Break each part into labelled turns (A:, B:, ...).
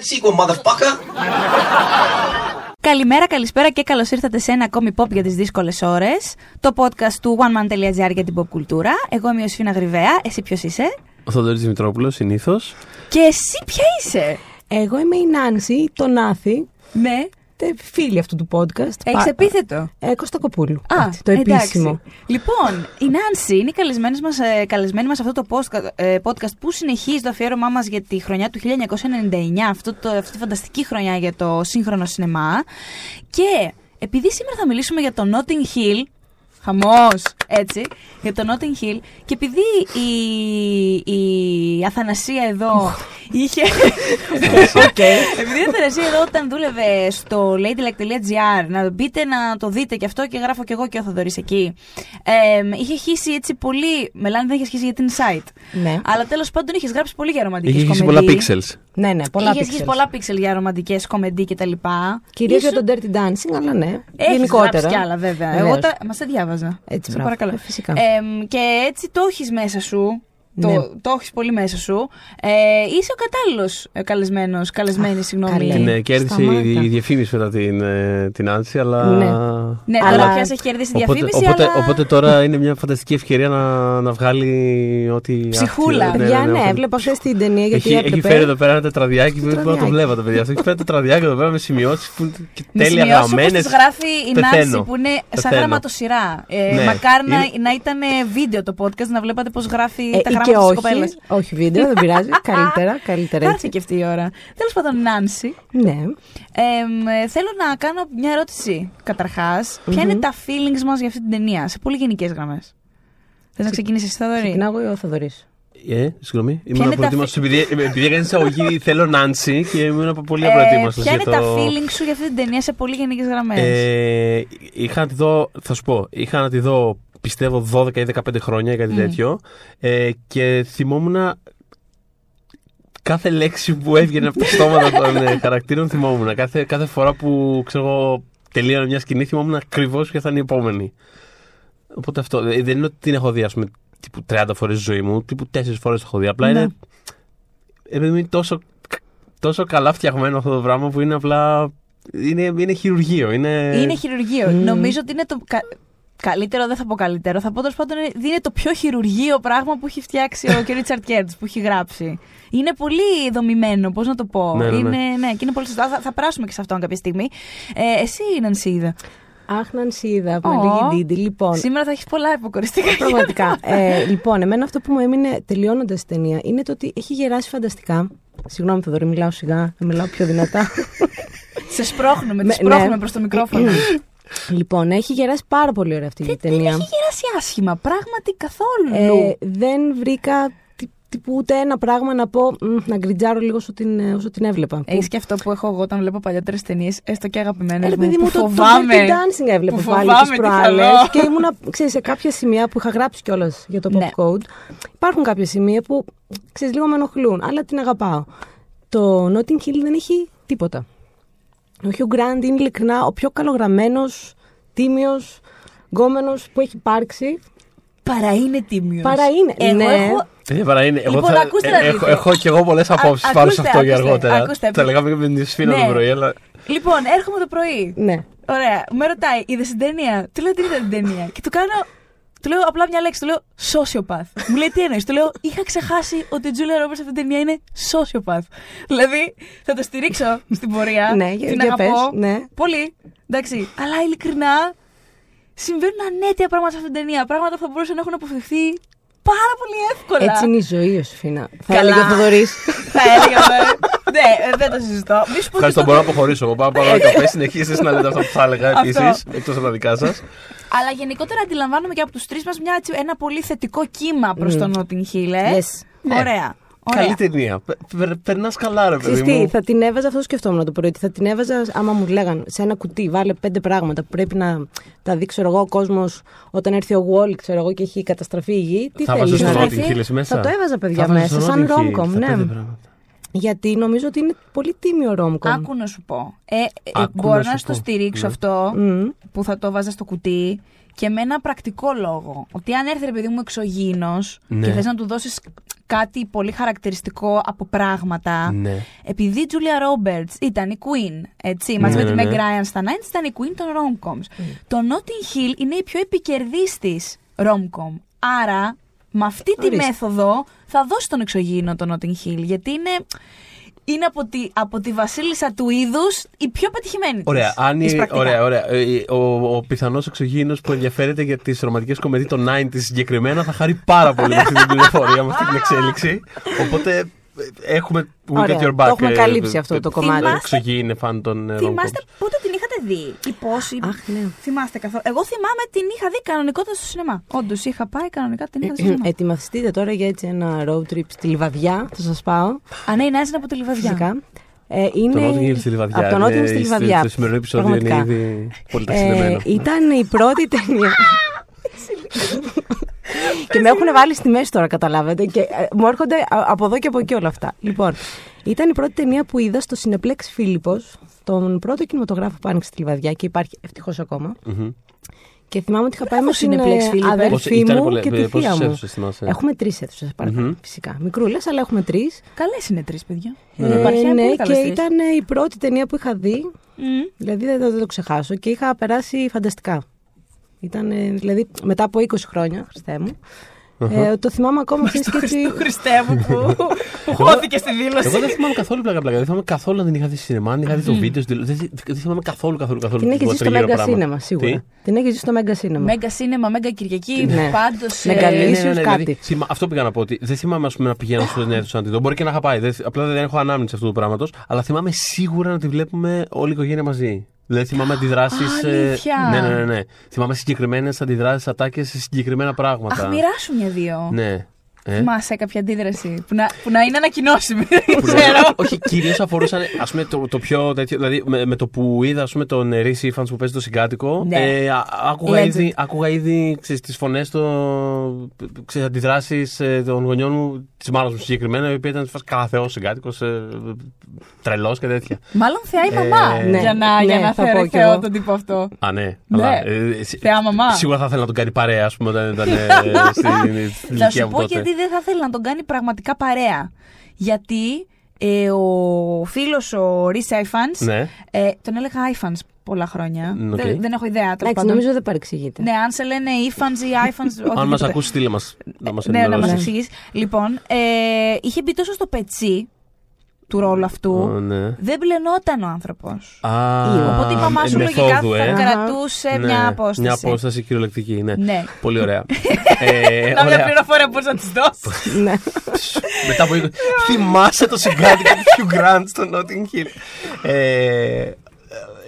A: taking that sequel, motherfucker.
B: Καλημέρα, καλησπέρα και καλώς ήρθατε σε ένα ακόμη pop για τις δύσκολες ώρες. Το podcast του oneman.gr για την pop κουλτούρα. Εγώ είμαι η Ιωσήφινα Γρυβαία. Εσύ ποιος είσαι;
C: Ο Θοδωρής Δημητρόπουλος, συνήθως.
B: Και εσύ ποια είσαι;
D: Εγώ είμαι η Νάνση, το Νάθη,
B: Ναι.
D: Τε- φίλη αυτού του podcast.
B: Έχεις
D: Πα-
B: επίθετο;
D: Ε, Κωστακοπούλου.
B: Α,
D: Έτσι, το
B: εντάξει.
D: επίσημο.
B: Λοιπόν, η Νάνση είναι η καλεσμένη μας, ε, καλεσμένη μας σε αυτό το post- ε, podcast που συνεχίζει το αφιέρωμά μας για τη χρονιά του 1999, αυτό το, αυτή τη φανταστική χρονιά για το σύγχρονο σινεμά. Και επειδή σήμερα θα μιλήσουμε για το Notting Hill, χαμός, έτσι, για το Notting Hill, και επειδή η, η Αθανασία εδώ είχε... Επειδή η Αθανασία εδώ όταν δούλευε στο ladylike.gr, να μπείτε να το δείτε και αυτό και γράφω και εγώ και ο Θοδωρής εκεί, ε, είχε χύσει έτσι πολύ, μελάνη δεν είχες χύσει για την site.
D: Ναι.
B: Αλλά τέλος πάντων είχες γράψει πολύ για ρομαντικές
C: Είχε
B: κομμεντί.
C: χύσει πολλά pixels.
D: Ναι, ναι, πολλά
B: Είχες χύσει
D: pixels.
B: πολλά pixel για ρομαντικές κομμεντί και τα λοιπά.
D: Κυρίως για
B: Ήσουν-
D: το Dirty Dancing, αλλά ναι.
B: Έχεις
D: γενικότερα.
B: γράψει κι άλλα βέβαια.
D: Βεβαίως.
B: Εγώ τα... Μας τα διάβαζα.
D: Έτσι,
B: Σε
D: μπράβο.
B: παρακαλώ.
D: Ε, φυσικά.
B: Εμ, και έτσι το έχεις μέσα σου. Το,
D: Ναι.
B: το έχεις πολύ μέσα σου. Ε, είσαι ο κατάλληλος καλεσμένος, καλεσμένη, συγγνώμη.
D: καλέ.
C: Την ε, κέρδισε
D: Σταμάτα.
C: η, η διαφήμιση μετά την, ε, την Άνση, αλλά.
D: Ναι.
B: Ναι,
D: Αλλά-
B: τώρα πια σε έχει κερδίσει η
C: Οπότε,
B: διαφήμιση,
C: οπότε,
B: αλλά...
C: οπότε τώρα είναι μια φανταστική ευκαιρία να, να βγάλει ό,τι.
B: Ψυχούλα.
C: αχ,
D: Παιδιά, ναι,
C: οπότε-
D: έβλεπα χθες την ταινία γιατί
C: Έχει, έχει
D: έπρεπε.
C: φέρει εδώ πέρα ένα τετραδιάκι που δεν μπορώ να το
D: Τετραδιάκι.
C: βλέπατε, παιδιά. Αυτό έχει φέρει τετραδιάκι εδώ πέρα με σημειώσεις που είναι και
B: Με
C: τέλεια
B: σημειώσεις όπως
C: γραμμένες.
B: τις γράφει η Νάνση
C: Πεθαίνω.
B: που είναι σαν
C: Πεθαίνω.
B: γραμματοσυρά. Ε,
C: Ναι.
B: Μακάρι να,
C: Είναι-
B: να ήταν βίντεο το podcast, να βλέπατε πώς γράφει
D: Ε,
B: τα
D: ή και
B: γράμματα της
D: όχι,
B: κοπέλας.
D: όχι βίντεο, δεν πειράζει. καλύτερα, καλύτερα
B: Θα
D: έτσι.
B: έρθει και αυτή η ώρα. Τέλος πάντων, Νάνση,
D: Ναι.
B: εμ, ε, θέλω να κάνω μια ερώτηση καταρχάς. Ποια είναι τα feelings μας για αυτή την ταινία, σε πολύ γενικές γραμμές; Θες να ξεκινήσεις εσύ, Θοδωρή;
D: Ξεκινάω εγώ ή ο Θοδωρής;
C: Ε, συγγνώμη.
B: είναι
C: Ήμουν
B: τα
C: προετοίμαστο. Επειδή, επειδή έκανε εισαγωγή, θέλω Νάνση και ήμουν πολύ
B: Ε,
C: απροετοίμαστος.
B: ποια είναι τα feelings σου για αυτή την ταινία σε πολύ γενικές γραμμές;
C: Ε, είχα να τη δω, θα σου πω, είχα να τη δω πιστεύω 12 ή 15 χρόνια ή κάτι
B: Μμ.
C: τέτοιο ε, και θυμόμουν κάθε λέξη που έβγαινε από τα στόματα των ε, χαρακτήρων θυμόμουν. Κάθε, κάθε φορά που ξέρω εγώ τελείωνε μια σκηνή θυμόμουν ακριβώς ποια θα είναι η επόμενη. Οπότε αυτό. ε, Δεν είναι ότι την έχω δει, ας πούμε, τύπου 30 φορές στη ζωή μου, τύπου 4 φορές το έχω δει. Απλά
B: Ναι.
C: είναι. Επειδή είναι τόσο, τόσο καλά φτιαγμένο αυτό το πράγμα που είναι απλά. Είναι, είναι χειρουργείο. Είναι,
B: Είναι χειρουργείο.
D: Μμμ.
B: Νομίζω ότι είναι το. Κα- Καλύτερο, δεν θα πω καλύτερο. Θα πω τέλος πάντων είναι- είναι το πιο χειρουργείο πράγμα που έχει φτιάξει ο κ. Ρίτσαρντ Κέρτις, που έχει γράψει. Είναι πολύ δομημένο, πώς να το πω.
C: Ναι, ναι, ναι.
B: Είναι, ναι, και είναι πολύ σωστό. Θα, θα περάσουμε και σε αυτόν κάποια στιγμή. Ε, εσύ, Νανσίδα.
D: Αχ, Νανσίδα,
B: Ω.
D: με λίγη ντίντι. Λοιπόν,
B: Σήμερα θα έχεις πολλά υποκοριστικά.
D: Πραγματικά. ε, λοιπόν, εμένα αυτό που μου έμεινε τελειώνοντας την ταινία είναι το ότι έχει γεράσει φανταστικά. Συγγνώμη, Θοδωρή, μιλάω σιγά, να μιλάω πιο δυνατά.
B: σε σπρώχνουμε,
D: Με-
B: τη σπρώχνουμε
D: ναι.
B: προς το μικρόφωνο.
D: Λοιπόν, έχει γεράσει πάρα πολύ ωραία αυτή η
B: Δεν
D: ταινία.
B: έχει γεράσει άσχημα. Πράγματι καθόλου.
D: Ε, δεν βρήκα τι- τύπου ούτε ένα πράγμα να πω «Μμ, να γκριτζάρω λίγο όσο την, ε, όσο την έβλεπα.
B: Έχεις
D: Που-
B: και αυτό που έχω εγώ όταν βλέπω παλιότερες ταινίες, έστω και αγαπημένες.
D: Ε, ρε παιδί
B: που
D: μου, το, το
B: φοβάμαι.
D: Dirty Dancing έβλεπα
B: που
D: πάλι
B: φοβάμαι
D: τις
B: τι
D: προάλλες
B: καλό.
D: και ήμουνα, ξέρεις, σε κάποια σημεία που είχα γράψει κιόλας για το Pop
B: Ναι.
D: Code. Υπάρχουν κάποια σημεία που, ξέρεις, λίγο με ενοχλούν, αλλά την αγαπάω. Το Notting Hill δεν έχει τίποτα. Ο Hugh Grant είναι ειλικρινά ο πιο καλογραμμένος, τίμιος, γκόμενος που έχει υπάρξει.
B: Παρά είναι τίμιος.
D: Παρά είναι.
B: Εγώ
D: ναι.
B: έχω
C: Ε, παρά είναι. Εγώ
B: Λοιπόν,
C: θα,
B: ακούστε να
C: ε,
B: δείτε.
C: έχω, έχω και εγώ πολλές απόψεις
B: Α-
C: πάνω σε
B: ακούστε,
C: αυτό για
B: ακούστε,
C: αργότερα.
B: ακούστε.
C: Τα λέγαμε και με την Σφίνα
B: Ναι.
C: το πρωί, αλλά.
B: Λοιπόν, έρχομαι το πρωί.
D: Ναι.
B: Ωραία. Με ρωτάει, είδες την ταινία; Του λέω τι είδα την ταινία; Και του κάνω. Του λέω απλά μια λέξη. Του λέω sociopath. Μου λέει τι εννοείς; Του λέω είχα ξεχάσει ότι η Τζούλια Ρόμπερτ αυτή την ταινία είναι sociopath. Δηλαδή θα το στηρίξω στην πορεία.
D: Ναι, για-
B: την
D: για
B: αγαπώ.
D: πες, ναι.
B: Πολύ. Εντάξει. Αλλά ειλικρινά συμβαίνουν ανέτεια πράγματα σε αυτήν την ταινία. Πράγματα που θα μπορούσαν να έχουν αποφευθεί πάρα πολύ εύκολα.
D: Έτσι είναι η ζωή, Ιωσήφίνα. Θα
B: Καλά.
D: έλεγε ο Θοδωρής.
B: Θα έλεγα. ναι. Ναι, ε, δεν το συζητώ. Μη σου πω και
C: Ευχαριστώ,
B: το-
C: μπορώ να αποχωρήσω. Εγώ πάω πάω να καφέ. Συνεχίστε να λέτε αυτά που θα έλεγα
B: Αυτό.
C: επίσης, εκτός από τα δικά σας.
B: Αλλά γενικότερα αντιλαμβάνομαι και από τους τρεις μας ένα πολύ θετικό κύμα προς
D: Mm.
B: το Notting Hill. Ε.
D: Yes.
B: Ωραία. Ωραία.
C: Καλή ταινία. Περνάς καλά, ρε
D: Ξέρεις
C: παιδί
D: τι,
C: μου.
D: θα την έβαζα, αυτό σκεφτόμουν το πρωί. ότι Θα την έβαζα, άμα μου λέγαν, σε ένα κουτί, βάλε πέντε πράγματα που πρέπει να τα δει, ξέρω εγώ, ο κόσμος όταν έρθει ο Wall, ξέρω εγώ, και έχει καταστραφεί η γη. Τι
C: Θα
D: θέλεις
C: βάζω
D: να
C: στο
D: δεις;
C: Notting Hill εσύ μέσα.
D: Θα το έβαζα, παιδιά,
C: Θα βάζω
D: μέσα,
C: στο
D: σαν
C: Notting Hill,
D: rom-com,
C: στα
D: ναι.
C: πέντε πράγματα.
D: Γιατί νομίζω ότι είναι πολύ τίμιο rom-com.
B: Άκου να σου πω. Ε, ε,
C: Άκου
B: μπορώ
C: να
B: να
C: σου
B: στο
C: πω.
B: στηρίξω
C: Ναι.
B: αυτό
D: Μμ.
B: που θα το βάζα στο κουτί και με ένα πρακτικό λόγο. Ότι αν έρθει ρε παιδί μου εξωγήινος
C: Ναι.
B: και θες να του δώσεις κάτι πολύ χαρακτηριστικό από πράγματα.
C: Ναι.
B: Επειδή η Julia Roberts ήταν η Queen, έτσι, μαζί
C: Ναι,
B: με τη
C: ναι,
B: Meg
C: ναι.
B: Ryan στα 90s, ήταν η Queen των rom-coms. Το Notting Hill είναι η πιο επικερδής της rom-com. Άρα, με αυτή τη
D: Ορίστε.
B: μέθοδο θα δώσει τον εξωγήινο το Notting Hill, γιατί είναι, είναι από, τη, από τη βασίλισσα του είδους η πιο πετυχημένη της.
C: Ωραία, αν
B: Της
C: η-
B: πρακτικά.
C: ωραία, ωραία. Ε, Ο, ο πιθανός εξωγήινος που ενδιαφέρεται για τις ρομαντικές κομμεδίε των 90s συγκεκριμένα θα χαρεί πάρα πολύ με αυτή την πληροφορία, με αυτή την εξέλιξη. Οπότε ε, έχουμε. We
D: Ωραία,
C: got your
D: το
C: back.
D: έχουμε
C: ε,
D: καλύψει
C: ε,
D: αυτό το
C: ε,
D: κομμάτι.
C: Το εξωγήινο είναι φαν των ε,
B: Θυμάστε
C: rom-coms.
B: πότε την είχατε δει, ή πώς, ή...
D: Αχ, ναι.
B: Θυμάστε καθόλου. Εγώ θυμάμαι την είχα δει κανονικότητα στο σινεμά. Όντως είχα πάει κανονικά την είχα δει στο σινεμά.
D: Ετοιμαστείτε τώρα για έτσι ένα road trip στη Λιβαδιά. Θα σας πάω.
B: Α, ναι, η Νάζη είναι από τη Λιβαδιά.
D: Φυσικά. Ε, είναι...
C: Το Notting Hill στη Λιβαδιά.
D: Από το Notting Hill
C: ε,
D: στη
C: στο-
D: Λιβαδιά.
C: Το σημερινό επεισόδιο είναι
D: Πραγματικά.
C: ήδη πολύ
D: Ε,
C: ταξιδεμένο.
D: ήταν η πρώτη ταινία. και με έχουν βάλει στη μέση τώρα, καταλάβετε. Και ε, μου έρχονται α- από εδώ και από εκεί όλα αυτά. Λοιπόν, ήταν η πρώτη ταινία που είδα στο Cineplex Φίλιππος, τον πρώτο κινηματογράφο που άνοιξε στη Λιβαδιά και υπάρχει ευτυχώς ακόμα.
C: Μμμ.
D: Και θυμάμαι ότι είχα πάει
B: Έχω
D: με την
B: Cineplex,
D: ε,
B: Φίλιππε.
C: Πόσες-
D: αδερφή
C: ήταν
D: μου
C: πολλές-
D: και τη
C: πόσες
D: θεία μου.
C: αίθουσες θυμάσαι;
D: Έχουμε τρεις αίθουσες,
C: Μμμ.
D: φυσικά. Μικρούλες, αλλά έχουμε τρεις.
B: Καλές είναι τρεις παιδιά.
C: Ναι.
B: Ε, Υπάρχει
D: ναι,
B: πολύ
D: και
B: καλές τρεις.
D: ήταν ε, η πρώτη ταινία που είχα δει
B: Μμ.
D: Δηλαδή δεν, το- δεν το ξεχάσω και είχα περάσει φανταστικά. Ήταν, ε, δηλαδή, μετά από 20 χρόνια, Χριστέ μου, ε, το θυμάμαι ακόμα αυτή η σκέψη.
B: Του Χριστέ μου που, που χώθηκε στη δήλωση.
C: Εγώ δεν θυμάμαι καθόλου πλάκα πλάκα. Δεν θυμάμαι καθόλου να την είχα δει στη σινεμά, αν είχα δει το βίντεο. στη- Δεν, δεν θυμάμαι καθόλου καθόλου καθόλου.
D: Την έχεις
C: το
D: ζήσει στο
C: τριγύρω
D: Μέγκα
C: πράγμα.
D: Σίνεμα, σίγουρα.
C: Τι;
D: Την έχεις ζήσει στο Μέγκα Σίνεμα.
B: Μέγκα σίνεμα, μέγκα Κυριακή,
D: Ναι.
B: πάντως.
D: Μεγαλύτερη. ίσως κάτι.
C: θυμα- αυτό πήγα να πω. Ότι δεν θυμάμαι ας πούμε, να πηγαίνω στην αίθουσα να τη δω. Μπορεί και να είχα πάει. Δεν, απλά δεν έχω ανάμνηση αυτού του πράγματος. Αλλά θυμάμαι σίγουρα να τη βλέπουμε όλη η οικογένεια μαζί. Δηλαδή θυμάμαι αντιδράσεις.
B: Αλήθεια.
C: ναι, ναι, ναι, ναι. Θυμάμαι συγκεκριμένες αντιδράσεις, ατάκες σε συγκεκριμένα πράγματα.
B: Αχ, μοιράσου μια-δύο.
C: Ναι. Ε;
B: Θυμάσαι κάποια αντίδραση που να, που να είναι ανακοινώσιμη. Δεν
C: Που
B: ξέρω.
C: λέω, Όχι, κυρίως αφορούσαν ας πούμε, το, το πιο τέτοιο. Δηλαδή, με, με το που είδα ας πούμε, τον Ρίση Ifans που παίζει το συγκάτοικο,
B: Ναι.
C: ε, α- άκουγα,
B: Legend.
C: ήδη, άκουγα ήδη ξέρεις, τις φωνές, το, ξέρεις, αντιδράσεις ε, των γονιών μου, της μάλλον μου συγκεκριμένα, η οποία ήταν φας καλά θεός συγκάτοικος, ε, τρελός και τέτοια.
B: Μάλλον θεά η
C: Ε,
B: μαμά
D: ναι,
B: για να,
D: ναι,
B: για να
D: θα πω
B: θεωρεί
D: κι
B: θεό
D: εγώ.
B: τον τύπο αυτό.
C: Α, ναι.
B: Ναι.
C: Αλλά, ε, σι-
B: Θεά μαμά.
C: Σίγουρα θα ήθελα να τον κάνει παρέα, ας πούμε, όταν ήταν ε, στην στην
B: Θα
C: ηλικία
B: σου
C: μου
B: πω
C: τότε.
B: Γιατί δεν θα ήθελα να τον κάνει πραγματικά παρέα. Γιατί ε, ο φίλος ο Ρι Άιφανς,
C: Ναι.
B: ε, τον έλεγα Άιφανς πολλά χρόνια.
C: Μ, οκ.
B: δεν, δεν έχω ιδέα. τέλος
D: Εντάξει,
B: πάντων.
D: νομίζω δεν παρεξηγείται.
B: Ναι, αν σε λένε Ήφανς ή Άιφανς.
C: Αν μας ακούσει, στείλε μας. Να μας
B: Ναι, να μας
C: ενημερώσεις.
B: εξηγήσει. Λοιπόν, ε, είχε μπει τόσο στο πετσί του ρόλου αυτού.
C: Ω, ναι.
B: Δεν μπλενόταν ο άνθρωπος.
C: Α,
B: Οπότε η μαμά σου
C: ε,
B: λογικά
C: μεθόδου,
B: θα
C: ε.
B: κρατούσε
C: Ναι,
B: μια απόσταση.
C: Μια απόσταση κυριολεκτική, ναι.
B: Ναι.
C: Πολύ ωραία. ε,
B: Να μια
C: ωραία.
B: πληροφορία μπορείς να της δώσεις.
D: ναι.
C: Μετά από 20... Θυμάσαι το συγκάτοικο του Hugh Grant στο Notting Hill. Ε,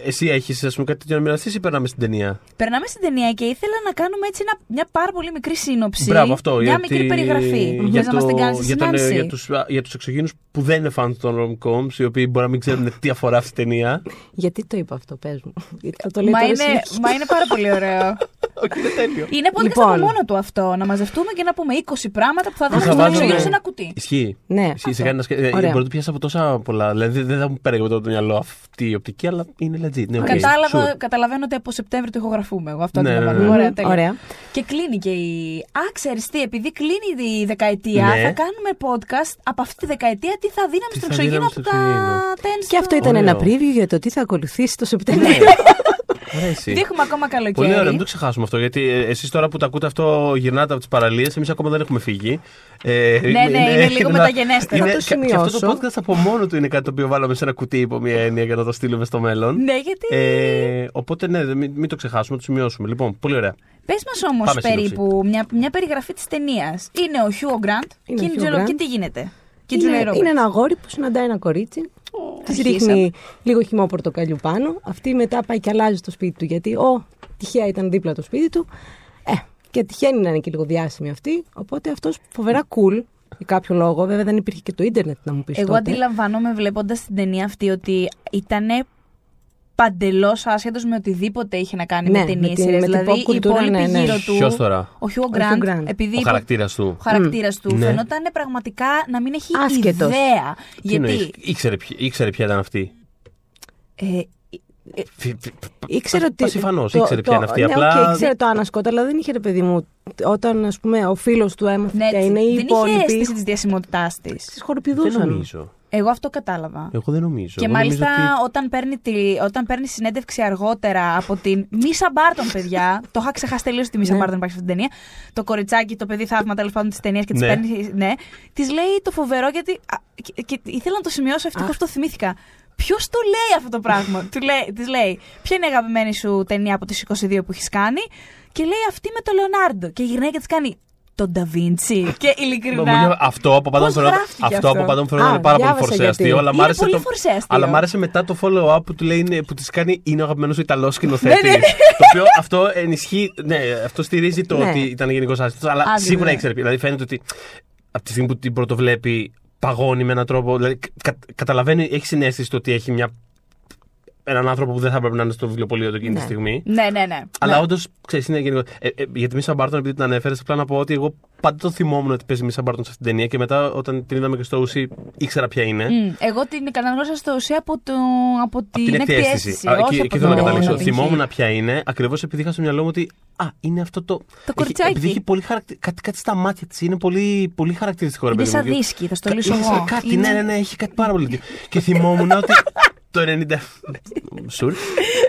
C: εσύ έχεις ας πούμε, κάτι τέτοιο να μοιραστείς ή περνάμε στην ταινία;
B: Περνάμε στην ταινία και ήθελα να κάνουμε έτσι ένα- μια πάρα πολύ μικρή σύνοψη.
C: Μπράβο, αυτό.
B: Μια
C: γιατί...
B: μικρή περιγραφή.
C: Για,
B: Θες να μας την κάνεις
C: για, τον,
B: συνάντηση.
C: για, τους, α, για τους εξωγήινους που δεν είναι fans των rom-coms, οι οποίοι μπορεί να μην ξέρουν τι αφορά αυτή η ταινία.
D: Γιατί το είπα αυτό, πες μου. Γιατί θα το λέει
B: Μα
D: τώρα
B: είναι,
D: συνέχεια.
B: μα είναι πάρα πολύ ωραίο.
C: Όχι, είναι τέλειο.
B: Είναι podcast
D: Λοιπόν.
B: από μόνο του αυτό. Να μαζευτούμε και να πούμε 20 πράγματα που θα
C: Που
B: δούμε
C: θα
B: στο
C: βάζουμε-
B: εξωγήινο σε ένα κουτί.
C: Ισχύει.
D: Ναι,
C: Ισχύει,
D: αυτό.
C: σε κάνει να σκε... ε,
D: Ωραία.
C: Μπορεί να το πιάσει από τόσα πολλά. Δηλαδή δεν θα μου πέραγε από το μυαλό αυτή η οπτική, αλλά είναι legit. Ναι, okay.
B: Κατάλαβα, καταλαβαίνω ότι από Σεπτέμβριο το ηχογραφούμε. Εγώ αυτό
C: Ναι,
B: αντιλαμβάνομαι.
C: ναι, ναι.
B: Ωραία,
D: Μμμ,
B: τέλεια.
D: Ωραία.
B: Και κλείνει και η. Α, ξέρεις τι, επειδή κλείνει η δεκαετία,
C: Ναι.
B: θα κάνουμε podcast από αυτή τη δεκαετία τι θα δίναμε
C: Τι
B: στο
C: θα
B: εξωγήινο
C: δίναμε
B: από
C: στο
B: τα
C: εξωγήινο.
B: τένς.
D: Και αυτό
B: στο-
D: ήταν
C: Ωραίο.
D: ένα preview για το τι θα ακολουθήσει το Σεπτέμβριο.
C: Ωραία, εσύ.
B: Δείχνουμε ακόμα καλοκαίρι.
C: Πολύ ωραία, μην το ξεχάσουμε αυτό. Γιατί εσείς τώρα που τα ακούτε αυτό γυρνάτε από τις παραλίες, εμείς ακόμα δεν έχουμε φύγει. Ε,
B: Ναι, ναι, είναι λίγο
C: ένα-
B: μεταγενέστερο.
C: είναι-
D: Θα το
C: και- Και αυτό το
D: σημειώσω.
C: podcast από μόνο του είναι κάτι το οποίο βάλαμε σε ένα κουτί υπό μία έννοια για να το στείλουμε στο μέλλον.
B: Ναι, γιατί.
C: Ε, οπότε ναι, μην, μην το ξεχάσουμε, το σημειώσουμε. Λοιπόν, πολύ ωραία.
B: Πες μας όμως
C: Πάμε
B: περίπου μια, μια περιγραφή της ταινίας. Είναι ο Χιούο Γκραντ
D: Είναι
B: και,
D: ο
B: η
D: Hugh
B: Τζελο-
D: Grant.
B: και τι γίνεται; Και η
D: είναι,
B: Τζούλια Ρόμπερτς.
D: είναι ένα αγόρι που συναντάει ένα κορίτσι. Της
B: αρχίσαμε.
D: ρίχνει λίγο χυμό πορτοκαλιού πάνω. Αυτή μετά πάει και αλλάζει το σπίτι του γιατί, ο, τυχαία ήταν δίπλα το σπίτι του. Ε, και τυχαίνει να είναι και λίγο διάσημη αυτή. Οπότε αυτός φοβερά cool για κάποιο λόγο. Βέβαια δεν υπήρχε και το ίντερνετ να μου πεις
B: Εγώ
D: τότε.
B: αντιλαμβάνομαι βλέποντας την ταινία αυτή ότι ήταν παντελώς άσχετος με οτιδήποτε είχε να κάνει
D: Ναι,
B: με
D: με
B: ταινίε.
D: την- με την
B: Δηλαδή
D: pop
B: οι
D: κουλτούρα,
B: υπόλοιποι
D: ναι, ναι.
B: γύρω του.
C: Ποιος τώρα;
B: Ο Χιούο
D: Hugh
B: Γκραντ.
D: Grant.
B: Επειδή
C: Ο
B: υπο-
C: χαρακτήρας του.
B: ο χαρακτήρας του
C: Ναι.
B: φαινόταν πραγματικά να μην έχει
D: Άσχετος.
B: ιδέα.
C: Τι εννοείς,
B: Γιατί
C: ήξερε, ποια- ήξερε ποια ήταν αυτή;
B: ε,
D: Ε,
C: Φι- φι-
D: Ήξερε ότι.
C: Προφανώς,
D: το-
C: ήξερε ποια είναι
D: το-
C: αυτή.
D: Ναι,
C: Απλά
D: οκ, ήξερε το Άννα Σκοτ, αλλά δεν είχε ρε παιδί μου. Όταν ας πούμε, ο φίλος του έμαθε
B: Ναι,
D: ποια είναι οι
B: δεν είχε
D: υπόλοιποι.
B: αίσθηση της διασημότητάς της.
D: Τι
C: δεν
D: χοροπηδούσαν.
C: νομίζω.
B: Εγώ αυτό κατάλαβα.
C: Εγώ δεν νομίζω.
B: Και
C: Εγώ
B: μάλιστα
C: νομίζω ότι-
B: όταν, παίρνει τη, όταν παίρνει συνέντευξη αργότερα από την Μίσα Μπάρτον, παιδιά. το είχα ξεχάσει τελείως ότι η Μίσα
D: Ναι.
B: Μπάρτον υπάρχει σε αυτήν την ταινία. Το κοριτσάκι, το παιδί θαύμα τέλος πάντων της ταινίας και της
C: Ναι.
B: παίρνει. Ναι. Της λέει το φοβερό γιατί. α, και, και ήθελα να το σημειώσω ευτυχώς
D: Αχ.
B: το θυμήθηκα. Ποιος το λέει αυτό το πράγμα; Του λέει, της λέει, Ποια είναι η αγαπημένη σου ταινία από τις 22 που έχεις κάνει; Και λέει αυτή με τον Λεωνάρντο. Και γυρνάει και της κάνει. Τον Νταβίντσι. και
C: Μα μου
B: ειλικρινά.
C: λέει, Αυτό από πάντα μου
B: Πώς
C: φαινόταν-
B: γράφτηκε
C: αυτό
B: αυτό;
C: από πάντα μου
D: Α,
C: φαινόταν πάρα πολύ
D: διάβασα
C: φορσέ
D: γιατί.
C: αστείο. Αλλά μ'
B: Είναι
C: άρεσε
B: πολύ
C: το-
B: φορσέ αστείο.
C: Αλλά μ' άρεσε μετά το follow-up που του λέει είναι- που της κάνει είναι ο αγαπημένος σου Ιταλός σκηνοθέτης.
B: Ναι, ναι, ναι.
C: Το οποίο αυτό ενισχύει. Ναι, αυτό στηρίζει το
D: Ναι.
C: ότι ήταν γενικός άσχητο. Αλλά
B: Άντε,
C: σίγουρα
B: ναι.
C: ήξερε. Δηλαδή φαίνεται ότι από τη στιγμή που την πρωτοβλέπει παγώνει με έναν τρόπο. Δηλαδή κα, καταλαβαίνει, έχει συνέστηση το ότι έχει μια, έναν άνθρωπο που δεν θα έπρεπε να είναι στο βιβλιοπωλείο του εκείνη τη
D: Ναι.
C: στιγμή.
B: Ναι, ναι, ναι.
C: Αλλά
B: ναι.
C: όντως, ξέρεις, είναι γενικό. Ε, ε, για τη Μίσα Μπάρτον, επειδή την ανέφερες, απλά να πω ότι εγώ πάντα το θυμόμουν ότι παίζει η Μίσα Μπάρτον σε αυτήν την ταινία και μετά όταν την είδαμε και στο ουσί ήξερα ποια είναι.
B: Μμ, Εγώ την καταναγνώρισα στο ουσία από, το, από την
C: Την έκτη
B: έκτη
C: αίσθηση.
B: αίσθηση.
C: Α,
B: όχι
C: Εκεί
B: από
C: εκεί θέλω να
B: το
C: καταλήξω.
B: Notting Hill.
C: Θυμόμουν ποια είναι, ακριβώς επειδή είχα στο μυαλό μου ότι. Α, είναι αυτό το. έχει-
B: κοριτσάκι.
C: Επειδή έχει πολύ χαρακτη... κάτι, κάτι στα μάτια της. Είναι πολύ, πολύ χαρακτηριστικό ρε
B: Είναι
C: παιδί μου.
B: σαν δίσκι, θα στο
C: Κα-
B: λύσω
C: είναι σαν
B: εγώ.
C: Κάτι,
B: Είναι-
C: ναι, ναι, ναι, έχει κάτι πάρα πολύ. τέτοιο. και θυμόμουν ότι το 90. Σουρ.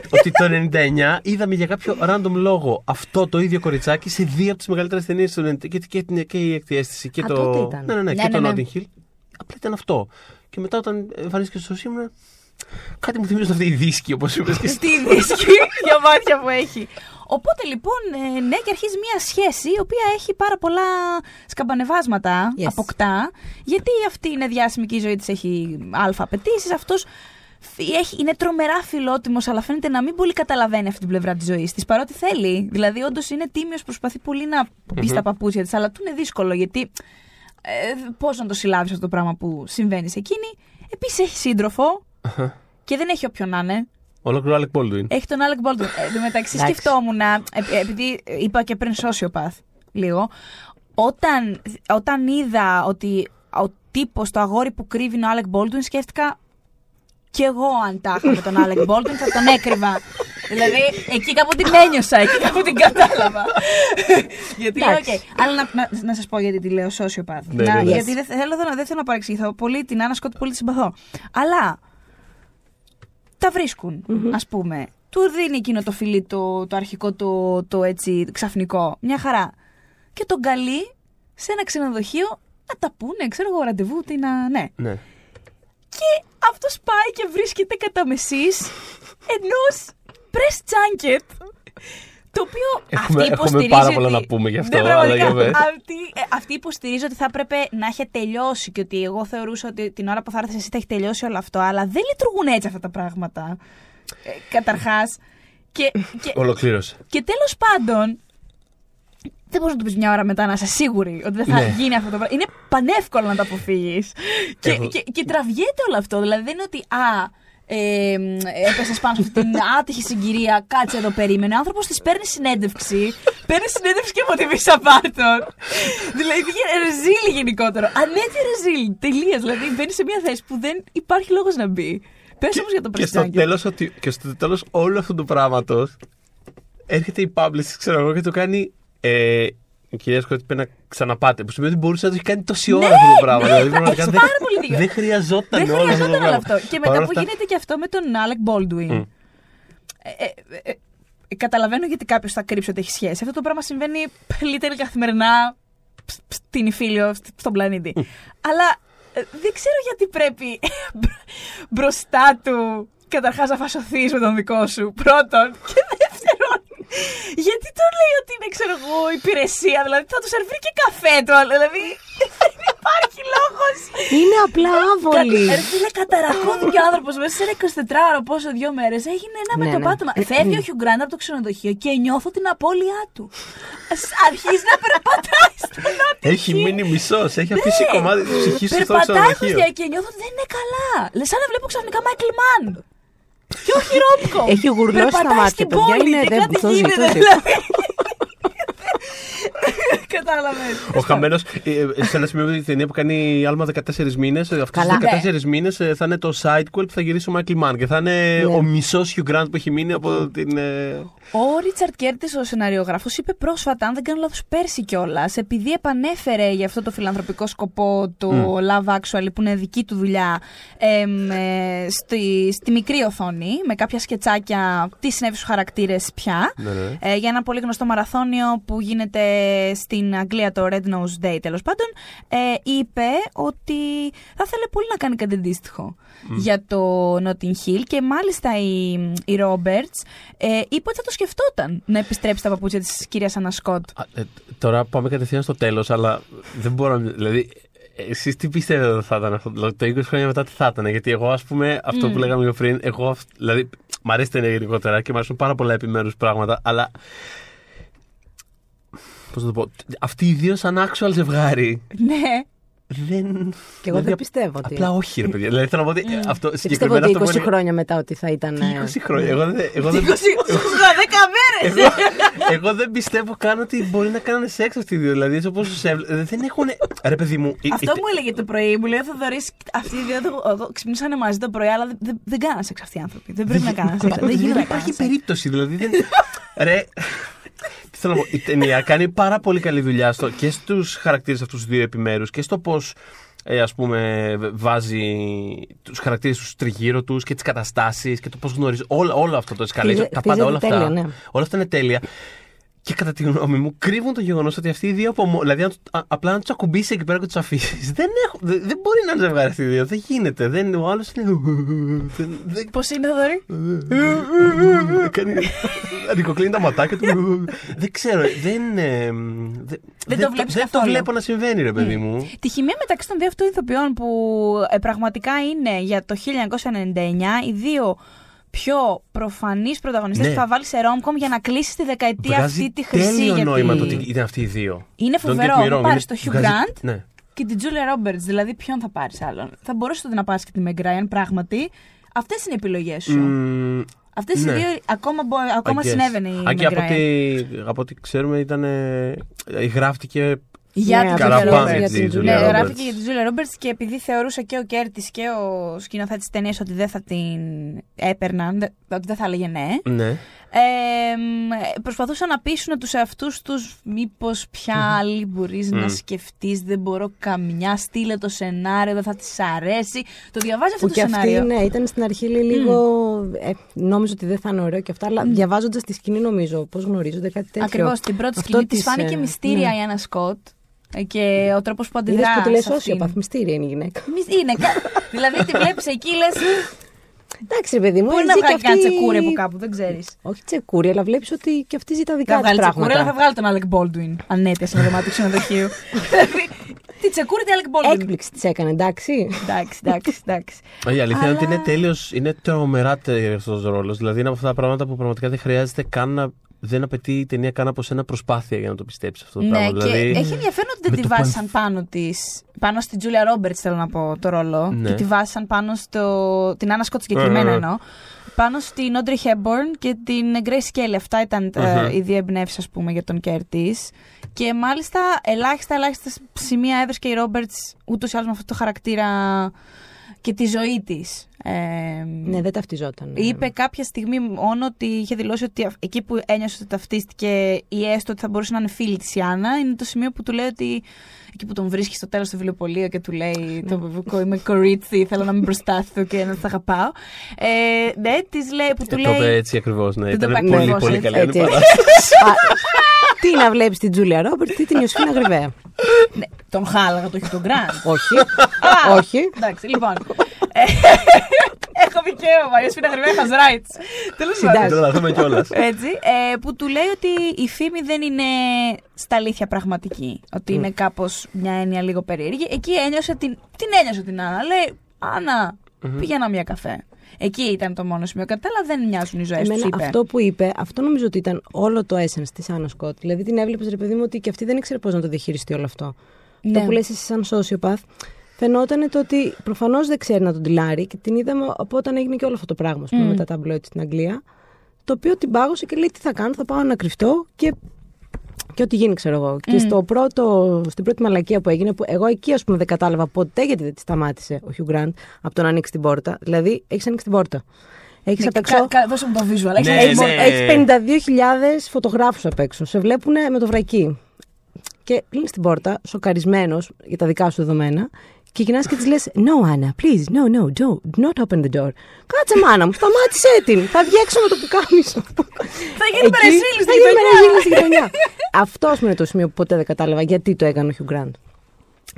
C: ότι το 99 είδαμε για κάποιο random λόγο αυτό το ίδιο κοριτσάκι σε δύο από τις μεγαλύτερες ταινίες του 90 και, και, και, και η έκτη αίσθηση και
D: Α,
C: το.
D: τότε ήταν.
C: Ναι, ναι, ναι,
B: Ναι,
C: και
B: ναι,
C: το
B: ναι.
C: Notting Hill. Απλά ήταν αυτό. Και μετά όταν εμφανίστηκε στο σήμερα. Κάτι μου θυμίζει αυτή η δίσκη, όπως είπες και εσύ.
B: Στη δίσκη για μάτια που έχει. Οπότε λοιπόν, ε, ναι, και αρχίζει μια σχέση η οποία έχει πάρα πολλά σκαμπανεβάσματα,
D: Yes.
B: αποκτά. Γιατί αυτή είναι διάσημη και η ζωή της έχει αλφα απαιτήσεις. Αυτός είναι τρομερά φιλότιμος, αλλά φαίνεται να μην πολύ καταλαβαίνει αυτή την πλευρά της ζωής της. Παρότι θέλει. Δηλαδή, όντως είναι τίμιος, προσπαθεί πολύ να μπει στα παπούτσια της, αλλά του είναι δύσκολο γιατί. Ε, Πώς να το συλλάβεις αυτό το πράγμα που συμβαίνει σε εκείνη. Επίσης έχει σύντροφο και δεν έχει όποιον να είναι.
C: Ολόκληρο Alec Baldwin.
B: Έχει τον Alec Baldwin. Ε, Εν τω μεταξύ
D: Εντάξει.
B: σκεφτόμουν, ε, ε, επειδή είπα και πριν sociopath λίγο, όταν, όταν είδα ότι ο τύπος, το αγόρι που κρύβει είναι ο Alec Baldwin, σκέφτηκα κι εγώ αν τα είχα με τον Alec Baldwin θα τον έκρυβα. δηλαδή εκεί κάπου την ένιωσα, εκεί κάπου την κατάλαβα. γιατί λέω,
D: Εντάξει.
B: οκ. Αλλά να, να, να σας πω γιατί τη λέω sociopath.
C: Ναι,
B: να,
C: ναι, ναι.
B: Γιατί δεν θέλω, δεν θέλω να παρεξηγηθώ πολύ την Άννα Σκοτ, πολύ τη συμπαθώ. Αλλά τα βρισκουν ας πούμε. Του δίνει εκείνο το φιλί, το, το αρχικό, το, το έτσι ξαφνικό. Μια χαρά. Και τον καλεί σε ένα ξενοδοχείο να τα πούνε, ξέρω εγώ, ραντεβού, τι να. Ναι.
C: Ναι.
B: Και αυτό πάει και βρίσκεται κατά μεσής ενός press junket. Το οποίο
C: Έχουμε-
B: αυτή
C: έχουμε
B: υποστηρίζει
C: πάρα πολλά
B: ότι-
C: να πούμε γι' αυτό,
B: Ναι,
C: αλλά
B: πραγματικά.
C: για πες.
B: αυτή, ε, αυτή υποστηρίζει ότι θα έπρεπε να είχε τελειώσει και ότι εγώ θεωρούσα ότι την ώρα που θα έρθεις εσύ θα έχει τελειώσει όλο αυτό. Αλλά δεν λειτουργούν έτσι αυτά τα πράγματα. Ε, Καταρχάς. Και, και,
C: Ολοκλήρωσε.
B: και τέλος πάντων, δεν μπορείς να του πεις μια ώρα μετά να είσαι σίγουρη ότι δεν θα
C: Ναι.
B: γίνει αυτό το πράγμα. Είναι πανεύκολο να το αποφύγεις. και,
C: Έχω-
B: και, και τραβιέται όλο αυτό. Δηλαδή δεν είναι ότι α, ε, έπεσες πάνω σε αυτή την άτυχη συγκυρία, κάτσε εδώ περίμενε. Ο άνθρωπος της παίρνει συνέντευξη. παίρνει συνέντευξη και από τη Μίσα Πάρτον. δηλαδή πήγε ρεζίλ γενικότερο. Ανέτη ρεζίλ. Τελείας. Δηλαδή μπαίνει σε μια θέση που δεν υπάρχει λόγος να μπει. Πες όμως για το
C: Και στο
B: πρεσβάκι.
C: τέλος, ότι, και στο τέλος όλου αυτού του πράγματος έρχεται η publicist, ξέρω εγώ, και το κάνει. Ε, η κυρία Σκότη πρέπει να ξαναπάτε. Που σημαίνει ότι μπορούσε να το έχει κάνει τόση ώρα
B: Ναι,
C: αυτό το πράγμα.
B: ναι,
C: δηλαδή,
B: έχεις
C: πραγματικά δεν,
B: πάρα πολύ δίκιο.
C: δεν χρειαζόταν
B: Δεν
C: όλο αυτό το
B: χρειαζόταν όλο
C: πράγμα.
B: αυτό. Και
C: Παρ'
B: μετά
C: όλα
B: που
C: αυτά-
B: γίνεται και αυτό με τον Alec Baldwin.
C: Μμ.
B: Ε, ε, ε, ε, καταλαβαίνω γιατί κάποιος θα κρύψει ότι έχει σχέση. Αυτό το πράγμα συμβαίνει πλήττερη καθημερινά ψ- ψ- στην Ιφίλιο, σ- στον πλανήτη. Αλλά ε, δεν ξέρω γιατί πρέπει μπροστά του καταρχάς να φασωθεί με τον δικό σου. Πρώτον. Και δεύτερον, γιατί τον λέει ότι είναι, ξέρω εγώ, υπηρεσία. Δηλαδή θα τους σερβίρει και καφέ του. αλλά Δηλαδή δεν υπάρχει λόγος.
D: Είναι απλά άβολη.
B: Ρε φίλε, καταρακώθηκε ο άνθρωπος μέσα σε ένα 24ωρο, πόσο δύο μέρες. Έγινε ένα
D: Ναι,
B: μετοπάτωμα.
D: ναι.
B: Φεύγει ο Χιου Γκραντ από το ξενοδοχείο και νιώθω την απώλειά του. Ας αρχίζει να περπατάει στον Νότιο
C: Έχει μείνει μισός. Έχει αφήσει κομμάτι της ψυχής του στο
B: Περπατάει
C: ξενοδοχείο.
B: χωριστιά και νιώθω ότι δεν είναι καλά. Λες σαν να βλέπω ξαφνικά Μάικλ Μαν. Και όχι Ρόπκο.
D: Έχει γουρλώσει τα
B: Περπατάει
D: μάτια,
B: στην
D: παιδιά,
B: πόλη
D: είναι-
B: και
D: δεν-
B: κάτι
D: το ζει,
B: γίνεται,
D: το ζει.
B: δηλαδή. Κατάλαβες.
C: Ο χαμένος, σε ένα σημείο τη ταινία που κάνει άλμα 14 μήνες, αυτούς τους
D: Καλά.
C: 14 μήνες θα είναι το sidequel που θα γυρίσει ο Μάικλ Μάν και θα είναι
D: Ναι.
C: ο μισός Hugh Grant που έχει μείνει από την. ε,
B: Ο Ρίτσαρντ Κέρτις, ο σεναριογράφος, είπε πρόσφατα, αν δεν κάνω λάθος, πέρσι κιόλας, επειδή επανέφερε για αυτό το φιλανθρωπικό σκοπό το Love Actually, που είναι δική του δουλειά, εμ, ε, στη, στη μικρή οθόνη, με κάποια σκετσάκια, τι συνέβη στους χαρακτήρες πια.
C: Ναι, ναι.
B: Ε, για ένα πολύ γνωστό μαραθώνιο που γίνεται στην Αγγλία το Red Nose Day τέλος πάντων ε, είπε ότι θα ήθελε πολύ να κάνει κάτι αντίστοιχο για το Notting Hill και μάλιστα η, η Roberts ε, είπε ότι θα το σκεφτόταν να επιστρέψει στα παπούτσια της κυρίας Αννα Σκότ.
C: Α, ε, τώρα πάμε κατευθείαν στο τέλος, αλλά δεν μπορώ να. Δηλαδή, εσείς τι πιστεύετε ότι θα ήταν αυτό, δηλαδή, το 20 χρόνια μετά τι θα ήταν. Γιατί εγώ, ας πούμε, αυτό που λέγαμε πιο πριν, εγώ, αυ- δηλαδή, μ' αρέσει η ταινία γενικότερα και μ' αρέσουν πάρα πολλά επιμέρους πράγματα, αλλά. Πώς να το πω. Αυτοί οι δύο σαν actual ζευγάρι
B: ναι.
C: δεν.
D: Και εγώ δεν
C: δηλαδή,
D: πιστεύω ότι.
C: Απλά όχι, ρε παιδιά. Δηλαδή θέλω να πω ότι ε, αυτό
D: Δεν πιστεύω
C: συγκεκριμένα
D: ότι
C: αυτό
D: 20
C: που είναι-
D: χρόνια μετά ότι θα ήταν.
C: Τι
D: ε,
C: 20 χρόνια. Εγώ δεν. Εγώ δεν,
B: 20 10 μέρες!
C: εγώ, εγώ δεν πιστεύω καν ότι μπορεί να κάνουν σεξ αυτοί οι δύο. Δηλαδή, έτσι όπως τους έβλεπα. Δεν έχουν. Ρε, παιδί μου. η-
B: Αυτό
C: η-
B: μου έλεγε το πρωί, μου λέει ο Θοδωρής, αυτοί οι δύο εδώ- εδώ ξυπνήσανε μαζί το πρωί, αλλά δεν, δεν, δεν κάνανε σεξ αυτοί οι άνθρωποι. Δεν πρέπει να κάνανε σεξ.
C: Μα,
B: Δεν γίνεται να
C: υπάρχει
B: κάνουν σεξ.
C: περίπτωση. Δηλαδή, δεν. Ρε. Τι θέλω να πω. Η ταινία κάνει πάρα πολύ καλή δουλειά στο, και στους χαρακτήρες αυτούς τους δύο επιμέρους και στο πώς. Ε, ας πούμε βάζει τους χαρακτήρες τους τριγύρω τους και τις καταστάσεις και το πώς γνωρίζεις όλο, όλο αυτό το escalation,
D: Χτίζε-
C: τα πάντα όλα αυτά
D: χτίζεται τέλεια, ναι.
C: όλα αυτά είναι τέλεια και κατά τη γνώμη μου κρύβουν το γεγονός ότι αυτοί οι δύο από μο- Δηλαδή, αν τους- α- απλά να του ακουμπήσει εκεί πέρα και τους αφήσεις. Δεν, έχω- δεν, δεν μπορεί να είναι ζευγάρι αυτοί οι δύο. Δεν γίνεται. Δεν, ο άλλος είναι. δεν- δεν-
B: Πώς είναι, Θοδωρή;
C: Κάνει. Ανοικοκλίνει τα ματάκια του. Δεν ξέρω. Δεν. ε, Δεν,
B: το βλέπεις
C: Δεν το
B: καθόλου.
C: βλέπω να συμβαίνει, ρε παιδί μου.
B: Τη χημεία μεταξύ των δύο αυτών ηθοποιών που ε, πραγματικά είναι για το 1999 οι δύο πιο προφανείς πρωταγωνιστές
C: Ναι.
B: που θα βάλει σε ρόμκομ για να κλείσει τη δεκαετία
C: Βγάζει
B: αυτή τη χρυσή.
C: τέλειο
B: γιατί
C: νόημα το ότι ήταν αυτοί οι δύο.
B: Είναι
C: Don't
B: φοβερό.
C: get me
B: Να
C: wrong,
B: πάρεις
C: είναι-
B: το Hugh
C: βγάζει-
B: Grant
C: Ναι.
B: και την Julia Roberts. Δηλαδή, ποιον θα πάρεις άλλον. Θα μπορούσε τότε να πάρεις και τη Meg Ryan, πράγματι. Αυτές είναι οι επιλογές σου.
C: Μμμ,
B: Αυτές
C: ναι.
B: οι δύο ακόμα, μπο- ακόμα
C: I guess.
B: συνέβαινε η
C: Αν και
B: Meg
C: από
B: Ryan.
C: ό,τι, από ό,τι ξέρουμε ήταν. ε, γράφτηκε
B: Για
D: Ναι,
B: την
D: από
B: Julia
C: Καραπάν
B: Roberts.
C: για την
D: Julia
B: Ναι,
C: Roberts.
B: γράφτηκε για την Julia Roberts και επειδή θεωρούσε και ο Κέρτης και ο σκηνοθέτης τη ταινίας ότι δεν θα την έπαιρναν, δε- ότι δεν θα έλεγε ναι.
C: Ναι.
B: Ε, μ, προσπαθούσαν να πείσουν τους εαυτούς τους μήπως ποια άλλη μπορείς να σκεφτείς, δεν μπορώ καμιά, στείλε το σενάριο, δεν θα της αρέσει. Το διαβάζει αυτό
D: Που
B: το
D: και αυτή,
B: σενάριο.
D: ναι, ήταν στην αρχή λέει, λίγο. Ε, νόμιζε ότι δεν θα είναι ωραίο και αυτά, αλλά διαβάζοντας τη σκηνή, νομίζω πώς γνωρίζονται κάτι τέτοιο.
B: Ακριβώς, την πρώτη
D: Αυτό
B: σκηνή της
D: της,
B: φάνηκε
D: ε,
B: μυστήρια
D: ναι.
B: η Άννα Σκοτ ε, και ο τρόπος που αντιδράς
D: Είδες που τη λες
B: σε αυτήν.
D: όσοι μυστήρια είναι η γυναίκα.
B: Μυ- Είναι, κα- δηλαδή τη βλέπεις εκεί, λες,
D: Εντάξει, ρε παιδί μου,
B: μπορεί
D: ζει
B: να
D: και
B: βγάλει
D: αυτή...
B: κάτι τσεκούρι από κάπου, δεν ξέρεις.
D: Όχι τσεκούρι, αλλά βλέπεις ότι και αυτή ζει τα δικά
B: Θα
D: της
B: βγάλει τσεκούρι, αλλά θα
D: πράγματα.
B: βγάλει τον Αλεκ Μπόλτουιν. Ανέτεια με δωμάτιο ξενοδοχείου. Δηλαδή, Τι τσεκούρι, τι Alec Baldwin.
D: Έκπληξη της έκανε, εντάξει.
B: Εντάξει, εντάξει, εντάξει.
C: Η αλήθεια είναι ότι
B: Αλλά-
C: είναι τέλειος, είναι τρομερά τέλειος αυτός ο ρόλος. Δηλαδή είναι από αυτά τα πράγματα που πραγματικά δεν χρειάζεται καν να. Δεν απαιτεί η ταινία καν από σένα προσπάθεια για να το πιστέψεις αυτό το
B: Ναι,
C: πράγμα.
B: και
C: δηλαδή,
B: έχει ενδιαφέρον ότι
C: με
B: δεν τη
C: το που
B: βάζαν πάνω της. Πάνω στην Τζούλια Ρόμπερτς, θέλω να πω το ρόλο.
C: Ναι.
B: Και τη βάζαν πάνω στο. την Άννα Σκοτ συγκεκριμένα
C: Ε, ε.
B: εννοώ. Πάνω στην Όντρι Χέπμπορν και την Grace Kelly. Αυτά ήταν ε,
C: Αχα.
B: οι δύο εμπνεύσεις, ας πούμε, για τον Κέρτη. Και μάλιστα ελάχιστα, ελάχιστα σημεία έδωσε και η Ρόμπερτ ούτως ή άλλως με αυτό το χαρακτήρα και τη ζωή της. Ε,
D: Ναι, δεν ταυτιζόταν.
B: Είπε κάποια στιγμή μόνο ότι είχε δηλώσει ότι αυ- εκεί που ένιωσε ότι ταυτίστηκε ή έστω ότι θα μπορούσε να είναι φίλη της η Άννα, είναι το σημείο που του λέει ότι. εκεί που τον βρίσκει στο τέλος του βιβλιοπωλείου και του λέει: το, Είμαι κορίτσι, θέλω να είμαι μπροστά σου και να σε αγαπάω. Ε, ναι, της λέει. Που του
C: ε, το είπε
B: λέει.
C: έτσι ακριβώς. Ναι.
B: Δεν το
C: Ήταν
B: είπε
C: πολύ,
B: ακριβώς
C: πολύ
B: έτσι.
C: καλή
D: Έτσι,
C: ανεπαράσταση.
D: Α, Τι να βλέπεις την Τζούλια Ρόμπερτ ή την Ιωσήφινα Γρυβαία.
B: Ναι, τον χάλαγα, το έχει τον Γκραντ.
D: Όχι.
B: Α,
D: Όχι.
B: Εντάξει, λοιπόν. Ε, Έχω δικαίωμα. Η Ιωσήφινα Γρυβαία has rights. Τέλος
C: Δεν
B: πάντων.
C: τρελαθούμε κιόλας.
B: Έτσι, ε, που του λέει ότι η φήμη δεν είναι στα αλήθεια πραγματική. Ότι είναι κάπως μια έννοια λίγο περίεργη. Εκεί ένιωσε την, την ένιωσε την Άννα. Λέει, Άννα, πήγαινα μια καφέ. Εκεί ήταν το μόνο σημείο κατά τα άλλα δεν μοιάζουν οι ζωές τους,
D: Εμένα
B: είπε.
D: αυτό που είπε, αυτό νομίζω ότι ήταν όλο το essence της Άννα Σκότ. Δηλαδή την έβλεπες, ρε παιδί μου, ότι και αυτή δεν ήξερε πώς να το διαχειριστεί όλο αυτό.
B: Ναι.
D: Το που λες εσύ σαν sociopath, φαινόταν το ότι προφανώς δεν ξέρει να τον τυλάρει και την είδαμε από όταν έγινε και όλο αυτό το πράγμα, ας πούμε, με τα ταμπλόιτ στην Αγγλία. Το οποίο την πάγωσε και λέει: Τι θα κάνω, θα πάω να κρυφτώ και και ό,τι γίνει, ξέρω εγώ. Και στο πρώτο, στην πρώτη μαλακία που έγινε, που εγώ εκεί ας πούμε δεν κατάλαβα ποτέ γιατί δεν τη σταμάτησε ο Χιου Γκραντ από το να ανοίξει την πόρτα. Δηλαδή, έχεις ανοίξει την πόρτα. Έχεις απ' έξω.
B: Κα- κα- Δώσε μου το visual. Έχεις
C: Ναι,
B: ένα
D: Έχεις,
C: ναι.
B: visual.
D: έχεις 52.000 φωτογράφους απ' έξω. Σε βλέπουν με το βρακί. Και κλείνεις την πόρτα, σοκαρισμένος για τα δικά σου δεδομένα, και γυρνάς και της λες: No, Anna, please, no, no, don't, do not open the door. Κάτσε, μάνα μου, σταμάτησέ την. Θα βγει έξω με το πουκάμισο.
B: Θα γίνει περεσίλη
D: Θα
B: στην
D: γίνει
B: γειτονιά.
D: περεσίλη στην γειτονιά. Αυτό ας πούμε, είναι το σημείο που ποτέ δεν κατάλαβα γιατί το έκανε ο Χιου Γκραντ.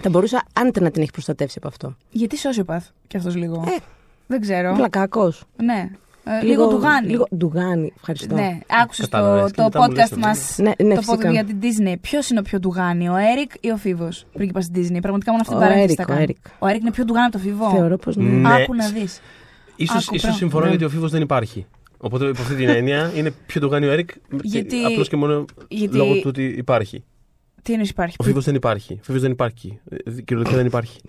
D: Θα μπορούσα άντε να την έχει προστατεύσει από αυτό.
B: Γιατί sociopath κι αυτός λίγο.
D: Ε.
B: Δεν ξέρω.
D: Πλακάκο.
B: Ναι. Ε, λίγο ντουγάνι.
D: Λίγο ντουγάνι, ευχαριστώ.
B: Ναι, άκουσες το,
C: Κατάλαβες. Και
B: το
C: μετά μου λες
B: podcast
C: το
B: μας.
D: Ναι, ναι,
B: το
D: φυσικά.
B: podcast για την Disney. Ποιος είναι ο πιο ντουγάνι, ο Έρικ ή ο Φίβος, πρίγκιπα στην Disney; Πραγματικά μόνο αυτή την
D: Ο
B: παρένθεση
D: Έρικ,
B: θα
D: ο
B: κάνω.
D: Έρικ.
B: Ο Έρικ είναι πιο ντουγάνι από το Φίβο.
D: Θεωρώ πως ναι.
C: Ναι.
B: Άκου να δεις.
C: Ίσως,
B: Άκου,
C: ίσως
B: πράγμα.
C: συμφωνώ
D: Ναι.
C: γιατί ο Φίβος δεν υπάρχει. Οπότε υπό αυτή την έννοια είναι πιο ντουγάνι ο Έρικ.
B: Γιατί-
C: Απλώς και μόνο
B: γιατί-
C: λόγω του ότι υπάρχει.
B: Τι εννοείς υπάρχει;
C: Ο Φίβος δεν υπάρχει. Ο Φίβος δεν υπάρχει. Ε, Κυριολεκτικά δεν υπάρχει.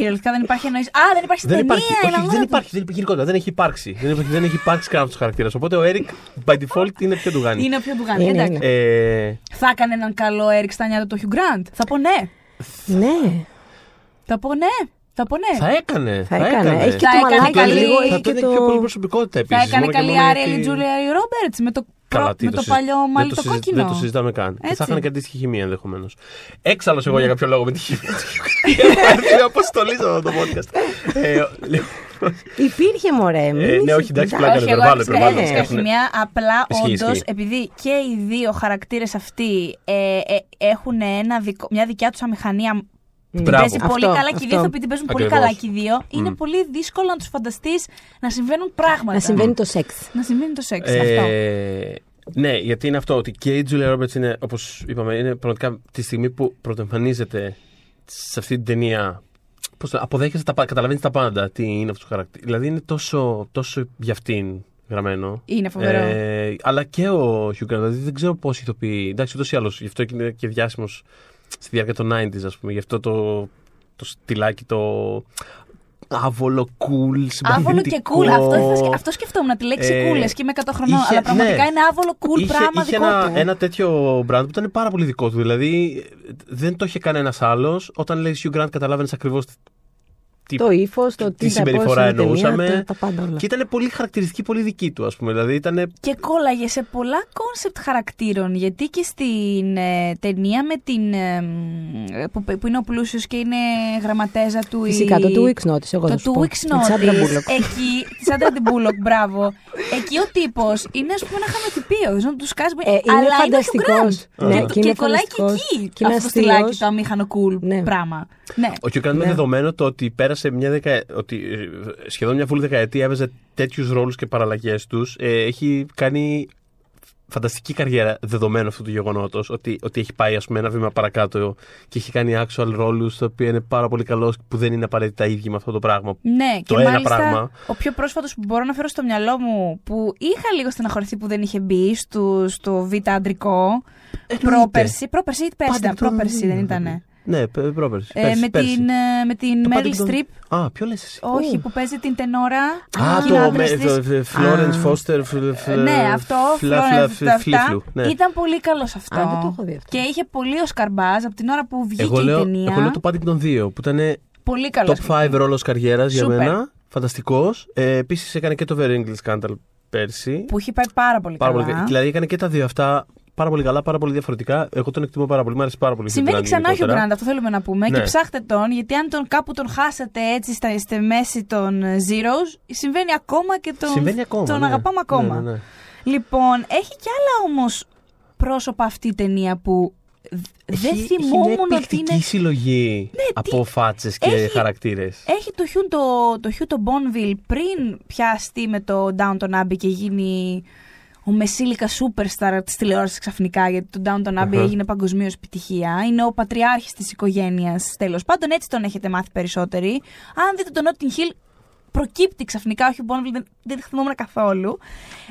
B: Κυριολεκτικά δεν υπάρχει εννοεί. Α, δεν υπάρχει στην
C: δεν
B: ταινία.
C: υπάρχει.
B: είναι
C: Όχι, δεν
B: αγώνα
C: υπάρχει. Δεν υπάρχει γενικότερα. Δεν έχει υπάρξει. Δεν υπάρχει, δεν έχει υπάρξει κανένα από του χαρακτήρε. Οπότε ο Έρικ by default είναι πιο
B: του.
C: ντουγάνι.
B: Είναι πιο ντουγάνι.
D: Είναι,
B: Εντάξει.
D: είναι.
C: Ε,
B: Θα έκανε έναν καλό Έρικ στα νιάτα του Χιου Γκραντ. Θα πω ναι.
D: Ναι,
B: Θα πω ναι. Θα πω ναι.
C: θα έκανε.
D: θα έκανε. Έχει και
B: Θα
D: το
B: έκανε
D: μαλάκι
B: καλή-
D: λίγο,
C: θα
D: έχει
C: του
D: και
C: έδινε πιο πολύ
D: το...
C: προσωπικότητα
B: Θα
C: επίση.
B: έκανε καλή Άρια η Τζούλια Ρόμπερτ με το,
C: Καλά,
B: προ-
C: τι
B: με
C: το,
B: το
C: συζη-
B: παλιό
C: δεν
B: μαλλί
C: το
B: το
C: συζη-
B: κόκκινο.
C: Δεν το συζητάμε καν. Και
B: Έτσι.
C: θα είχαν και αντίστοιχη χημεία ενδεχομένως. Έξαλλος εγώ για κάποιο λόγο με τη χημεία. Έχω έρθει μια αποστολή σε αυτό το podcast. Ε, λέω-
D: Υπήρχε μωρέ. μην
C: Ε, ναι,
D: είσαι-
C: όχι, εντάξει,
D: Εντάξει.
C: πλάκα.
B: Όχι,
C: είναι,
B: εγώ
C: υπερβάλλω,
B: έχω
C: υπερβάλλω,
B: σχέση
C: έχουνε-
B: χημεία. Απλά
C: Ισχύει,
B: όντως,
C: ισχύει.
B: επειδή και οι δύο χαρακτήρες αυτοί ε, ε, έχουν ένα δικο- μια δικιά τους αμηχανία. Την
C: Μπράβο.
B: παίζει πολύ
D: Αυτό,
B: καλά και οι δύο
D: αυτό.
B: ηθοποιοί την παίζουν πολύ
C: Ακριβώς.
B: καλά και οι δύο. Είναι πολύ δύσκολο να τους φανταστείς να συμβαίνουν πράγματα.
D: Να συμβαίνει το σεξ.
B: Να συμβαίνει το σεξ. Αυτό.
C: Ε, ναι, γιατί είναι αυτό ότι και η Julia Roberts είναι, όπως είπαμε, είναι πραγματικά τη στιγμή που πρωτοεμφανίζεται σε αυτή την ταινία. Πώς το, αποδέχεσαι τα πάντα, καταλαβαίνεις τα πάντα τι είναι αυτός το χαρακτήρα. Δηλαδή είναι τόσο, τόσο για αυτήν γραμμένο.
B: Είναι φοβερό.
C: Ε, αλλά και ο Hugh Grant, δηλαδή δεν ξέρω πώ ηθοποιεί. Εντάξει, ούτως ή άλλως, γι' αυτό και είναι και διάσημος στη διάρκεια των 90s, ας πούμε. Γι' αυτό το, το στυλάκι, το άβολο, cool,
B: Άβολο και
C: συμπαθητικό.
B: cool. Αυτό, ήθελα σκε- αυτό σκεφτόμουν, τη λέξη
C: Ε,
B: cool. Και είμαι 100 χρονών.
C: είχε-
B: αλλά πραγματικά
C: ναι.
B: είναι άβολο cool
C: είχε,
B: πράγμα
C: είχε
B: δικό
C: ένα,
B: του.
C: ένα τέτοιο brand που ήταν πάρα πολύ δικό του. Δηλαδή δεν το είχε κανένας άλλος. Όταν λέει Hugh Grant, καταλάβαινες ακριβώς τι,
D: Το ύφος, το
C: τι
D: τι
C: συμπεριφορά εννοούσαμε.
D: Τα, τα πάντα όλα.
C: Και ήταν πολύ χαρακτηριστική, πολύ δική του, ας πούμε. Δηλαδή ήταν.
B: Και κόλλαγε σε πολλά κόνσεπτ χαρακτήρων. Γιατί και στην ε, ταινία με την. ε, μ, που, που είναι ο πλούσιος και είναι γραμματέζα του. η-
D: Φυσικά, το two weeks notice, εγώ
B: Το
D: θα σου
B: του
D: πω.
B: Weeks
D: Με τη Σάντρα
B: Notice,
D: Μπούλοκ.
B: εκεί, τη Σάντρα την Μπούλοκ, μπράβο. Εκεί ο τύπος είναι ας πούμε ένα χαμαιτυπείο, δεν του σκάζει.
D: Ε, είναι
B: αλλά
D: φανταστικός.
B: Είναι ο Hugh Grant.
D: Ναι,
B: και,
D: και είναι
B: κολλάει και
D: φανταστικός.
B: εκεί.
D: Και είναι
B: αυτό το στυλάκι,
D: αστείος.
B: το αμήχανο cool
D: Ναι.
B: πράγμα. Ναι.
C: Ο Hugh Grant είναι
D: Ναι.
C: δεδομένο το ότι πέρασε μια δεκα... ότι ε, σχεδόν μια φουλ δεκαετία έπαιζε τέτοιους ρόλους και παραλλαγές τους. Ε, έχει κάνει φανταστική καριέρα δεδομένου αυτού του γεγονότος. Ότι, ότι έχει πάει ας πούμε, ένα βήμα παρακάτω και έχει κάνει actual ρόλους τα οποία είναι πάρα πολύ καλός που δεν είναι απαραίτητα ίδιοι με αυτό το πράγμα.
B: Ναι,
C: Το
B: και
C: ένα
B: μάλιστα
C: πράγμα.
B: ο πιο πρόσφατος που μπορώ να φέρω στο μυαλό μου που είχα λίγο στεναχωρηθεί που δεν είχε μπει στο, στο β' αντρικό. Πρόπερση. Πρόπερση ή πέρσι ήταν. Πρόπερση δεν ήταν.
C: Ναι, πε- πρόπερση.
B: Ε,
C: Πέρσι,
B: με,
C: πέρσι.
B: την, ε, με την
C: Το
B: Meryl
C: Paddington-
B: Streep.
C: Α, ποιο λες εσύ.
B: Όχι, που παίζει την τενόρα.
C: Α,
B: και είναι
C: το
B: άντρας
C: με-
B: της.
C: το Florence
D: Α.
C: Foster.
B: Ε, Ναι, αυτό,
C: φλα-
B: Florence,
C: φλα-
B: αυτά,
C: φλίφλου, ναι.
B: Ήταν πολύ καλός αυτό.
D: Α, δεν το έχω δει αυτό.
B: Και είχε πολύ ο Σκαρμπάζ από την ώρα που βγήκε
C: Εγώ
B: η
C: λέω,
B: ταινία.
C: εγώ λέω το Paddington 2 που ήταν
B: Πολύ καλός.
C: top 5 ρόλος καριέρας για
B: Σούπερ.
C: μένα. Φανταστικός. Ε, Επίσης έκανε και το Very English Scandal πέρσι.
B: Που είχε πάει πάρα πολύ
C: Πάρα
B: καλά.
C: πολύ, δηλαδή έκανε και τα δύο αυτά πάρα πολύ καλά, πάρα πολύ διαφορετικά. Εγώ τον εκτιμώ πάρα πολύ. Μ' άρεσε πάρα πολύ.
B: Συμβαίνει
C: Hugh Grant
B: ξανά ο Hugh
C: γενικότερα.
B: Grant, αυτό θέλουμε να πούμε.
C: Ναι.
B: Και ψάχτε τον, γιατί αν τον κάπου τον χάσατε έτσι στα, στη μέση των ε, Zeros, συμβαίνει ακόμα και τον,
C: Συμβαίνει ακόμα.
B: τον
C: ναι.
B: αγαπάμε ακόμα.
C: Ναι, ναι, ναι.
B: Λοιπόν, έχει κι άλλα όμως πρόσωπα αυτή η ταινία που δ- δεν
C: Έχει-
B: θυμόμουν
C: έχει μια
B: ότι
C: εκπληκτική
B: είναι. Ναι,
C: συλλογή από φάτσες και
B: Έχει-
C: χαρακτήρες.
B: Έχει το Hugh το, το, Hugh το Bonneville πριν πιαστεί με το Downton Abbey και γίνει ο μεσήλικα superstar της τηλεόρασης ξαφνικά, γιατί το Downton Abbey
C: Αχα.
B: έγινε παγκοσμίως επιτυχία. Είναι ο πατριάρχης της οικογένειας, τέλος πάντων, έτσι τον έχετε μάθει περισσότεροι. Αν δείτε τον Notting Hill, προκύπτει ξαφνικά, όχι ο Bonneville, δεν, δεν τη θυμόμουν καθόλου.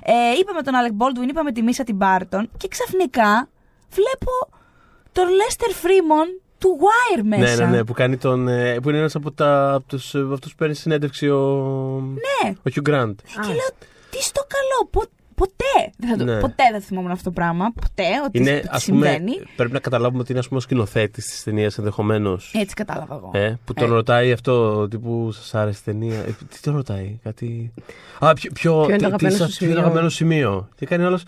B: Ε, είπαμε τον Alec Baldwin, είπαμε τη Μίσα την Barton και ξαφνικά βλέπω τον Lester Freeman του Wire μέσα.
C: Ναι, ναι, ναι, που, κάνει τον, ε, που είναι ένας από, τα, από τους, ε, αυτούς που παίρνει συνέντευξη ο,
B: Ναι.
C: ο Hugh Grant.
B: Και λέω, τι στο καλό, πο- Ποτέ δεν θα το,
C: Ναι.
B: ποτέ δεν θυμόμουν αυτό το πράγμα. Ποτέ ότι
C: Είναι,
B: ότι
C: ας πούμε,
B: συμβαίνει.
C: πρέπει να καταλάβουμε ότι είναι ας πούμε, ο σκηνοθέτης της ταινίας ενδεχομένως.
B: Έτσι κατάλαβα εγώ.
C: Ε, που τον
B: Ε.
C: ρωτάει αυτό, τύπου σας άρεσε η ταινία. Ε, τι τον ρωτάει, κάτι. Α, ποιο, ποιο,
D: Ποιο είναι το
C: τι-
D: αγαπημένο
C: τι σας-
D: σου
C: ποιο είναι το
D: σημείο;
C: αγαπημένο σημείο. Και κάνει άλλος.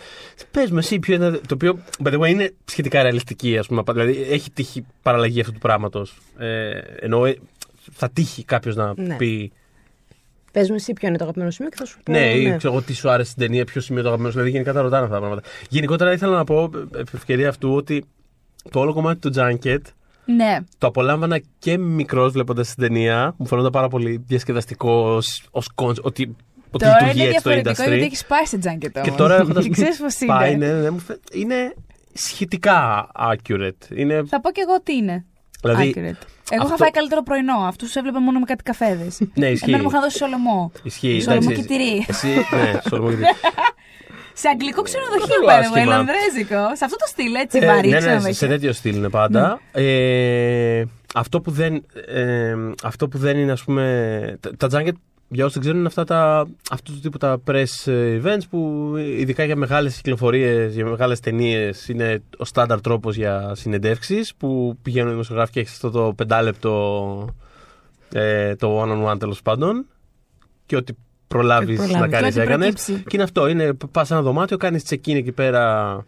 C: Πες με εσύ, ποιο είναι. Το οποίο, by the way, είναι σχετικά ρεαλιστική, ας πούμε. Δηλαδή, έχει τύχει παραλλαγή αυτού του πράγματος. Ε, ενώ ε, θα τύχει κάποιος να
D: Ναι.
C: πει.
D: Πες μου εσύ ποιο είναι το αγαπημένο σημείο και θα σου πω.
C: Ναι, ή ξέρω εγώ τι σου άρεσε στην ταινία, ποιο σημείο το αγαπημένο σου. Δηλαδή, γενικά τα ρωτάνε αυτά τα πράγματα. Γενικότερα, ήθελα να πω, ε, επ' ευκαιρία αυτού, ότι το όλο κομμάτι του Junket
B: Ναι.
C: το απολάμβανα και μικρός βλέποντας την ταινία. Μου φαίνονταν πάρα πολύ διασκεδαστικό ως κόνσεπτ. Ότι, ότι
B: Τώρα
C: λειτουργεί
B: είναι
C: έτσι το
B: διαφορετικό γιατί
C: industry.
B: έχεις πάει σε junket
C: Και
B: όμως.
C: τώρα έχοντας.
B: Και ξέρεις πώς
C: πάει,
B: είναι.
C: ναι, ναι, μου φαι- είναι σχετικά accurate. Είναι,
B: Θα πω κι εγώ τι είναι.
C: Δηλαδή,
B: Accurate. Εγώ είχα
C: αυτό-
B: φάει καλύτερο πρωινό. Αυτούς του έβλεπα μόνο με κάτι καφέδες.
C: ναι, ισχύει.
B: Εμένα μου είχαν δώσει σολομό.
C: Ισχύει.
B: Σολομό
C: εντάξει,
B: και τυρί.
C: Εσύ, ναι, σολομό και τυρί.
B: Σε αγγλικό ξενοδοχείο,
C: Δεν
B: by
C: λέω
B: the way,
C: άσχημα.
B: λονδρέζικο. Σε αυτό το στυλ, έτσι,
C: Ε,
B: βαρύ
C: ναι, ναι,
B: ξενοδοχείο.
C: σε τέτοιο στυλ είναι πάντα. Ε, αυτό, που δεν, ε, αυτό που δεν είναι, ας πούμε. Τα, τα junket, για όσοι δεν ξέρουν, είναι αυτά τα, αυτούς τους τύπους τα press events που ειδικά για μεγάλες κυκλοφορίες, για μεγάλες ταινίες είναι ο στάνταρ τρόπος για συνεντεύξεις που πηγαίνουν οι δημοσιογράφοι και έχεις αυτό το πεντάλεπτο ε, το one-on-one τέλος πάντων και ό,τι προλάβεις
D: Προλάβεις.
C: να
B: Και
C: κάνεις
B: ό,τι
C: έκανες.
B: προκύψει.
C: Και είναι αυτό, είναι, πας σε ένα δωμάτιο, κάνεις check-in εκεί πέρα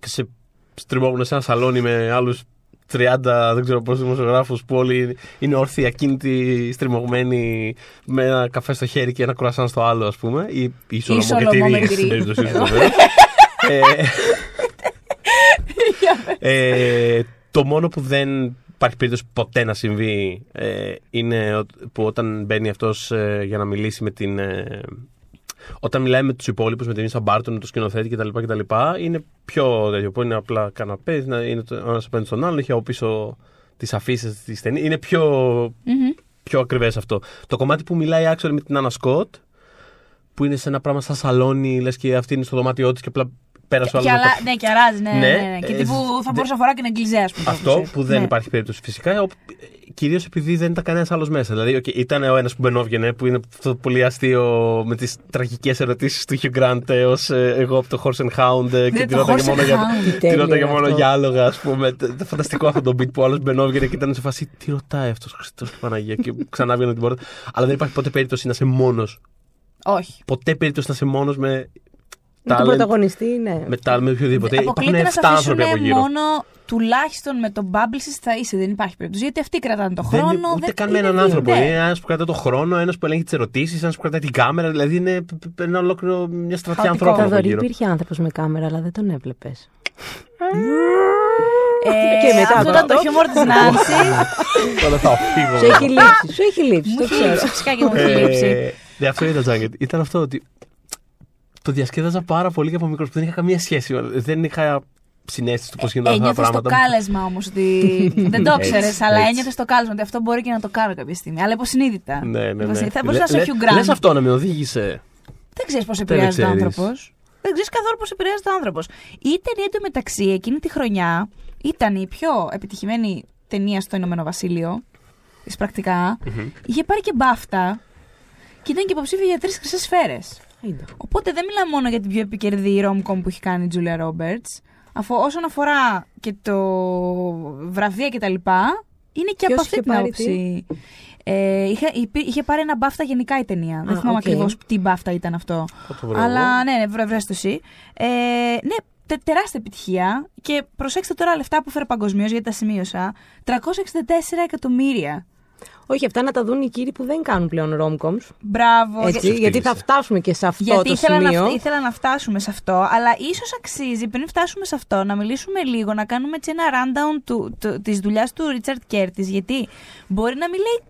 C: και σε στριμώγουν σε ένα σαλόνι με άλλους 30, δεν ξέρω πόσους δημοσιογράφους που όλοι είναι όρθιοι, ακίνητοι, στριμωγμένοι με ένα καφέ στο χέρι και ένα κουρασάν στο άλλο ας πούμε ή, ή
B: σολομό
C: σολομό
B: με
C: και
B: τυρί.
C: στην περίπτωσή του βεβαίως. ε, ε, το μόνο που δεν υπάρχει περίπτωση ποτέ να συμβεί ε, είναι ο- που όταν μπαίνει αυτός ε, για να μιλήσει με την... ε, όταν μιλάει με τους υπόλοιπους, με την Ίσα Μπάρτον, με τον σκηνοθέτη κτλ. κτλ είναι πιο τέτοιο. Που είναι απλά καναπές, να είναι το ένας απέναντι στον άλλον, έχει από πίσω τις αφήσεις τη ταινία. Είναι πιο,
B: Μμμ.
C: πιο ακριβές αυτό. Το κομμάτι που μιλάει actually με την Άννα Σκοτ, που είναι σε ένα πράγμα σαν σαλόνι, λες και αυτή είναι στο δωμάτιό της και απλά πέρασε ο
B: Και
C: άλλος.
B: αλα... Ναι, και αράζει, ναι, ναι,
C: Ναι,
B: ναι, Και
C: ε,
B: τύπου θα
C: δε-
B: μπορούσε να φορά και να εγκλιζέ, ας πούμε.
C: Αυτό
B: όπως
C: που δεν
B: Ναι.
C: υπάρχει περίπτωση φυσικά. Κυρίως επειδή δεν ήταν κανένας άλλος μέσα. Δηλαδή, okay, ήταν ο ένας που μπαινόβγαινε, που είναι αυτό το πολύ αστείο με τις τραγικές ερωτήσεις του Hugh Grant ω εγώ από το Horse and Hound ε, και
B: Ναι,
C: τη
B: το
C: ρώταγε
B: Horse
C: μόνο
B: and
C: για,
B: Hound.
C: τη
D: Τέλειο
C: ρώταγε
D: είναι
C: μόνο
D: αυτό.
C: για άλογα, ας πούμε. Το το φανταστικό αυτό το beat που άλλος μπαινόβγαινε και ήταν σε φάση τι ρωτάει αυτός Χριστός και Παναγία και ξανά βγαίνει την πόρτα. Αλλά δεν υπάρχει ποτέ περίπτωση να είσαι μόνος.
B: Όχι.
C: Ποτέ περίπτωση να είσαι μόνος με.
D: Με τον
C: talent,
D: πρωταγωνιστή, ναι.
C: με talent, με οποιοδήποτε. Υπάρχουν
B: Αποκλείται να σε
C: 7 άνθρωποι από
B: αφήσουν
C: γύρω.
B: μόνο τουλάχιστον με τον Bubbles θα είσαι. Δεν υπάρχει περίπτωση. Γιατί αυτοί κρατάνε το
C: Δεν
B: χρόνο.
C: είναι ούτε
B: δεν-
C: καν με
B: είναι
C: έναν
B: δύο,
C: άνθρωπο.
B: ναι.
C: Είναι ένας που κρατάει το χρόνο, ένας που ελέγχει τις ερωτήσεις, ένας που κρατάει την κάμερα. Δηλαδή είναι π- π- ένα ολόκληρο μια στρατιά
B: Χαοτικό.
C: ανθρώπων από
D: Θοδωρή
C: γύρω.
D: υπήρχε άνθρωπος με κάμερα, αλλά δεν τον έβλεπες.
B: Ε,
D: Και μετά
B: αυτό
D: από
B: ήταν το
D: αυτό.
B: χιούμορ της Νάνσης.
C: Τώρα θα φύγω.
D: Σου έχει λείψει, σου έχει λείψει,
B: Μου
D: το
B: έχει
D: ξέρω.
B: λείψει, φυσικά και μου έχει λείψει.
C: Ε, Ναι, αυτό ήταν Τζάγκετ. Ήταν αυτό ότι το διασκέδαζα πάρα πολύ και από μικρός. Δεν είχα καμία σχέση. Δεν είχα συνέστηση του πώς γίνονται αυτά τα
B: Ένιωθες το
C: πράγματα.
B: κάλεσμα όμως ότι. δεν το ήξερες,
C: Έτσι,
B: αλλά
C: έτσι.
B: ένιωθες το κάλεσμα ότι αυτό μπορεί και να το κάνω κάποια στιγμή. Αλλά υποσυνείδητα.
C: Ναι, ναι, ναι.
B: Θα μπορούσε να είσαι ο Hugh Grant.
C: Λες αυτό να με οδήγησε.
B: Δεν ξέρεις πώς
C: Δεν
B: επηρεάζεται ο
C: ξέρεις.
B: άνθρωπος. Δεν ξέρεις καθόλου πώς επηρεάζεται ο άνθρωπος. Η ταινία εντωμεταξύ εκείνη τη χρονιά ήταν η πιο επιτυχημένη ταινία στο Ηνωμένο Βασίλειο. Εισπρακτικά. Είχε πάρει και BAFTA και ήταν και υποψήφια για τρεις χρυσές σφαίρες.
D: Είδα.
B: Οπότε δεν μιλάμε μόνο για την πιο επικερδή rom-com που έχει κάνει η Τζούλια Ρόμπερτς. Αφού όσον αφορά και το βραβεία και τα λοιπά, είναι και
D: Ποιος
B: από αυτή
D: είχε
B: την
D: πάρει
B: άποψη. Ε, είχε, υπή- είχε πάρει ένα BAFTA γενικά η ταινία. δεν
D: Α,
B: θυμάμαι
D: οκ.
B: ακριβώς τι BAFTA ήταν αυτό.
C: Θα το βρω εγώ.
B: Αλλά ναι, ναι, βρε, βρες το εσύ. Ε, ναι, τε, τεράστια επιτυχία. Και προσέξτε τώρα λεφτά που φέρε παγκοσμίως, γιατί τα σημείωσα. 364 εκατομμύρια.
D: Όχι, αυτά να τα δουν οι κύριοι που δεν κάνουν πλέον romcoms.
B: Μπράβο.
D: Έτσι,
C: Για-
D: γιατί θα φτάσουμε και σε αυτό
B: Γιατί
D: το
B: ήθελα
D: σημείο.
B: να, φ- ήθελα να φτάσουμε σε αυτό, αλλά ίσως αξίζει πριν φτάσουμε σε αυτό να μιλήσουμε λίγο, να κάνουμε έτσι ένα rundown του, του, της δουλειάς του Ρίτσαρτ Κέρτης, γιατί μπορεί να μην λέει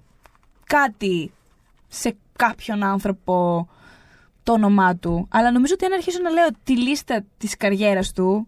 B: κάτι σε κάποιον άνθρωπο το όνομά του, αλλά νομίζω ότι αν αρχίσω να λέω τη λίστα της καριέρας του,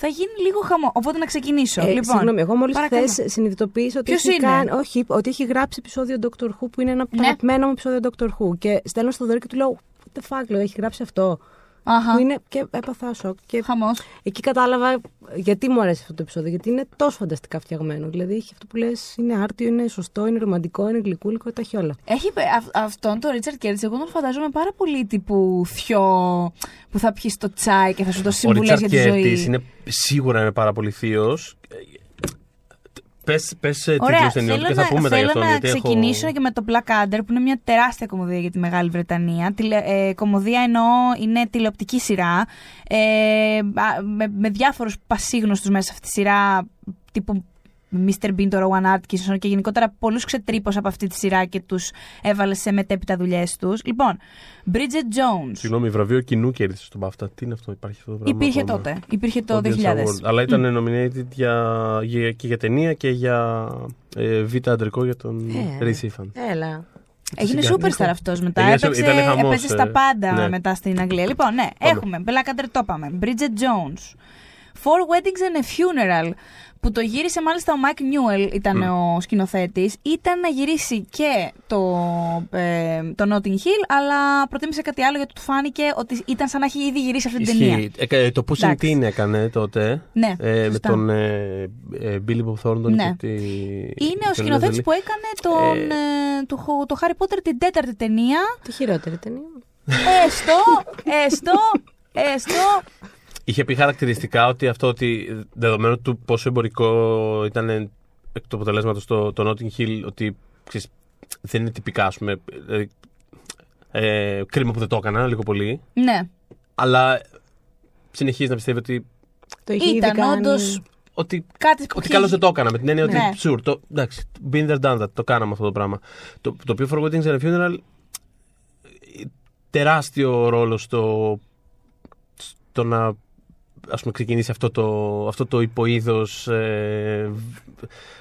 B: θα γίνει λίγο χαμός. Οπότε να ξεκινήσω.
D: Ε,
B: λοιπόν,
D: συγγνώμη, εγώ μόλις
B: παρακαλώ.
D: χθες συνειδητοποίησα ότι
B: Ποιος
D: έχει,
B: είναι;
D: κάνει- όχι, ότι έχει γράψει επεισόδιο Doctor Who που είναι ένα από τα
B: Ναι.
D: αγαπημένα μου επεισόδια Doctor Who. Και στέλνω στο Δωρή και του λέω: What the fuck, λέω, έχει γράψει αυτό.
B: Αχα.
D: Που είναι και έπαθα σοκ. Και
B: Χαμός.
D: εκεί κατάλαβα γιατί μου αρέσει αυτό το επεισόδιο. Γιατί είναι τόσο φανταστικά φτιαγμένο. Δηλαδή έχει αυτό που λες: είναι άρτιο, είναι σωστό, είναι ρομαντικό, είναι γλυκούλικο, τα έχει όλα.
B: Έχει, αυ- αυτόν τον Ρίτσαρντ Κέρτις, εγώ τον φαντάζομαι πάρα πολύ τύπου θειό που θα πιει το τσάι και θα σου δώσει
C: Ο
B: συμβουλές
C: Ρίτσαρτ
B: για τη ζωή.
C: Κέρτης είναι σίγουρα είναι πάρα πολύ θείος. Πες, πες ε,
B: Ωραία,
C: τίτλους ταινιών
B: θέλω
C: και θα
B: να,
C: πούμε μετά για
B: θέλω
C: αυτόν.
B: να
C: γιατί έχω-
B: ξεκινήσω και με το Black Adder που είναι μια τεράστια κομμωδία για τη Μεγάλη Βρετανία. Τηλε, ε, κομμωδία εννοώ είναι τηλεοπτική σειρά ε, α, με, με διάφορους πασίγνωστους μέσα σε αυτή τη σειρά τύπου Mr. Bean, το Rowan Atkinson και γενικότερα πολλούς ξετρύπως από αυτή τη σειρά και τους έβαλε σε μετέπειτα δουλειές τους. Λοιπόν, Bridget Jones.
C: Συγγνώμη, βραβείο κοινού κέρδισε στον BAFTA. Τι είναι αυτό, υπάρχει αυτό το πράγμα.
B: Υπήρχε
C: ακόμα;
B: τότε. Υπήρχε το
C: Audience
B: 2000.
C: Award. Αλλά ήταν nominated για, για, και για ταινία και για ε, β' αντρικό για τον
D: Ε.
C: Ray Ifan.
D: Έλα.
B: Έγινε
C: Συγκατοίκο.
B: superstar αυτός μετά.
C: Έγινε-
B: Έπαιξε,
C: ήταν χαμός,
B: έπαιζε στα
C: ε,
B: πάντα
C: ναι.
B: μετά στην Αγγλία. Λοιπόν, ναι,
C: Πάμε.
B: έχουμε. Black Adder το είπαμε. Bridget Jones. Four Weddings and a Funeral. Που το γύρισε μάλιστα ο Mike Newell, ήταν ο σκηνοθέτης. Ήταν να γυρίσει και το, ε, το Notting Hill, αλλά προτίμησε κάτι άλλο γιατί του φάνηκε ότι ήταν σαν να έχει ήδη γυρίσει αυτή την ταινία.
C: Ισχύει. Ε, το Pushing
B: Εντάξει.
C: Teen έκανε τότε.
B: Ναι,
C: ε, με
B: σωστά.
C: τον ε, ε, Billy Bob Thornton
B: Ναι.
C: και τη...
B: Είναι ο
C: τον
B: σκηνοθέτης
C: Leslie.
B: που έκανε τον, ε, το, το Harry Potter την τέταρτη ταινία.
D: Τη χειρότερη ταινία.
B: Έστω, έστω, έστω.
C: Είχε πει χαρακτηριστικά ότι αυτό ότι δεδομένου του πόσο εμπορικό ήταν εκ του αποτελέσματος το, το Notting Hill, ότι ξέρεις, δεν είναι τυπικά, ας πούμε. δηλαδή, ε, κρίμα που δεν το έκανα λίγο πολύ.
B: Ναι.
C: Αλλά συνεχίζει να πιστεύει ότι,
D: Το είχε ήδη
B: Ήταν
D: κάνει.
B: όντως
C: ότι,
B: κάτι που
C: ότι
B: είχε-
C: καλώς δεν το έκανα. Με την έννοια
B: Ναι.
C: ότι sure, το, εντάξει, been there, done that, το κάναμε αυτό το πράγμα. Το, το οποίο For Weddings and a Funeral τεράστιο ρόλο στο, στο να ας πούμε, ξεκινήσει αυτό το, αυτό το υποείδος ε,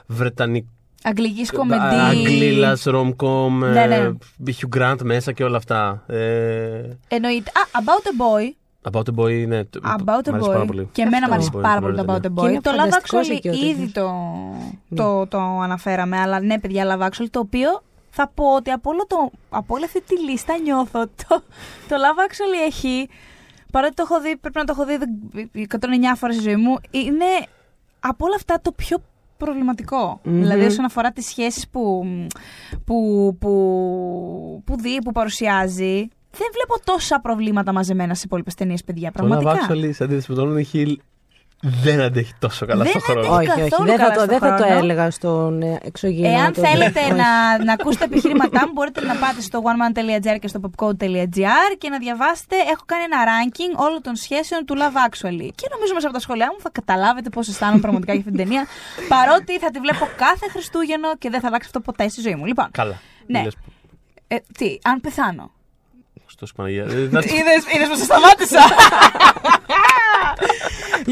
C: βρετανικό
B: Αγγλικής κομμεντή.
C: Αγγλίλας, rom-com,
B: Ναι, ναι.
C: ε, Hugh Grant μέσα και όλα αυτά. Ε,
B: Εννοείται. Α, About a Boy.
C: About a Boy, ναι. το-
B: About
C: μ'
B: a
C: αρέσει πάρα
B: Boy.
C: πολύ.
B: Και εμένα μου
D: Αυτό.
B: αρέσει
C: Πολύ,
B: πάρα
C: πολύ
B: πολύ το
C: ωραία
B: About a
D: Και
B: Boy.
D: είναι
B: Το Love
D: φανταστικός
B: Actually
D: εκεί ο
B: ήδη
D: τίτλος.
B: το, το, το αναφέραμε. Αλλά ναι, παιδιά, Love Actually, το οποίο θα πω ότι από, όλο το, από όλη αυτή τη λίστα νιώθω το, το Love Actually έχει. Παρότι το έχω δει, πρέπει να το έχω δει 109 φορές στη ζωή μου, είναι από όλα αυτά το πιο προβληματικό.
D: Μμμ.
B: Δηλαδή όσον αφορά τις σχέσεις που, που, που, που δει, που παρουσιάζει, δεν βλέπω τόσα προβλήματα μαζεμένα σε υπόλοιπες ταινίες, παιδιά.
C: Το Love
B: Πραγματικά.
C: Actually, σε αντίθεση με τον Notting Hill, δεν αντέχει τόσο καλά
B: Δεν
C: στον χρόνο.
B: αντέχει.
D: Όχι, όχι.
B: καθόλου
D: Δεν θα,
B: καλά
D: το,
B: στον
D: δεν θα το
B: χρόνο.
D: έλεγα στον ε, εξωγήινο.
B: Εάν
D: το-
B: θέλετε
D: Όχι.
B: να, να ακούσετε τα επιχειρήματά μου, μπορείτε να πάτε στο oneman.gr και στο popcode.gr και να διαβάσετε. Έχω κάνει ένα ranking όλων των σχέσεων του Love Actually. Και νομίζω μέσα από τα σχόλιά μου θα καταλάβετε πώς αισθάνομαι πραγματικά για αυτή την ταινία. Παρότι θα τη βλέπω κάθε Χριστούγεννα και δεν θα αλλάξει αυτό ποτέ στη ζωή μου. Λοιπόν,
C: Καλά.
B: Ναι.
C: Λες,
B: ε, τι, αν πεθάνω.
C: Χριστός Παναγία. Ε, δεν-
B: Είδες, είδες πως σε σταμάτησα.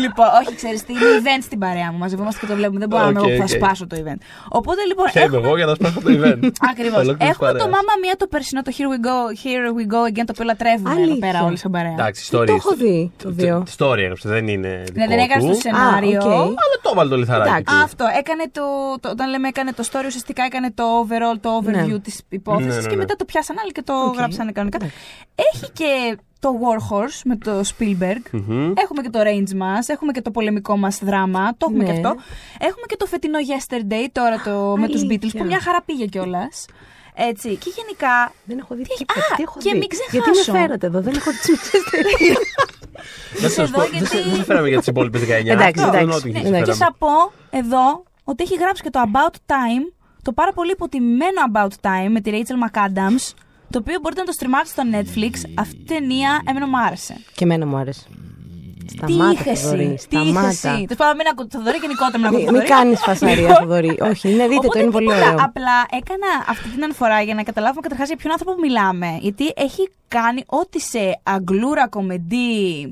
B: λοιπόν, όχι, ξέρεις τι, είναι event στην παρέα μου. Μαζευόμαστε και το βλέπουμε. Δεν μπορώ να είμαι
C: Οκ,
B: εγώ που θα
C: οκ.
B: σπάσω το event. Οπότε λοιπόν.
C: Ποια είμαι εγώ για να σπάσω το event.
B: Ακριβώς.
C: Ολόκληρης
B: Έχουμε το
C: παρέας.
B: Mama Mia το περσινό, το Here we go, here we go again, το οποίο λατρεύουμε εδώ
D: Αλήθεια.
B: πέρα όλοι σαν παρέα.
C: Εντάξει,
D: Το
C: story.
D: έχω δει το δύο.
C: Τη story έγραψε, δεν είναι.
B: Ναι,
C: δικό
B: δεν έκανε
C: του.
B: το σενάριο.
D: Α, οκ.
C: Αλλά το έβαλε το λιθαράκι
D: Εντάξει.
C: του.
B: Αυτό, έκανε το, το, όταν λέμε έκανε το story, ουσιαστικά έκανε το overall, το overview
D: Ναι.
B: της υπόθεσης
C: Ναι, ναι,
B: και
C: ναι.
B: μετά το πιάσαν άλλοι και το
D: Οκ.
B: γράψανε κανονικά. Έχει και το War Horse με το Spielberg.
C: Μμμ.
B: Έχουμε και το range μας, έχουμε και το πολεμικό μας δράμα, το έχουμε
D: Ναι.
B: και αυτό. Έχουμε και το φετινό Yesterday, τώρα το, με τους
D: Αλήθεια.
B: Beatles, που μια χαρά πήγε κιόλας. Έτσι, και γενικά
D: Δεν έχω δει
B: Τι-
D: τίποτα.
B: Α,
D: Τι έχω
B: και
D: δει.
B: μην
D: Γιατί
B: ξεχάσω.
D: με φέρατε εδώ, δεν έχω τις μισές ταινίες.
C: Δεν σας
B: εδώ
C: πω-
B: γιατί-
C: δεν σε- δεν σε φέραμε για τις υπόλοιπες 19.
D: Εντάξει,
C: Αυτό,
D: εντάξει.
C: Notting Hill
D: Ναι,
C: σε
D: εντάξει.
B: Και
C: φέραμε.
B: θα πω εδώ ότι έχει γράψει και το About Time, το πάρα πολύ υποτιμημένο About Time με τη Rachel McAdams, το οποίο μπορείτε να το στριμάρετε στο Netflix. Αυτή η ταινία εμένα μου άρεσε.
D: Και εμένα μου άρεσε.
B: τι
D: Σταμάτα,
B: είχες
D: Θοδωρή,
B: εσύ, τι είχες
D: σταμάτα.
B: εσύ; Τέλος πάντων, μην ακούτε το Θοδωρή, γενικότερα μην ακούτε
D: Μην
B: το
D: μη
B: Θοδωρή.
D: κάνεις φασαρία,
B: Λοιπόν,
D: Θοδωρή. Όχι, ναι, δείτε το,
B: Οπότε
D: είναι πολύ
B: τίποτα.
D: ωραίο.
B: Απλά έκανα αυτή την αναφορά για να καταλάβουμε καταρχάς για ποιον άνθρωπο μιλάμε. Γιατί έχει κάνει ό,τι σε αγγλούρα κομμεντή.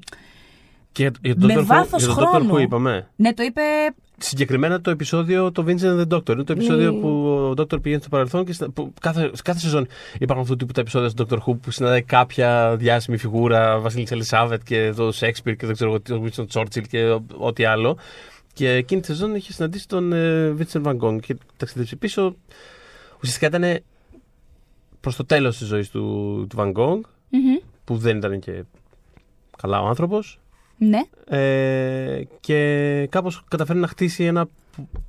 C: Και για τον
B: Με
C: Dr. Who-
B: βάθος
C: για τον Dr.
B: χρόνου.
C: Who είπαμε.
B: Ναι, το είπε.
C: Συγκεκριμένα το επεισόδιο το Vincent and the Doctor. Είναι το επεισόδιο
D: Ναι.
C: που ο Doctor πηγαίνει στο παρελθόν και στα- που κάθε, σε κάθε σεζόν υπάρχουν αυτού του τύπου τα επεισόδια στο Doctor Who που συναντάει κάποια διάσημη φιγούρα, Βασίλισσα Ελισάβετ και το Shakespeare και δεν ξέρω εγώ τι, τον Winston Churchill και ο- ό,τι άλλο. Και εκείνη τη σεζόν είχε συναντήσει τον ε, Vincent Van Gogh και ταξιδέψει πίσω. Ουσιαστικά ήταν προς το τέλος της ζωής του, του Van Gogh,
B: Μμμ.
C: που δεν ήταν και καλά ο άνθρωπος
B: Ναι.
C: ε, και κάπως καταφέρει να χτίσει ένα π-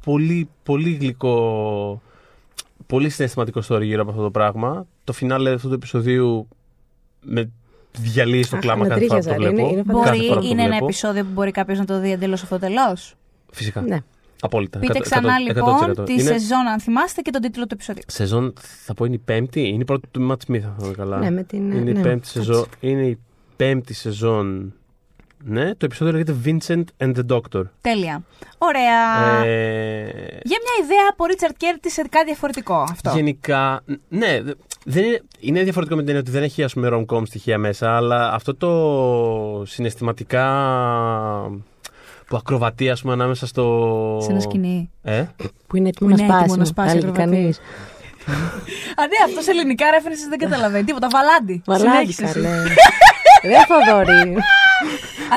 C: πολύ, πολύ γλυκό, πολύ συναισθηματικό story γύρω από αυτό το πράγμα. Το φινάλε αυτού του επεισοδίου με διαλύει στο
D: Αχ,
C: κλάμα κάθε φορά που το
D: ανατρίχιαζα,
C: βλέπω.
D: είναι- είναι
C: Κάθε
B: Μπορεί,
C: φορά που το
B: είναι ένα
C: βλέπω.
B: επεισόδιο που μπορεί κάποιος να το δει εντελώς αυτοτελώς.
C: Φυσικά.
D: Ναι.
C: Απόλυτα.
B: Πείτε
C: 100%,
B: ξανά
C: 100%.
B: λοιπόν τη
C: Είναι-
B: σεζόν, αν θυμάστε, και τον τίτλο του επεισόδιου.
C: Σεζόν, θα πω είναι η πέμπτη. Είναι η πρώτη του Matt Smith, αν θυμάμαι καλά.
D: Ναι, με την,
C: είναι, η
D: ναι,
C: πέμπτη
D: έτσι.
C: σεζόν, είναι η πέμπτη σεζόν. Ναι, το επεισόδιο λέγεται Vincent and the Doctor.
B: Τέλεια. Ωραία.
C: Ε,
B: Για μια ιδέα από Ρίτσαρντ Κέρτις σε κάτι διαφορετικό αυτό.
C: Γενικά, ναι, δε- δεν είναι, είναι διαφορετικό με την έννοια ότι δεν έχει ας πούμε rom-com στοιχεία μέσα, αλλά αυτό το συναισθηματικά που ακροβατεί ας πούμε ανάμεσα στο...
B: Σε ένα σκηνή.
C: Ε;
D: Που είναι έτοιμο
B: Που
D: να
B: είναι έτοιμο
D: σπάσει.
B: να σπάσει,
D: έλεγε
B: ακροβατεί.
D: κανείς.
B: Α, ναι, αυτός σε ελληνικά references δεν καταλαβαίνει τίποτα. Βαλάντι.
D: Βαλάντι
B: Συνέχισε εσύ.
D: καλέ. Ρε Θοδωρή.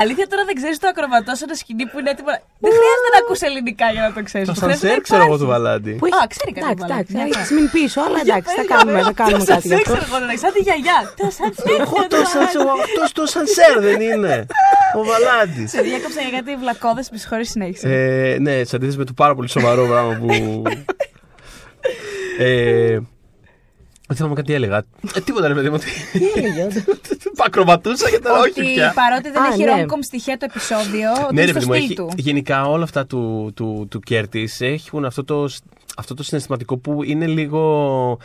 B: Αλήθεια τώρα δεν ξέρεις το ακροβατό σε ένα σκηνή που είναι έτοιμο. Δεν χρειάζεται να ακούσει ελληνικά για να το ξέρεις.
C: Το σανσέρ ξέρω εγώ του Βαλάντι.
D: Που έχει-
B: Α, ξέρει κανένα
D: Εντάξει, εντάξει.
B: Βαλάντι.
D: Έχεις μείνει πίσω, αλλά εντάξει, θα κάνουμε, θα κάνουμε κάτι γι' αυτό.
B: ξέρω εγώ να σαν τη γιαγιά. Το σανσέρ.
C: Εγώ το σανσέρ, αυτός το σανσέρ δεν είναι. Ο Βαλάντης.
B: Σε διάκοψα για κάτι βλακώδες, με συγχωρεί συνέχισε.
C: Ε, ναι, σε αντίθεση με το πάρα πολύ σοβαρό πράγμα που. ε, δεν θυμάμαι κάτι έλεγα. Ε, τίποτα ρε παιδί μου. ότι-
D: Τι έλεγε, όντως.
C: Ακροβατούσα και τώρα όχι
B: Ότι
C: πια.
B: παρότι δεν
D: Α,
B: έχει
D: ναι.
B: ρόμκομ στοιχεία το επεισόδιο, ότι
C: Ναι,
B: είναι
C: ρε
B: στο
C: παιδί μου,
B: στυλ
C: έχει,
B: του.
C: γενικά όλα αυτά του, του, του Κέρτης έχουν αυτό το, αυτό το συναισθηματικό που είναι λίγο.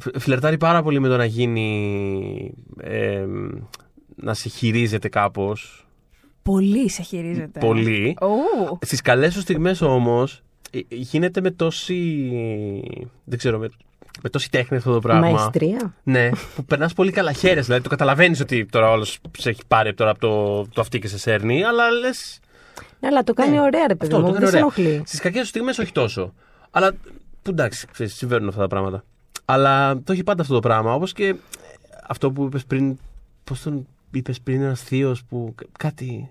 C: φ- Φλερτάρει πάρα πολύ με το να γίνει. ε, να σε χειρίζεται κάπως
B: Πολύ σε χειρίζεται.
C: Πολύ.
B: Ου.
C: Στις καλές σου στιγμές όμως ε, γίνεται με τόση. Δεν ξέρω, με, με τόση τέχνη αυτό το πράγμα.
D: Μαεστρία.
C: Ναι, που περνάς πολύ καλά χέρια. Δηλαδή το καταλαβαίνεις ότι τώρα όλος σε έχει πάρει τώρα από το, το αυτή και σε σέρνει, αλλά λε.
D: Ναι, αλλά το κάνει ωραία, ρε παιδί
C: Αυτό
D: μου.
C: το
D: Δεν
C: κάνει
D: σε
C: ωραία.
D: ενοχλεί.
C: Στις κακές σου στιγμές όχι τόσο. Αλλά που εντάξει, ξέρεις, συμβαίνουν αυτά τα πράγματα. Αλλά το έχει πάντα αυτό το πράγμα. Όπως και αυτό που είπες πριν. Πώς τον είπες πριν, ένας θείος που κα- κάτι.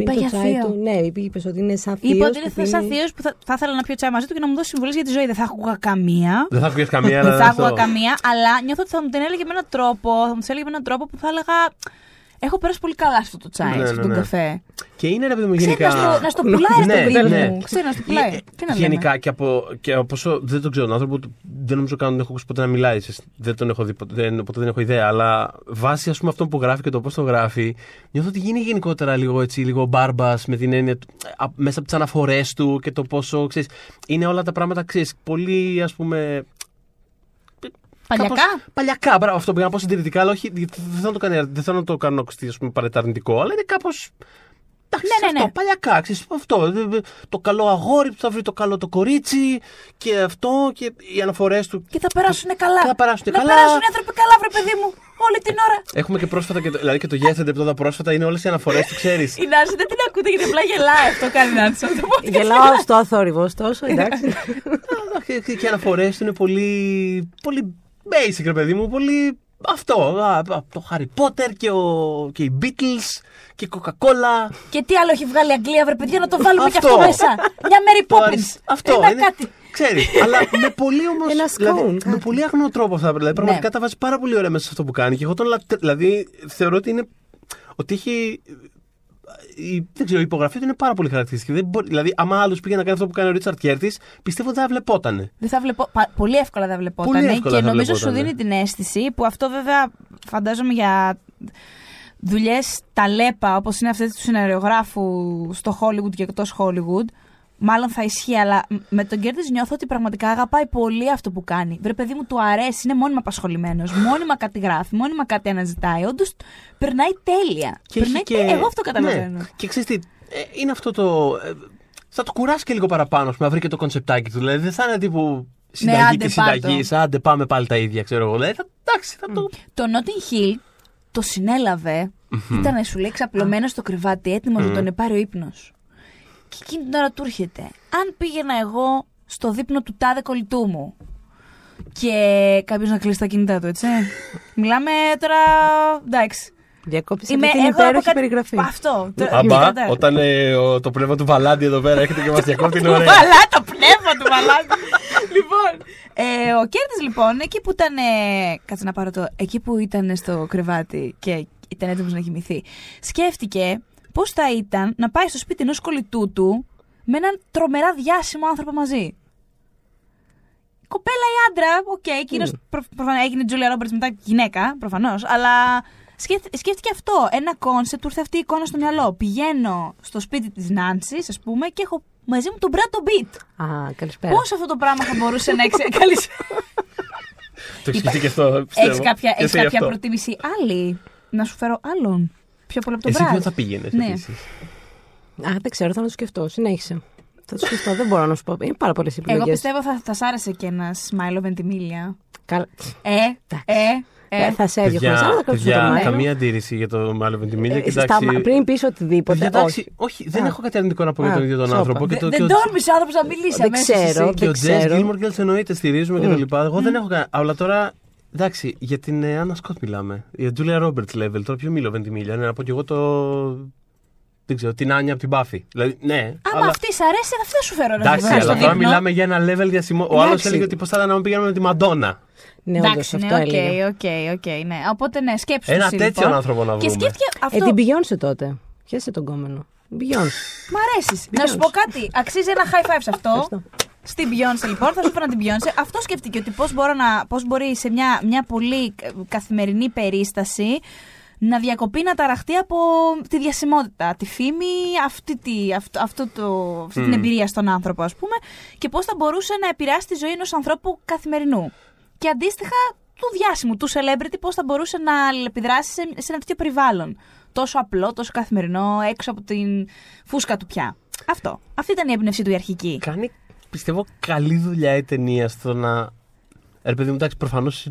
B: Είπα
D: Είναι
B: για
D: το τσάι
B: θείο.
D: του. Ναι, είπε ότι είναι σαν θείος.
B: Είπα ότι είναι σαν θείος που θα, θα ήθελα να πιω τσάι μαζί του και να μου δώσει συμβουλές για τη ζωή. Δεν θα άκουγα καμία.
C: Δεν θα ακούγες καμία, αλλά.
B: Δεν θα
C: αυτό.
B: άκουγα καμία, αλλά νιώθω ότι θα μου την έλεγε με έναν τρόπο. Θα μου τις έλεγε με έναν τρόπο που θα έλεγα. Έχω περάσει πολύ καλά σε αυτό το τσάι,
C: Ναι,
B: σε
C: ναι,
B: αυτόν τον
C: ναι.
B: καφέ.
C: Και είναι ρε παιδί μου
B: Ξέρεις
C: γενικά.
B: να στο, να στο πουλάεις
C: Ναι,
B: στο παιδί
C: ναι.
B: μου. Ξέρεις να στο πουλάεις.
C: Ε,
B: Τι να λέμε;
C: Γενικά και από, και από όσο. Δεν τον ξέρω τον άνθρωπο, του- δεν νομίζω καν να τον έχω ακούσει ποτέ να μιλάει. σε- Δεν τον έχω δει ποτέ, δεν, ποτέ δεν έχω ιδέα. Αλλά βάσει ας πούμε αυτό που γράφει και το πώς το γράφει, νιώθω ότι γίνει γενικότερα λίγο έτσι, λίγο μπάρμπας με την έννοια του- α, μέσα από τις αναφορές του και το πόσο. Ξέρεις, είναι όλα τα πράγματα, ξέρεις, πολύ ας πούμε.
B: Παλιακά.
C: κάπως παλιακά, μπράβο, αυτό πήγα να πω συντηρητικά, αλλά όχι. γιατί Δεν θέλω να το, κάνει, δεν θέλω να το κάνω ακουστεί, ας πούμε, παρεταρνητικό, αλλά είναι κάπω. Εντάξει,
B: Ναι, ναι,
C: αυτό,
B: ναι.
C: παλιακά, ξέρεις, αυτό. ε, Το καλό αγόρι που θα βρει το καλό το κορίτσι και αυτό και οι αναφορές του.
B: Και θα περάσουν καλά.
C: Και θα περάσουν
B: να
C: καλά.
B: περάσουν οι άνθρωποι καλά, βρε παιδί μου. Όλη την ώρα.
C: Έχουμε και πρόσφατα, και το, δηλαδή και το Yes and the πρόσφατα είναι όλες οι αναφορές του, ξέρεις.
B: Η Νάνση δεν την ακούτε γιατί απλά γελάει αυτό κάνει η Νάνση. Αυτό το podcast.
D: Γελάω στο αθόρυβο, τόσο εντάξει.
C: και και οι αναφορές του είναι πολύ. πολύ basic, ρε παιδί μου, πολύ. Αυτό. Α, α, το Harry Potter και, ο, και οι Beatles και η Coca-Cola.
B: Και τι άλλο έχει βγάλει η Αγγλία, βρε παιδιά, να το βάλουμε και
C: Αυτό.
B: αυτό μέσα. Μια Mary Poppins.
C: Αυτό
B: Ένα
C: είναι.
B: κάτι.
C: Ξέρεις, αλλά με πολύ όμως.
D: Ένα
C: δηλαδή,
D: scone,
C: με
D: κάτι.
C: πολύ αγνό τρόπο αυτά. Δηλαδή, πραγματικά
B: Ναι.
C: τα βάζει πάρα πολύ ωραία μέσα σε αυτό που κάνει. Και εγώ τον λατε... Δηλαδή, θεωρώ ότι είναι. Ότι έχει. Η, δεν ξέρω, η υπογραφή του είναι πάρα πολύ χαρακτηριστική. Δεν μπορεί, δηλαδή, άμα άλλος πήγε να κάνει αυτό που κάνει ο Ρίτσαρτ Κέρτης, πιστεύω δεν θα βλεπότανε.
B: Δεν θα βλέπω, πα- πολύ εύκολα θα βλεπόταν.
C: Πολύ εύκολα
B: και
C: θα
B: νομίζω σου
C: βλεπότανε.
B: δίνει την αίσθηση που αυτό βέβαια φαντάζομαι για δουλειές ταλέπα όπως είναι αυτές τους σεναριογράφου στο Hollywood και εκτός Hollywood. Μάλλον θα ισχύει, αλλά μ- με τον Κέρτη νιώθω ότι πραγματικά αγαπάει πολύ αυτό που κάνει. Βρε, παιδί μου, του αρέσει, είναι μόνιμα απασχολημένος, μόνιμα κάτι γράφει, μόνιμα κάτι αναζητάει. Όντως περνάει τέλεια.
C: Και
B: περνάει
C: έχει και...
B: τέλεια. Εγώ αυτό καταλαβαίνω.
C: Ναι. Και ξέρεις τι, ε, είναι αυτό το. Ε, θα το κουράσει και λίγο παραπάνω, ας πούμε, να βρει και το κονσεπτάκι του. Δηλαδή δεν θα είναι τύπου συνταγή
B: Ναι, άντε
C: και
B: πάρ'
C: συνταγής.
B: το.
C: Άντε πάμε πάλι τα ίδια, ξέρω εγώ. Δηλαδή, θα, εντάξει, θα το.
B: Το Notting Hill το συνέλαβε. Ήταν, σου λέει, ξαπλωμένο στο κρεβάτι, έτοιμος να τον πάρει ο ύπνος. Και εκείνη την ώρα του έρχεται. Αν πήγαινα εγώ στο δείπνο του τάδε κολλητού μου και κάποιος να κλείσει τα κινητά του, έτσι. Μιλάμε τώρα. Εντάξει.
D: Διακόψει
B: Είμαι,
D: αυτή την
B: έχω από
D: υπέροχη
B: κάτι-
D: περιγραφή.
B: Αυτό. Το-
C: Αμπά,
B: κατάλαβα.
C: όταν ε, ο- το πνεύμα του Βαλάντι εδώ πέρα έρχεται και μας διακόπτει, είναι
B: Του
C: ωραία.
B: βαλά το πνεύμα του βαλά. λοιπόν, ε, ο Κέρτης λοιπόν, εκεί που ήταν. ε, κάτσε να πάρω το. Εκεί που ήταν στο κρεβάτι και ήταν έτοιμος να κοιμηθεί. Σκέφτηκε πώς θα ήταν να πάει στο σπίτι ενός κολλητού του με έναν τρομερά διάσημο άνθρωπο μαζί; Κοπέλα ή άντρα, οκ, okay, εκείνο προφανώς έγινε Τζούλια Ρόμπερτς μετά γυναίκα, προφανώς, αλλά σκέφ- σκέφτηκε αυτό. Ένα κόνσεπτ, του ήρθε αυτή η εικόνα στο μυαλό. Πηγαίνω στο σπίτι της Νάνσης, ας πούμε, και έχω μαζί μου τον Μπραντ Πιτ.
D: Α, καλησπέρα.
B: Πώς αυτό το πράγμα θα μπορούσε να εξε... Καλησπέρα.
C: Το έχει σκεφτεί και αυτό. πιστεύω.
B: Έχεις κάποια,
C: Και
B: έχεις
C: εσύ
B: κάποια
C: αυτό.
B: προτίμηση άλλη; Να σου φέρω άλλον. Πιο πολύ από τον
C: Εσύ
B: Μπράτ.
C: ποιον θα πήγαινες
B: Ναι.
C: επίσης;
D: Α, δεν ξέρω, θα το σκεφτώ. Συνέχισε. Θα το σκεφτώ, δεν μπορώ να σου πω. Είναι πάρα πολλές επιλογές.
B: Εγώ πιστεύω θα, θα σ' άρεσε και ένα Smile of Ventimiglia.
D: Καλά.
B: Ε,
D: Εντάξει.
B: ε, ε.
D: θα σε έδιωχνα.
C: Παιδιά,
D: αλλά θα κρατήσω το
C: παιδιά,
D: μέλλον.
C: καμία αντίρρηση για το μάλλον Βεντιμίλια.
D: Ε,
C: Και
D: στα-
C: εντάξει.
D: πριν πεις οτιδήποτε.
C: Παιδιά,
D: όχι.
C: εντάξει, όχι, δεν
D: Α.
C: έχω κάτι αρνητικό να πω για
D: Α,
C: τον ίδιο τον
D: σώπα.
C: άνθρωπο. Και
B: Δε-
C: το- και
B: Δεν
C: ο-
B: τόλμησε ο άνθρωπος να μιλήσει
D: Δεν
B: αμέσως
D: ξέρω.
B: εσύ.
C: Και ο
D: δεν
C: Τζέσ
D: ξέρω.
C: Gilmore Girls εννοείται, στηρίζουμε
D: Μμ.
C: και τα λοιπά. Εγώ δεν έχω κανένα. Αλλά τώρα. Εντάξει, για την ε, Άννα Σκοτ μιλάμε. Για Julia Roberts level. Τώρα ποιο μιλώ, Βεντιμίλια. Ναι, να πω κι εγώ το. Δεν ξέρω, την Άνια από την Buffy. Δηλαδή, ναι.
B: Άμα
C: αλλά...
B: αυτή σ' αρέσει, αυτή θα σου φέρω. ρε
C: Εντάξει,
B: βέβαια, στο
C: αλλά τώρα
B: δείπνο.
C: μιλάμε για ένα level διασημό. Ο άλλος
D: Εντάξει.
C: έλεγε ότι πώς θα ήταν να μην πήγαμε με τη Μαντόνα.
D: Ναι, όντως
B: Εντάξει,
D: αυτό
B: ναι,
D: έλεγε.
B: οκ, οκ, οκ, ναι. Οπότε ναι, σκέψου
C: Ένα
B: εσύ,
C: τέτοιον
B: λοιπόν.
C: άνθρωπο να
B: Και
C: βρούμε.
B: σκέφτηκε
D: Ε,
B: αυτό.
D: την πηγιόνσε τότε. Πιάσε τον κόμενο. Beyoncé.
B: Μ' αρέσεις. Να σου πω κάτι. Αξίζει ένα high five σε αυτό.
D: Ευχαριστώ.
B: Στην Beyoncé λοιπόν, θα σου πω να την Beyoncé. Αυτό σκέφτηκε ότι πώς, μπορώ να, πώς μπορεί σε μια, μια πολύ κα- καθημερινή περίσταση να διακοπεί, να ταραχτεί από τη διασημότητα, τη φήμη, αυτή, τη, αυτό, αυτό το, αυτή την
C: Μμ.
B: εμπειρία στον άνθρωπο ας πούμε και πώς θα μπορούσε να επηρεάσει τη ζωή ενός ανθρώπου καθημερινού. Και αντίστοιχα του διάσημου, του celebrity, πώς θα μπορούσε να αλληλεπιδράσει σε, σε ένα τέτοιο περιβάλλον. Τόσο απλό, τόσο καθημερινό, έξω από την φούσκα του πια. Αυτό. Αυτή ήταν η έμπνευσή του η αρχική.
C: Κάνει, πιστεύω, καλή δουλειά η ταινία στο να. Ρε παιδί μου, εντάξει, προφανώς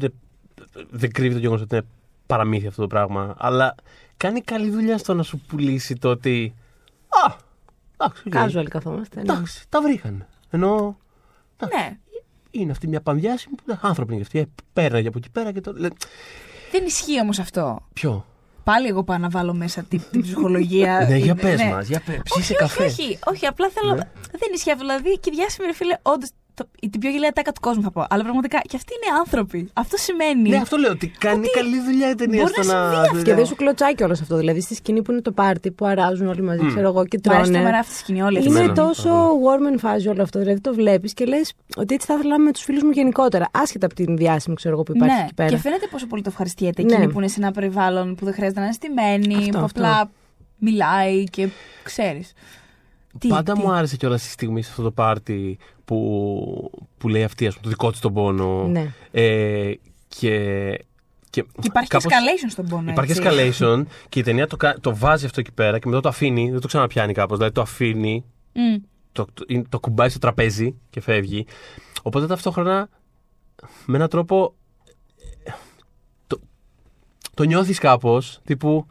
C: δεν κρύβει το γεγονός ότι είναι παραμύθι αυτό το πράγμα. Αλλά κάνει καλή δουλειά στο να σου πουλήσει το ότι. Α! Εντάξει, οκ.
D: Casual καθόμαστε. ναι.
C: Εντάξει, τα βρήκαν. Ενώ
B: Ναι.
C: είναι αυτή μια πανδιάσημη που άνθρωποι είναι και αυτή. Ε, Πέρναγε από εκεί πέρα και το. λέ,
B: Δεν ισχύει όμως αυτό.
C: Ποιο;
B: Πάλι εγώ πάω να βάλω μέσα την, την ψυχολογία.
C: ναι, για
B: Ε,
C: πες
B: ναι.
C: μας, για πες.
B: Όχι,
C: Ψήσε
B: όχι,
C: καφέ.
B: όχι, όχι, απλά θέλω.
C: Ναι.
B: Δεν ισχύει αυτό. Δηλαδή και οι διάσημοι ρε φίλε, όντως. Την πιο γελαία τάκα του κόσμου θα πω. Αλλά πραγματικά και αυτοί είναι άνθρωποι. Αυτό σημαίνει.
C: Ναι, αυτό λέω ότι κάνει
B: Ότι
C: καλή δουλειά η ταινία
B: μπορεί
C: στο
B: να
C: να.
B: συμβεί αυτό.
D: Και δεν σου κλωτσάει κιόλας αυτό. Δηλαδή στη σκηνή που είναι το πάρτι που αράζουν όλοι μαζί,
C: Μμ.
D: ξέρω εγώ, και
B: Μου αρέσει
D: τρώνε.
B: τρομερά αυτή τη σκηνή όλη αυτή.
D: Είναι
C: Εμένα.
D: τόσο warm and fuzzy όλο αυτό. Δηλαδή το βλέπεις και λες ότι έτσι θα ήθελα με τους φίλους μου γενικότερα. Άσχετα από την διάσημη, ξέρω εγώ, που υπάρχει
B: ναι,
D: εκεί πέρα.
B: και φαίνεται πόσο πολύ το ευχαριστιέται
D: Ναι.
B: εκείνη που είναι σε ένα περιβάλλον που δεν χρειάζεται να είναι στημένη,
D: Αυτό,
B: που
D: αυτό.
B: απλά μιλάει και ξέρεις. Τι,
C: Πάντα
B: τι.
C: μου άρεσε κιόλας στη στιγμή σε αυτό το πάρτι που, που λέει αυτή, ας πούμε, το δικό της τον πόνο.
D: Ναι.
C: Ε, και, και,
B: Και υπάρχει
C: κάπως-
B: και escalation στον πόνο.
C: Υπάρχει
B: έτσι.
C: escalation και η ταινία το, κα- το βάζει αυτό εκεί πέρα και μετά το αφήνει, δεν το ξαναπιάνει κάπως. Δηλαδή το αφήνει,
B: Μμ.
C: το, το, είναι- το κουμπάει στο τραπέζι και φεύγει. Οπότε ταυτόχρονα με έναν τρόπο ε, το, το νιώθεις κάπως τύπου.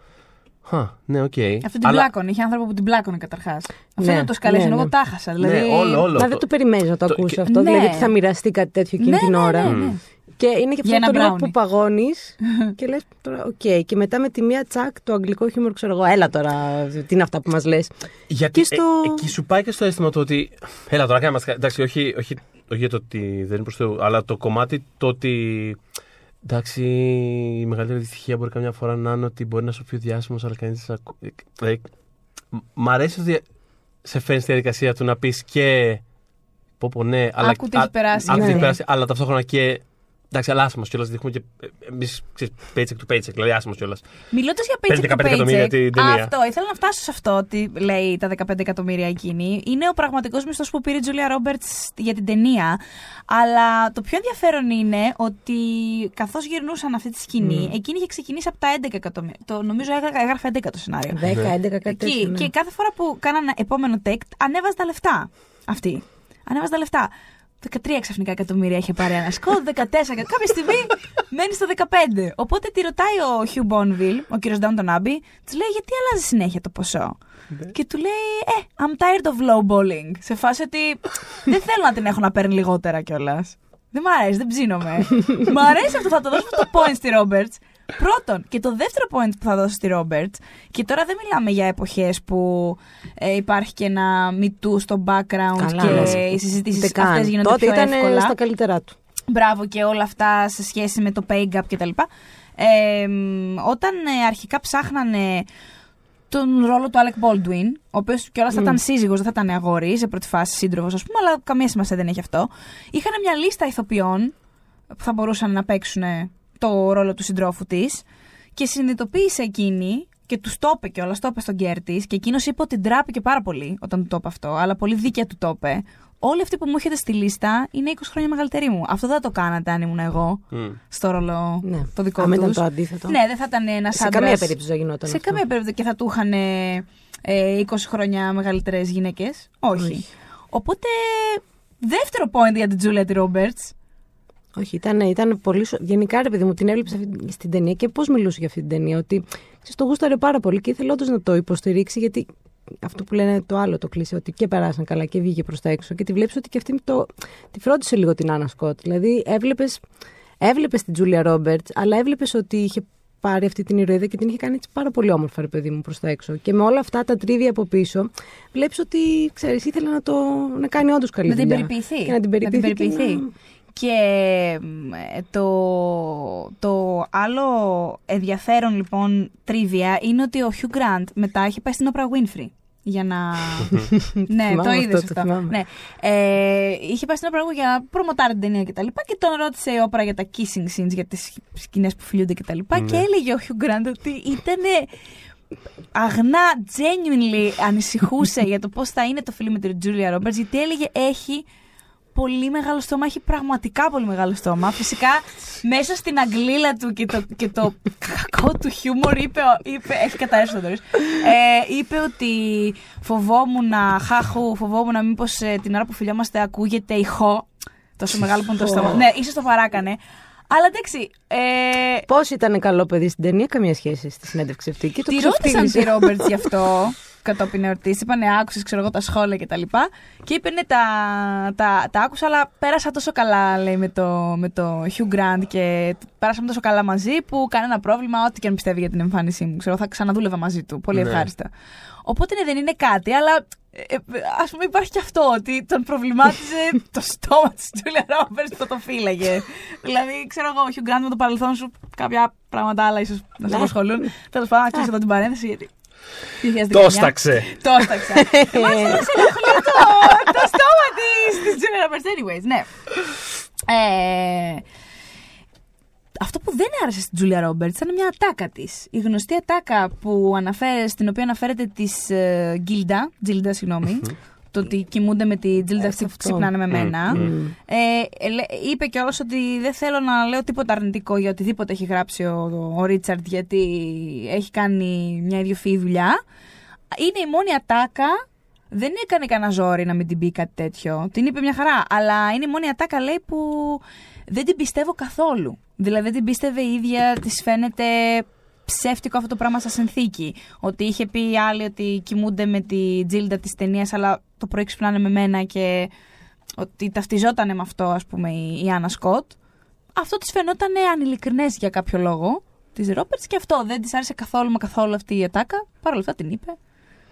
C: Χα, ναι, οκ.
B: Αυτό την πλάκωνε. Είχε άνθρωπο που την πλάκωνε καταρχάς. Αυτό
D: Ναι,
B: είναι το escalation.
D: ναι,
B: Εγώ
D: ναι.
B: τα χάσα. Δηλαδή...
C: Ναι, όλο, όλο.
D: Μα
C: το-
D: δεν το περιμένεις να το
C: το-
D: ακούσει
C: και-
D: αυτό.
B: Ναι.
D: Δηλαδή ότι θα μοιραστεί κάτι τέτοιο εκείνη
B: Ναι,
D: την
B: ναι,
D: ώρα.
B: ναι, ναι.
D: Και είναι και
B: Για
D: αυτό το
B: ένα
D: λίγο
B: brownie.
D: που παγώνεις και λες τώρα, οκ. Και μετά με τη μία τσακ το αγγλικό χιούμορ, ξέρω εγώ, έλα τώρα, τι είναι αυτά που μας λες.
C: Γιατί
D: Και στο-
C: ε, εκεί σου πάει και στο αίσθημα το ότι. Έλα τώρα, κάνε μας... Εντάξει, όχι, όχι, όχι για το ότι δεν είναι προς Θεού, αλλά το κομμάτι το ότι. Εντάξει, η μεγαλύτερη δυστυχία μπορεί καμιά φορά να είναι ότι μπορεί να σου πει ο διάσημος, αλλά κανείς δεν σε ακούει. Δηλαδή, μ- μ' αρέσει ότι σε φέρνεις στη διαδικασία του να πεις και. Πω, πω, ναι, αλλά.
B: Άκου τι έχει
C: α-
B: περάσει.
C: άκου τι
D: Ναι.
C: έχει περάσει, αλλά ταυτόχρονα και. Εντάξει, αλλά άσχημα κιόλας. Δείχνουμε και εμείς paycheck to paycheck, δηλαδή άσχημα κιόλας.
B: Μιλώντας για
C: Παίρνει
B: paycheck
C: 15
B: to
C: εκατομμύρια
B: paycheck,
C: την ταινία.
B: Αυτό, ήθελα να φτάσω σε αυτό ότι λέει τα 15 εκατομμύρια εκείνη. Είναι ο πραγματικός μισθός που πήρε η Τζούλια Ρόμπερτ για την ταινία. Αλλά το πιο ενδιαφέρον είναι ότι καθώς γυρνούσαν αυτή τη σκηνή, εκείνη είχε ξεκινήσει από τα 11 εκατομμύρια. Το, νομίζω έγρα- έγραφε 11 το σενάριο.
D: 10, 11, κάτι
B: Εκεί.
D: τέτοιο. ναι.
B: Και κάθε φορά που κάνανε επόμενο take, ανέβαζε τα λεφτά. Αυτή. Ανέβαζε τα λεφτά. 13 ξαφνικά εκατομμύρια είχε πάρει ένα σκότ, 14 και κάποια στιγμή μένει στο 15. Οπότε τη ρωτάει ο Χιου Μπόνβιλ, ο κύριος Downton Abbey, της λέει γιατί αλλάζει συνέχεια το ποσό; Και του λέει, Ε, I'm tired of low balling. Σε φάση ότι δεν θέλω να την έχω να παίρνει λιγότερα κιόλας. Δεν μ' αρέσει, δεν ψήνομαι. μ' αρέσει αυτό, θα το δώσω αυτό το point στη Roberts. Πρώτον, και το δεύτερο point που θα δώσω στη Roberts, και τώρα δεν μιλάμε για εποχές που ε, υπάρχει και ένα Me Too στο background
D: Καλά,
B: και
D: ναι.
B: οι συζητήσεις
D: Ούτε καν.
B: αυτές γίνονται
D: Τότε
B: πιο
D: ήταν
B: εύκολα.
D: στα καλύτερά του.
B: Μπράβο και όλα αυτά σε σχέση με το pay gap κτλ. Ε, μ, όταν ε, αρχικά ψάχνανε τον ρόλο του Alec Baldwin, ο οποίος κιόλας θα ήταν σύζυγος, δεν θα ήταν αγόρι, σε πρώτη φάση σύντροφος, ας πούμε, αλλά καμία σημασία δεν έχει αυτό. Είχαν μια λίστα ηθοποιών που θα μπορούσαν να παίξουν το ρόλο του συντρόφου της και συνειδητοποίησε εκείνη και τους το είπε κιόλας, το είπε στον Curtis και εκείνος είπε ότι ντράπηκε πάρα πολύ όταν του το είπε αυτό, αλλά πολύ δίκαια του το είπε. Όλοι αυτοί που μου έχετε στη λίστα είναι 20 χρόνια μεγαλύτεροι μου. Αυτό δεν θα το κάνατε αν ήμουν εγώ
C: Μμ.
B: στο ρόλο
D: Ναι.
B: το δικό
D: Άμα
B: τους.
D: ήταν το αντίθετο.
B: Ναι, δεν θα ήταν ένας
D: Σε καμία περίπτωση δεν γινόταν
B: Σε
D: αυτό.
B: καμία περίπτωση και θα του είχαν ε, 20 χρόνια μεγαλύτερες γυναίκες. Όχι.
D: Όχι.
B: Οπότε, δεύτερο point για την Τζούλια τη Ρόμπερτς.
D: Όχι, ήταν, ήταν πολύ. σο- Γενικά, ρε παιδί μου, την έβλεψε αυτή- στην ταινία και πώς μιλούσε για αυτή την ταινία. Ότι ξέρεις, το γούσταρε πάρα πολύ και ήθελε όντως να το υποστηρίξει, γιατί αυτό που λένε το άλλο το κλείσε, ότι και περάσαν καλά και βγήκε προς τα έξω. Και τη βλέπεις ότι και αυτή το, τη φρόντισε λίγο την Άννα Σκότ. Δηλαδή, έβλεπες έβλεπες την Τζούλια Ρόμπερτς, αλλά έβλεπες ότι είχε πάρει αυτή την ηρωίδα και την είχε κάνει έτσι πάρα πολύ όμορφα, ρε παιδί μου, προς τα έξω. Και με όλα αυτά τα τρίβια από πίσω, βλέπεις ότι, ξέρεις, ήθελε να, το, να κάνει όντως καλή
B: Να την
D: δουλειά.
B: περιποιηθεί.
D: Και να την περιποιηθεί. και
B: περιποιηθεί.
D: να-
B: Και μ, ε, το, το άλλο ενδιαφέρον λοιπόν τρίβια είναι ότι ο Hugh Grant μετά είχε πάει στην Oprah Winfrey. Για να. ναι,
D: Θυμάμαι
B: το
D: αυτό,
B: είδε
D: το
B: αυτό.
D: θυμάμαι.
B: ναι. ε, είχε πάει στην Oprah Winfrey για να προμοτάρει την ταινία κτλ. Και, τα λοιπά και τον ρώτησε η Oprah για τα kissing scenes, για τις σκηνές που φιλιούνται κτλ. Και, τα λοιπά και έλεγε ο Hugh Grant ότι ήταν αγνά, genuinely ανησυχούσε για το πώς θα είναι το φιλί με την Julia Roberts, γιατί έλεγε έχει πολύ μεγάλο στόμα, έχει πραγματικά πολύ μεγάλο στόμα. Φυσικά μέσα στην αγγλίλα του και το, και το κακό του χιούμορ είπε, είπε έχει καταρρεύσει ο Θοδωρής, ε, είπε ότι φοβόμουν, χάχου, φοβόμουν μήπως ε, την ώρα που φιλιόμαστε ακούγεται ηχό, τόσο μεγάλο που είναι το στόμα. ναι, ίσως το παράκανε. Αλλά εντάξει, ε,
D: Πώς ήταν καλό παιδί στην ταινία, καμία σχέση στη συνέντευξη αυτή. Και το
B: Τη ρώτησαν
D: ξεφτύλισε.
B: τη Ρόμπερτς γι' αυτό κατόπιν εορτής. Είπανε, άκουσες, ξέρω εγώ, τα σχόλια κτλ. Και, και είπε, ναι, τα, τα, τα άκουσα, αλλά πέρασα τόσο καλά, λέει, με το, με το Hugh Grant και πέρασαμε τόσο καλά μαζί που κανένα πρόβλημα, ό,τι και αν πιστεύει για την εμφάνισή μου. Ξέρω, θα ξαναδούλευα μαζί του. Πολύ
C: Ναι.
B: ευχάριστα. Οπότε ναι, δεν είναι κάτι, αλλά ε, ας πούμε υπάρχει και αυτό ότι τον προβλημάτιζε το στόμα της Τζούλια Ρόμπερτ που το φύλαγε. δηλαδή, ξέρω εγώ, ο Hugh Grant με το παρελθόν σου κάποια πράγματα άλλα ίσως να σε
D: Ναι.
B: απασχολούν. Τέλος πάντων, να κλείσω εδώ την παρένθεση γιατί. 2019.
C: Το έσταξε.
B: Το έσταξα. Εμάς μας ενοχλεί το, το στόμα της, της Julia Roberts. Anyways, ναι. Ε, αυτό που δεν άρεσε στην Julia Roberts ήταν μια ατάκα της. Η γνωστή ατάκα που αναφέρε, στην οποία αναφέρεται της Γκίλντα, Τζίλντα, συγγνώμη, το ότι κοιμούνται με τη Τζίλντα αυτή που
D: αυτό.
B: ξυπνάνε με μένα.
D: Μμμ.
B: Ε, ε, λέ- είπε κιόλας ότι δεν θέλω να λέω τίποτα αρνητικό για οτιδήποτε έχει γράψει ο, ο Ρίτσαρντ, γιατί έχει κάνει μια ιδιοφυή δουλειά. Είναι η μόνη ατάκα. Δεν έκανε κανένα ζόρι να μην την πει κάτι τέτοιο. Την είπε μια χαρά. Αλλά είναι η μόνη ατάκα, λέει, που δεν την πιστεύω καθόλου. Δηλαδή δεν την πίστευε η ίδια, της φαίνεται ψεύτικο αυτό το πράγμα στα συνθήκη. Ότι είχε πει η άλλη ότι κοιμούνται με τη τζίλντα της ταινίας, αλλά το πρωί ξυπνάνε με μένα και ότι ταυτιζόταν με αυτό, ας πούμε, η, η Άννα Σκοτ. Αυτό της φαινόταν ανηλικρινέ για κάποιο λόγο της Ρόπερτ και αυτό δεν της άρεσε καθόλου μα καθόλου αυτή η ατάκα. Παρ' όλα αυτά την είπε.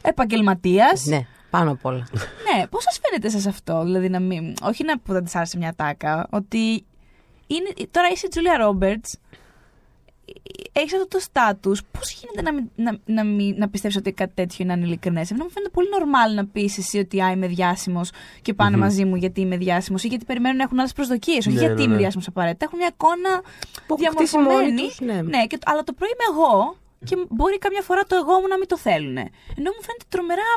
B: Επαγγελματίας.
D: Ναι, πάνω απ' όλα.
B: Ναι, πώς σας φαίνεται σε αυτό, δηλαδή να μην. Όχι να που δεν της άρεσε μια τάκα, ότι. Είναι, τώρα είσαι η Τζούλια Ρόμπερτς, έχεις αυτό το στάτου. Πώς γίνεται να, μην, να, να, μην, να πιστεύεις ότι κάτι τέτοιο είναι ανηλικρινέ. Εμένα μου φαίνεται πολύ normal να πεις εσύ ότι α, είμαι διάσημος και πάνε
C: Μμμ.
B: μαζί μου γιατί είμαι διάσημος ή γιατί περιμένουν να έχουν άλλες προσδοκίες. Όχι
C: Ναι,
B: γιατί
C: ναι,
B: είμαι
C: ναι.
B: διάσημος απαραίτητα. Έχουν μια εικόνα
D: Που έχουν χτίσει μόνοι
B: διαμορφωμένη.
D: τους, ναι.
B: ναι και, το- αλλά το πρωί είμαι εγώ και μπορεί καμιά φορά το εγώ μου να μην το θέλουν. Ενώ μου φαίνεται τρομερά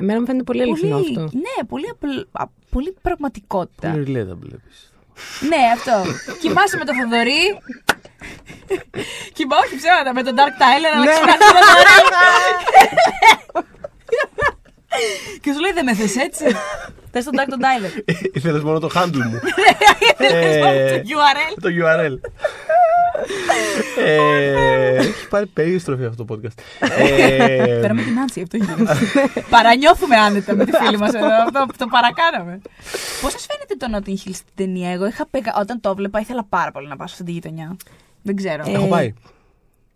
D: Εμένα μου φαίνεται πολύ αληθινό
B: πολύ,
D: αυτό.
B: Ναι, πολύ, απλ- α, πολύ πραγματικότητα.
C: Πολύ relatable επίσης.
B: ναι, αυτό. Κοιμάσαι με τον Θοδωρή. Κοιμά, όχι ψέματα, με τον Dark Tyler, αλλά
D: Ναι.
B: ξυπνάς με τον Θοδωρή. Και σου λέει δεν με θες έτσι. Θες τον Dark τον Tyler.
C: Ήθελες μόνο το handle μου.
B: Θες μόνο
C: Ε,
B: το URL.
C: το URL. Ε, Έχει πάρει περίστροφη αυτό το podcast. Ε,
B: Πέρα με την Άνση, αυτό γίνεται. Παρανιώθουμε άνετα με τη φίλη μας εδώ. Αυτό το παρακάναμε. Πώς σας φαίνεται το Notting Hill στην ταινία, Εγώ είχα πεγα... όταν το έβλεπα ήθελα πάρα πολύ να πάω σε αυτή τη γειτονιά. Δεν ξέρω.
D: Ε,
C: Έχω πάει.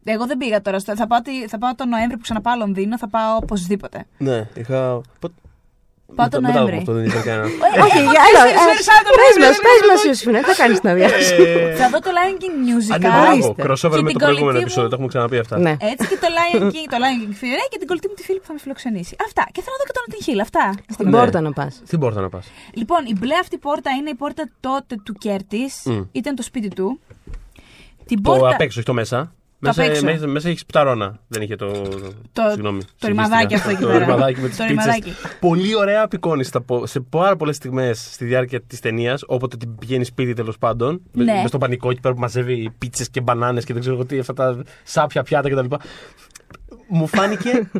B: Εγώ δεν πήγα τώρα. στο- Θα πάω, τη- θα πάω τον Νοέμβρη που ξαναπάω Λονδίνο, θα πάω οπωσδήποτε.
C: Ναι, είχα. πο-
B: Πάω τον
C: Μετά- μετά
B: Νοέμβρη.
C: από αυτό δεν ήθελε κανένα.
D: Όχι,
B: έχω
D: για έλα,
B: τέσσερις
D: ε,
B: ώρες άλλο το
D: πες
B: πρωί,
D: μας,
B: δεν
D: πες
B: είναι
D: μας
B: το
D: Ιωσήφινα, τι θα κάνεις την αδιάσκεψη.
C: Ε,
B: Θα δω το Lion King
C: Ανεβάζω
B: musical.
C: crossover
B: Και
C: με
B: την
C: το προηγούμενο
B: κολλητή μου-
C: επεισόδιο, το έχουμε ξαναπεί αυτά.
D: Ναι.
B: Έτσι και το Lion King, το Lion King Fury και την κολλητή μου τη φίλη που θα με φιλοξενήσει. Αυτά. Και θέλω να δω και τον Notting Hill. Αυτά.
D: Στην
C: Ναι.
D: πόρτα να πας.
C: Τι πόρτα να πας.
B: Λοιπόν, η μπλε αυτή πόρτα είναι η πόρτα τότε του Κέρτης.
C: Μμ.
B: Ήταν το σπίτι του. Την
C: Το
B: πόρτα.
C: απ' έξω, όχι το μέσα.
B: απ'
C: Μέσα,
B: έξω.
C: μέσα, μέσα έχει πταρώνα. Δεν είχε το.
B: Το-
C: συγγνώμη,
B: το ρημαδάκι αυτό εκεί
C: το
B: πέρα.
C: ρημαδάκι με τις
B: Το
C: πίτσες.
B: ρημαδάκι.
C: Πολύ ωραία απεικόνιστα από- σε πάρα πολλές στιγμές στη διάρκεια της ταινίας. Όποτε την πηγαίνει σπίτι τέλος πάντων. με-
B: Ναι.
C: Με στο πανικό εκεί πέρα που μαζεύει πίτσες και μπανάνες και δεν ξέρω εγώ τι, αυτά τα σάπια πιάτα κτλ. Μου φάνηκε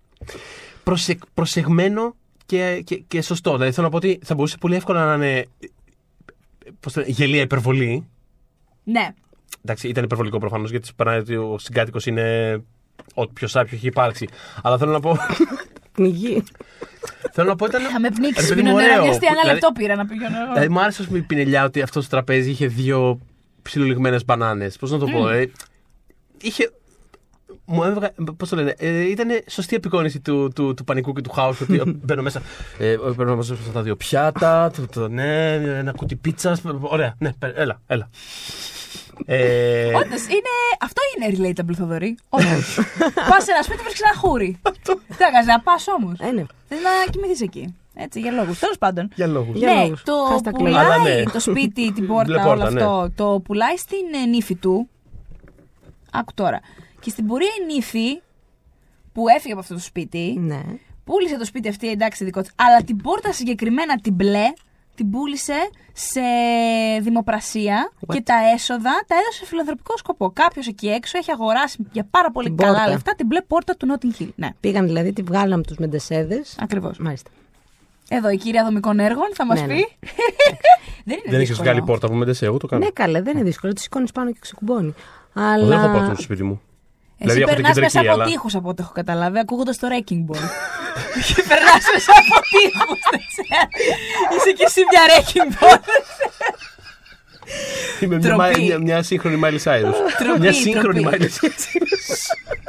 C: προσε, προσεγμένο και, και, και σωστό. Δηλαδή θέλω να πω ότι θα μπορούσε πολύ εύκολα να είναι. Πώς το λένε, γελία υπερβολή.
B: Ναι.
C: Εντάξει, ήταν υπερβολικό προφανώς γιατί σου περνάει ότι ο συγκάτοικος είναι ό,τι πιο σάπιο έχει υπάρξει. Αλλά θέλω να πω.
D: Πνιγεί.
C: θέλω να πω ήταν.
B: Θα με
C: Ρε
B: πνίξει.
C: παιδί
B: Πίνω
C: μου,
B: νερό.
C: ωραίο.
B: Γιατί ένα
C: Δηλαδή-
B: λεπτό πήρα να πηγαίνω. εγώ.
C: Δηλαδή, μου άρεσε ας πούμε, η πινελιά ότι αυτό το τραπέζι είχε δύο ψιλολιγμένες μπανάνες. Πώς να το πω, ε, είχε. Μου έβγα. Πώς το λένε, ε, ήταν σωστή απεικόνηση του, του, του πανικού και του χάους. Ότι ε, μπαίνω μέσα. Ε, παίρνω μαζί αυτά τα δύο πιάτα. Το, το, ναι, ένα κουτί πίτσας. Ωραία, ναι, παι- έλα, έλα. Ε,
B: Όντως, είναι... αυτό είναι relatable, Θοδωρή. Όντως. πας σε ένα σπίτι, βρίσκεις ένα χούρι. Τι έκανε, να πας όμως.
D: Ε, ναι.
B: Θες να κοιμηθείς εκεί. Έτσι, για λόγους. Τέλος πάντων.
C: για λόγους.
D: Για
B: ναι,
D: λόγους.
B: το
D: Hashtag
B: πουλάει
C: Αλλά ναι.
B: το σπίτι, την
C: Μπλε
B: πόρτα,
C: πόρτα,
B: όλο
C: ναι.
B: αυτό. Το πουλάει στην ε, νύφη του. Άκου τώρα. Και στην πορεία η νύφη που έφυγε από αυτό το σπίτι,
D: Ναι.
B: πούλησε το σπίτι αυτή, εντάξει, δικό της, αλλά την πόρτα συγκεκριμένα την μπλε, την πούλησε σε δημοπρασία
D: What?
B: και τα έσοδα τα έδωσε σε φιλανθρωπικό σκοπό. Κάποιος εκεί έξω έχει αγοράσει για πάρα πολύ
D: Την
B: καλά
D: πόρτα.
B: λεφτά την μπλε πόρτα του Notting Hill. Ναι,
D: Πήγαν δηλαδή, τη βγάλαμε τους μεντεσέδες.
B: ακριβώς.
D: Μάλιστα.
B: Εδώ η κυρία δομικών έργων θα μας
D: Ναι, ναι.
B: πει. Δεν είναι
C: Δεν έχεις
B: δύσκολο.
C: βγάλει πόρτα που με εγώ το κάνω.
D: Ναι, καλέ, δεν είναι δύσκολο. Τη σηκώνεις πάνω και ξεκουμπώνει. Αλλά.
C: Δεν έχω πόρτα στο σπίτι μου.
B: Εσύ
C: Δηλαδή, έχω την
B: περνάς μέσα
C: κεντρική,
B: από
C: αλλά-
B: τείχους από ό,τι έχω καταλάβει, ακούγοντας το Wrecking Ball. και περνάς μέσα από τείχους. Είσαι και εσύ μια Wrecking Ball.
C: Είμαι μια,
B: Τροπή.
C: μια, μια σύγχρονη Miley Cyrus.
B: Τροπή,
C: μια σύγχρονη
B: τροπή.
C: Miley Cyrus.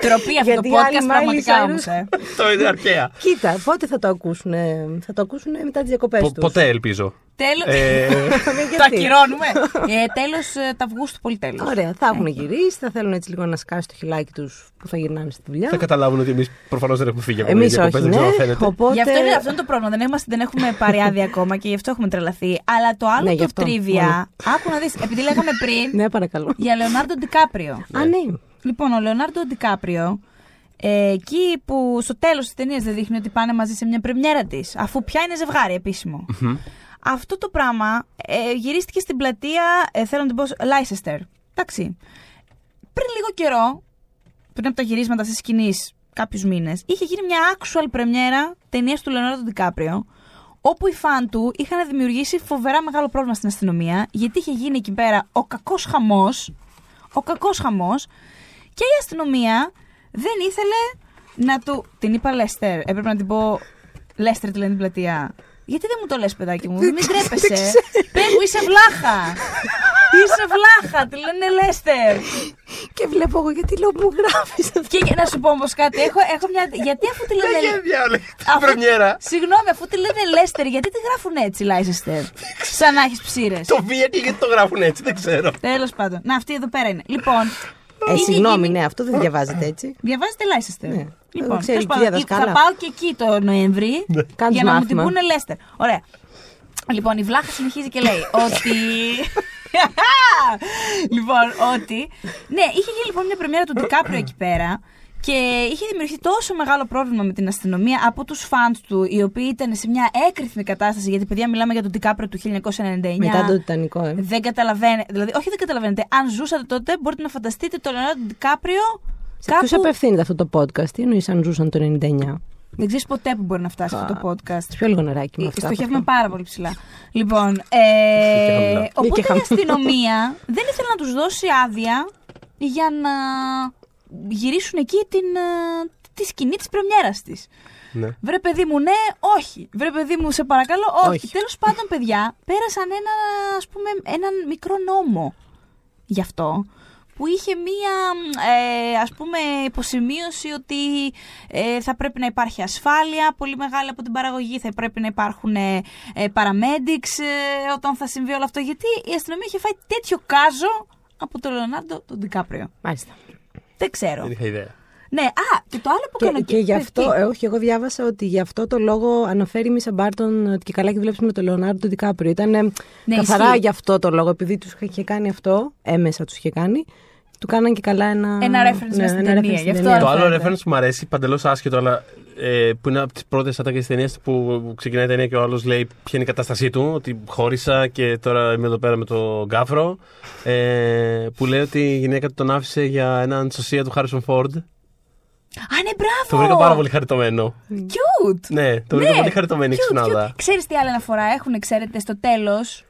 B: Τροπή αυτό το
D: Γιατί η άλλη
B: podcast
D: Miley
B: πραγματικά
D: Cyrus-
B: όμως, ε.
C: Το είναι αρχαία.
D: Κοίτα, πότε θα το ακούσουν. Θα το ακούσουν μετά τις διακοπές
C: Πο-
D: τους.
C: Ποτέ ελπίζω.
B: Τέλος,
C: Ε,
B: το ακυρώνουμε. ε, τέλος ε, του Αυγούστου, πολύ τέλος.
D: Ωραία, θα έχουν γυρίσει, θα θέλουν έτσι λίγο να σκάσει το χιλάκι τους που θα γυρνάνε στη δουλειά.
C: θα καταλάβουν ότι εμείς προφανώς δεν έχουμε φύγει από
D: Εμείς
C: τις διακοπές,
D: όχι,
C: δεν ξέρω αν
D: ναι.
C: φαίνεται.
D: Οπότε.
B: Γι' αυτό, είναι, αυτό είναι το πρόβλημα. Δεν, είμαστε, δεν έχουμε πάρει άδεια ακόμα και γι' αυτό έχουμε τρελαθεί. Αλλά το άλλο
D: Ναι, γι'
B: το
D: αυτό,
B: τρίβια.
D: μόνο.
B: Άκου να δεις, επειδή λέγαμε πριν
D: Ναι, παρακαλώ.
B: για Λεωνάρντο Ντικάπριο.
D: Α, ναι.
B: Λοιπόν, ο Λεωνάρντο Ντικάπριο, ε, εκεί που στο τέλος της ταινίας δεν δείχνει ότι πάνε μαζί σε μια πρεμιέρα της, αφού πια είναι ζευγάρι επίσημο. Αυτό το πράγμα ε, γυρίστηκε στην πλατεία, ε, θέλω να την πω, Λάισεστερ. Εντάξει. Πριν λίγο καιρό, πριν από τα γυρίσματα αυτή τη σκηνής, κάποιους μήνες, είχε γίνει μια actual πρεμιέρα ταινίας του Λεωνάρντο Ντικάπριο, όπου οι φαν του είχαν δημιουργήσει φοβερά μεγάλο πρόβλημα στην αστυνομία, γιατί είχε γίνει εκεί πέρα ο κακός χαμός. Ο κακός χαμός. Και η αστυνομία δεν ήθελε να του. Την είπα Λέστερ. Έπρεπε να την πω. Λέστερ τη λένε την πλατεία. Γιατί δεν μου το λες παιδάκι μου, μην τρέπεσαι. Πες μου, είσαι βλάχα. είσαι βλάχα, τη λένε Λέστερ.
D: Και βλέπω εγώ γιατί λέω μου γράφεις αυτό.
B: Και για να σου πω όμως κάτι, έχω, έχω μια. Γιατί αφού τη λένε.
C: Την πρεμιέρα.
B: Συγγνώμη, αφού τη λένε Λέστερ, γιατί τη γράφουν έτσι Λάισεστερ; Σαν να έχεις ψήρες.
C: Το βία και γιατί το γράφουν έτσι, δεν ξέρω.
B: Τέλος πάντων. Να, αυτή εδώ πέρα είναι. Λοιπόν.
D: Ε,
B: είχε
D: συγγνώμη,
B: γίνει-
D: ναι, αυτό δεν διαβάζεται έτσι.
B: Διαβάζετε Leicester.
D: Ναι.
B: Λοιπόν,
D: Το ξέρει
B: τέλος
D: η
B: πάντων,
D: κυρία
B: θα
D: δασκάλα.
B: πάω και εκεί το Νοέμβρη
D: Κάνεις
B: για να μου την
D: μάθημα.
B: πούνε Leicester. Ωραία. Λοιπόν, η Βλάχα συνεχίζει και λέει ότι. λοιπόν, ότι. Ναι, είχε γίνει λοιπόν μια πρεμιέρα του Ντικάπριο εκεί πέρα και είχε δημιουργηθεί τόσο μεγάλο πρόβλημα με την αστυνομία από τους φαν του, οι οποίοι ήταν σε μια έκρηθμη κατάσταση. Γιατί, παιδιά, μιλάμε για τον Ντικάπριο του 1999.
D: Μετά το Τιτανικό, ε.
B: Δεν καταλαβαίνετε. Δηλαδή, όχι δεν καταλαβαίνετε. Αν ζούσατε τότε, μπορείτε να φανταστείτε τον Λεωνάρντο Ντικάπριο.
D: Σε ποιους απευθύνεται αυτό το podcast, τι εννοείς αν ζούσαν το 99.
B: Δεν ξέρεις ποτέ που μπορεί να φτάσει αυτό το podcast.
D: Πιο λίγο νεράκι με αυτά.
B: Στοχεύουμε πάρα πολύ ψηλά. Λοιπόν,
C: Και
B: ε,
C: χαμηλά.
B: οπότε
D: Και
B: η
D: χαμηλά.
B: αστυνομία δεν ήθελε να τους δώσει άδεια για να γυρίσουν εκεί την, ε, τη σκηνή της πρεμιέρας της.
C: Ναι.
B: Βρε παιδί μου, ναι, όχι. Βρε παιδί μου, σε παρακαλώ, όχι.
D: Όχι.
B: Τέλος πάντων, παιδιά, πέρασαν ένα, ας πούμε, έναν μικρό νόμο γι' αυτό που είχε μία ε, ας πούμε υποσημείωση ότι ε, θα πρέπει να υπάρχει ασφάλεια πολύ μεγάλη από την παραγωγή, θα πρέπει να υπάρχουν ε, ε, paramedics ε, όταν θα συμβεί όλο αυτό γιατί η αστυνομία είχε φάει τέτοιο κάζο από τον Λεωνάρντο τον Ντικάπριο.
D: Μάλιστα.
B: Δεν ξέρω.
C: Δεν είχα ιδέα.
B: Ναι, α, και το άλλο που
D: Και,
B: κάνω
D: και γι'
B: πες,
D: αυτό,
B: τι;
D: ε, όχι, εγώ διάβασα ότι γι' αυτό το λόγο αναφέρει η Μίσα Μπάρτον ότι και καλά και βλέπει με τον Λεωνάρντο Ντικάπριο. Ήταν
B: Ναι,
D: καθαρά
B: ισχύει.
D: γι' αυτό το λόγο, επειδή τους είχε κάνει αυτό, έμεσα τους είχε κάνει, του κάναν και καλά ένα.
B: Ένα reference μες στην
D: ένα
B: ταινία,
D: reference στην
B: γι' αυτό
D: ταινία.
C: Το άλλο
B: Αναφέρεται.
C: reference που μου αρέσει, παντελώς άσχετο, αλλά ε, που είναι από τις πρώτες ατάκε τη ταινία που ξεκινάει η ταινία και ο άλλος λέει ποια είναι η κατάστασή του, ότι χώρισα και τώρα είμαι εδώ πέρα με τον Γκάφρο. Ε, που λέει ότι η γυναίκα του τον άφησε για έναν σωσία του Χάρισον Φόρντ.
B: Α, ναι, μπράβο!
C: Το βρήκα πάρα πολύ χαριτωμένο.
B: Cute!
C: Ναι, το βρήκα πολύ χαριτωμένη η ξυπνάδα.
B: Ξέρεις τι άλλη αναφορά έχουν, ξέρετε, στο τέλος;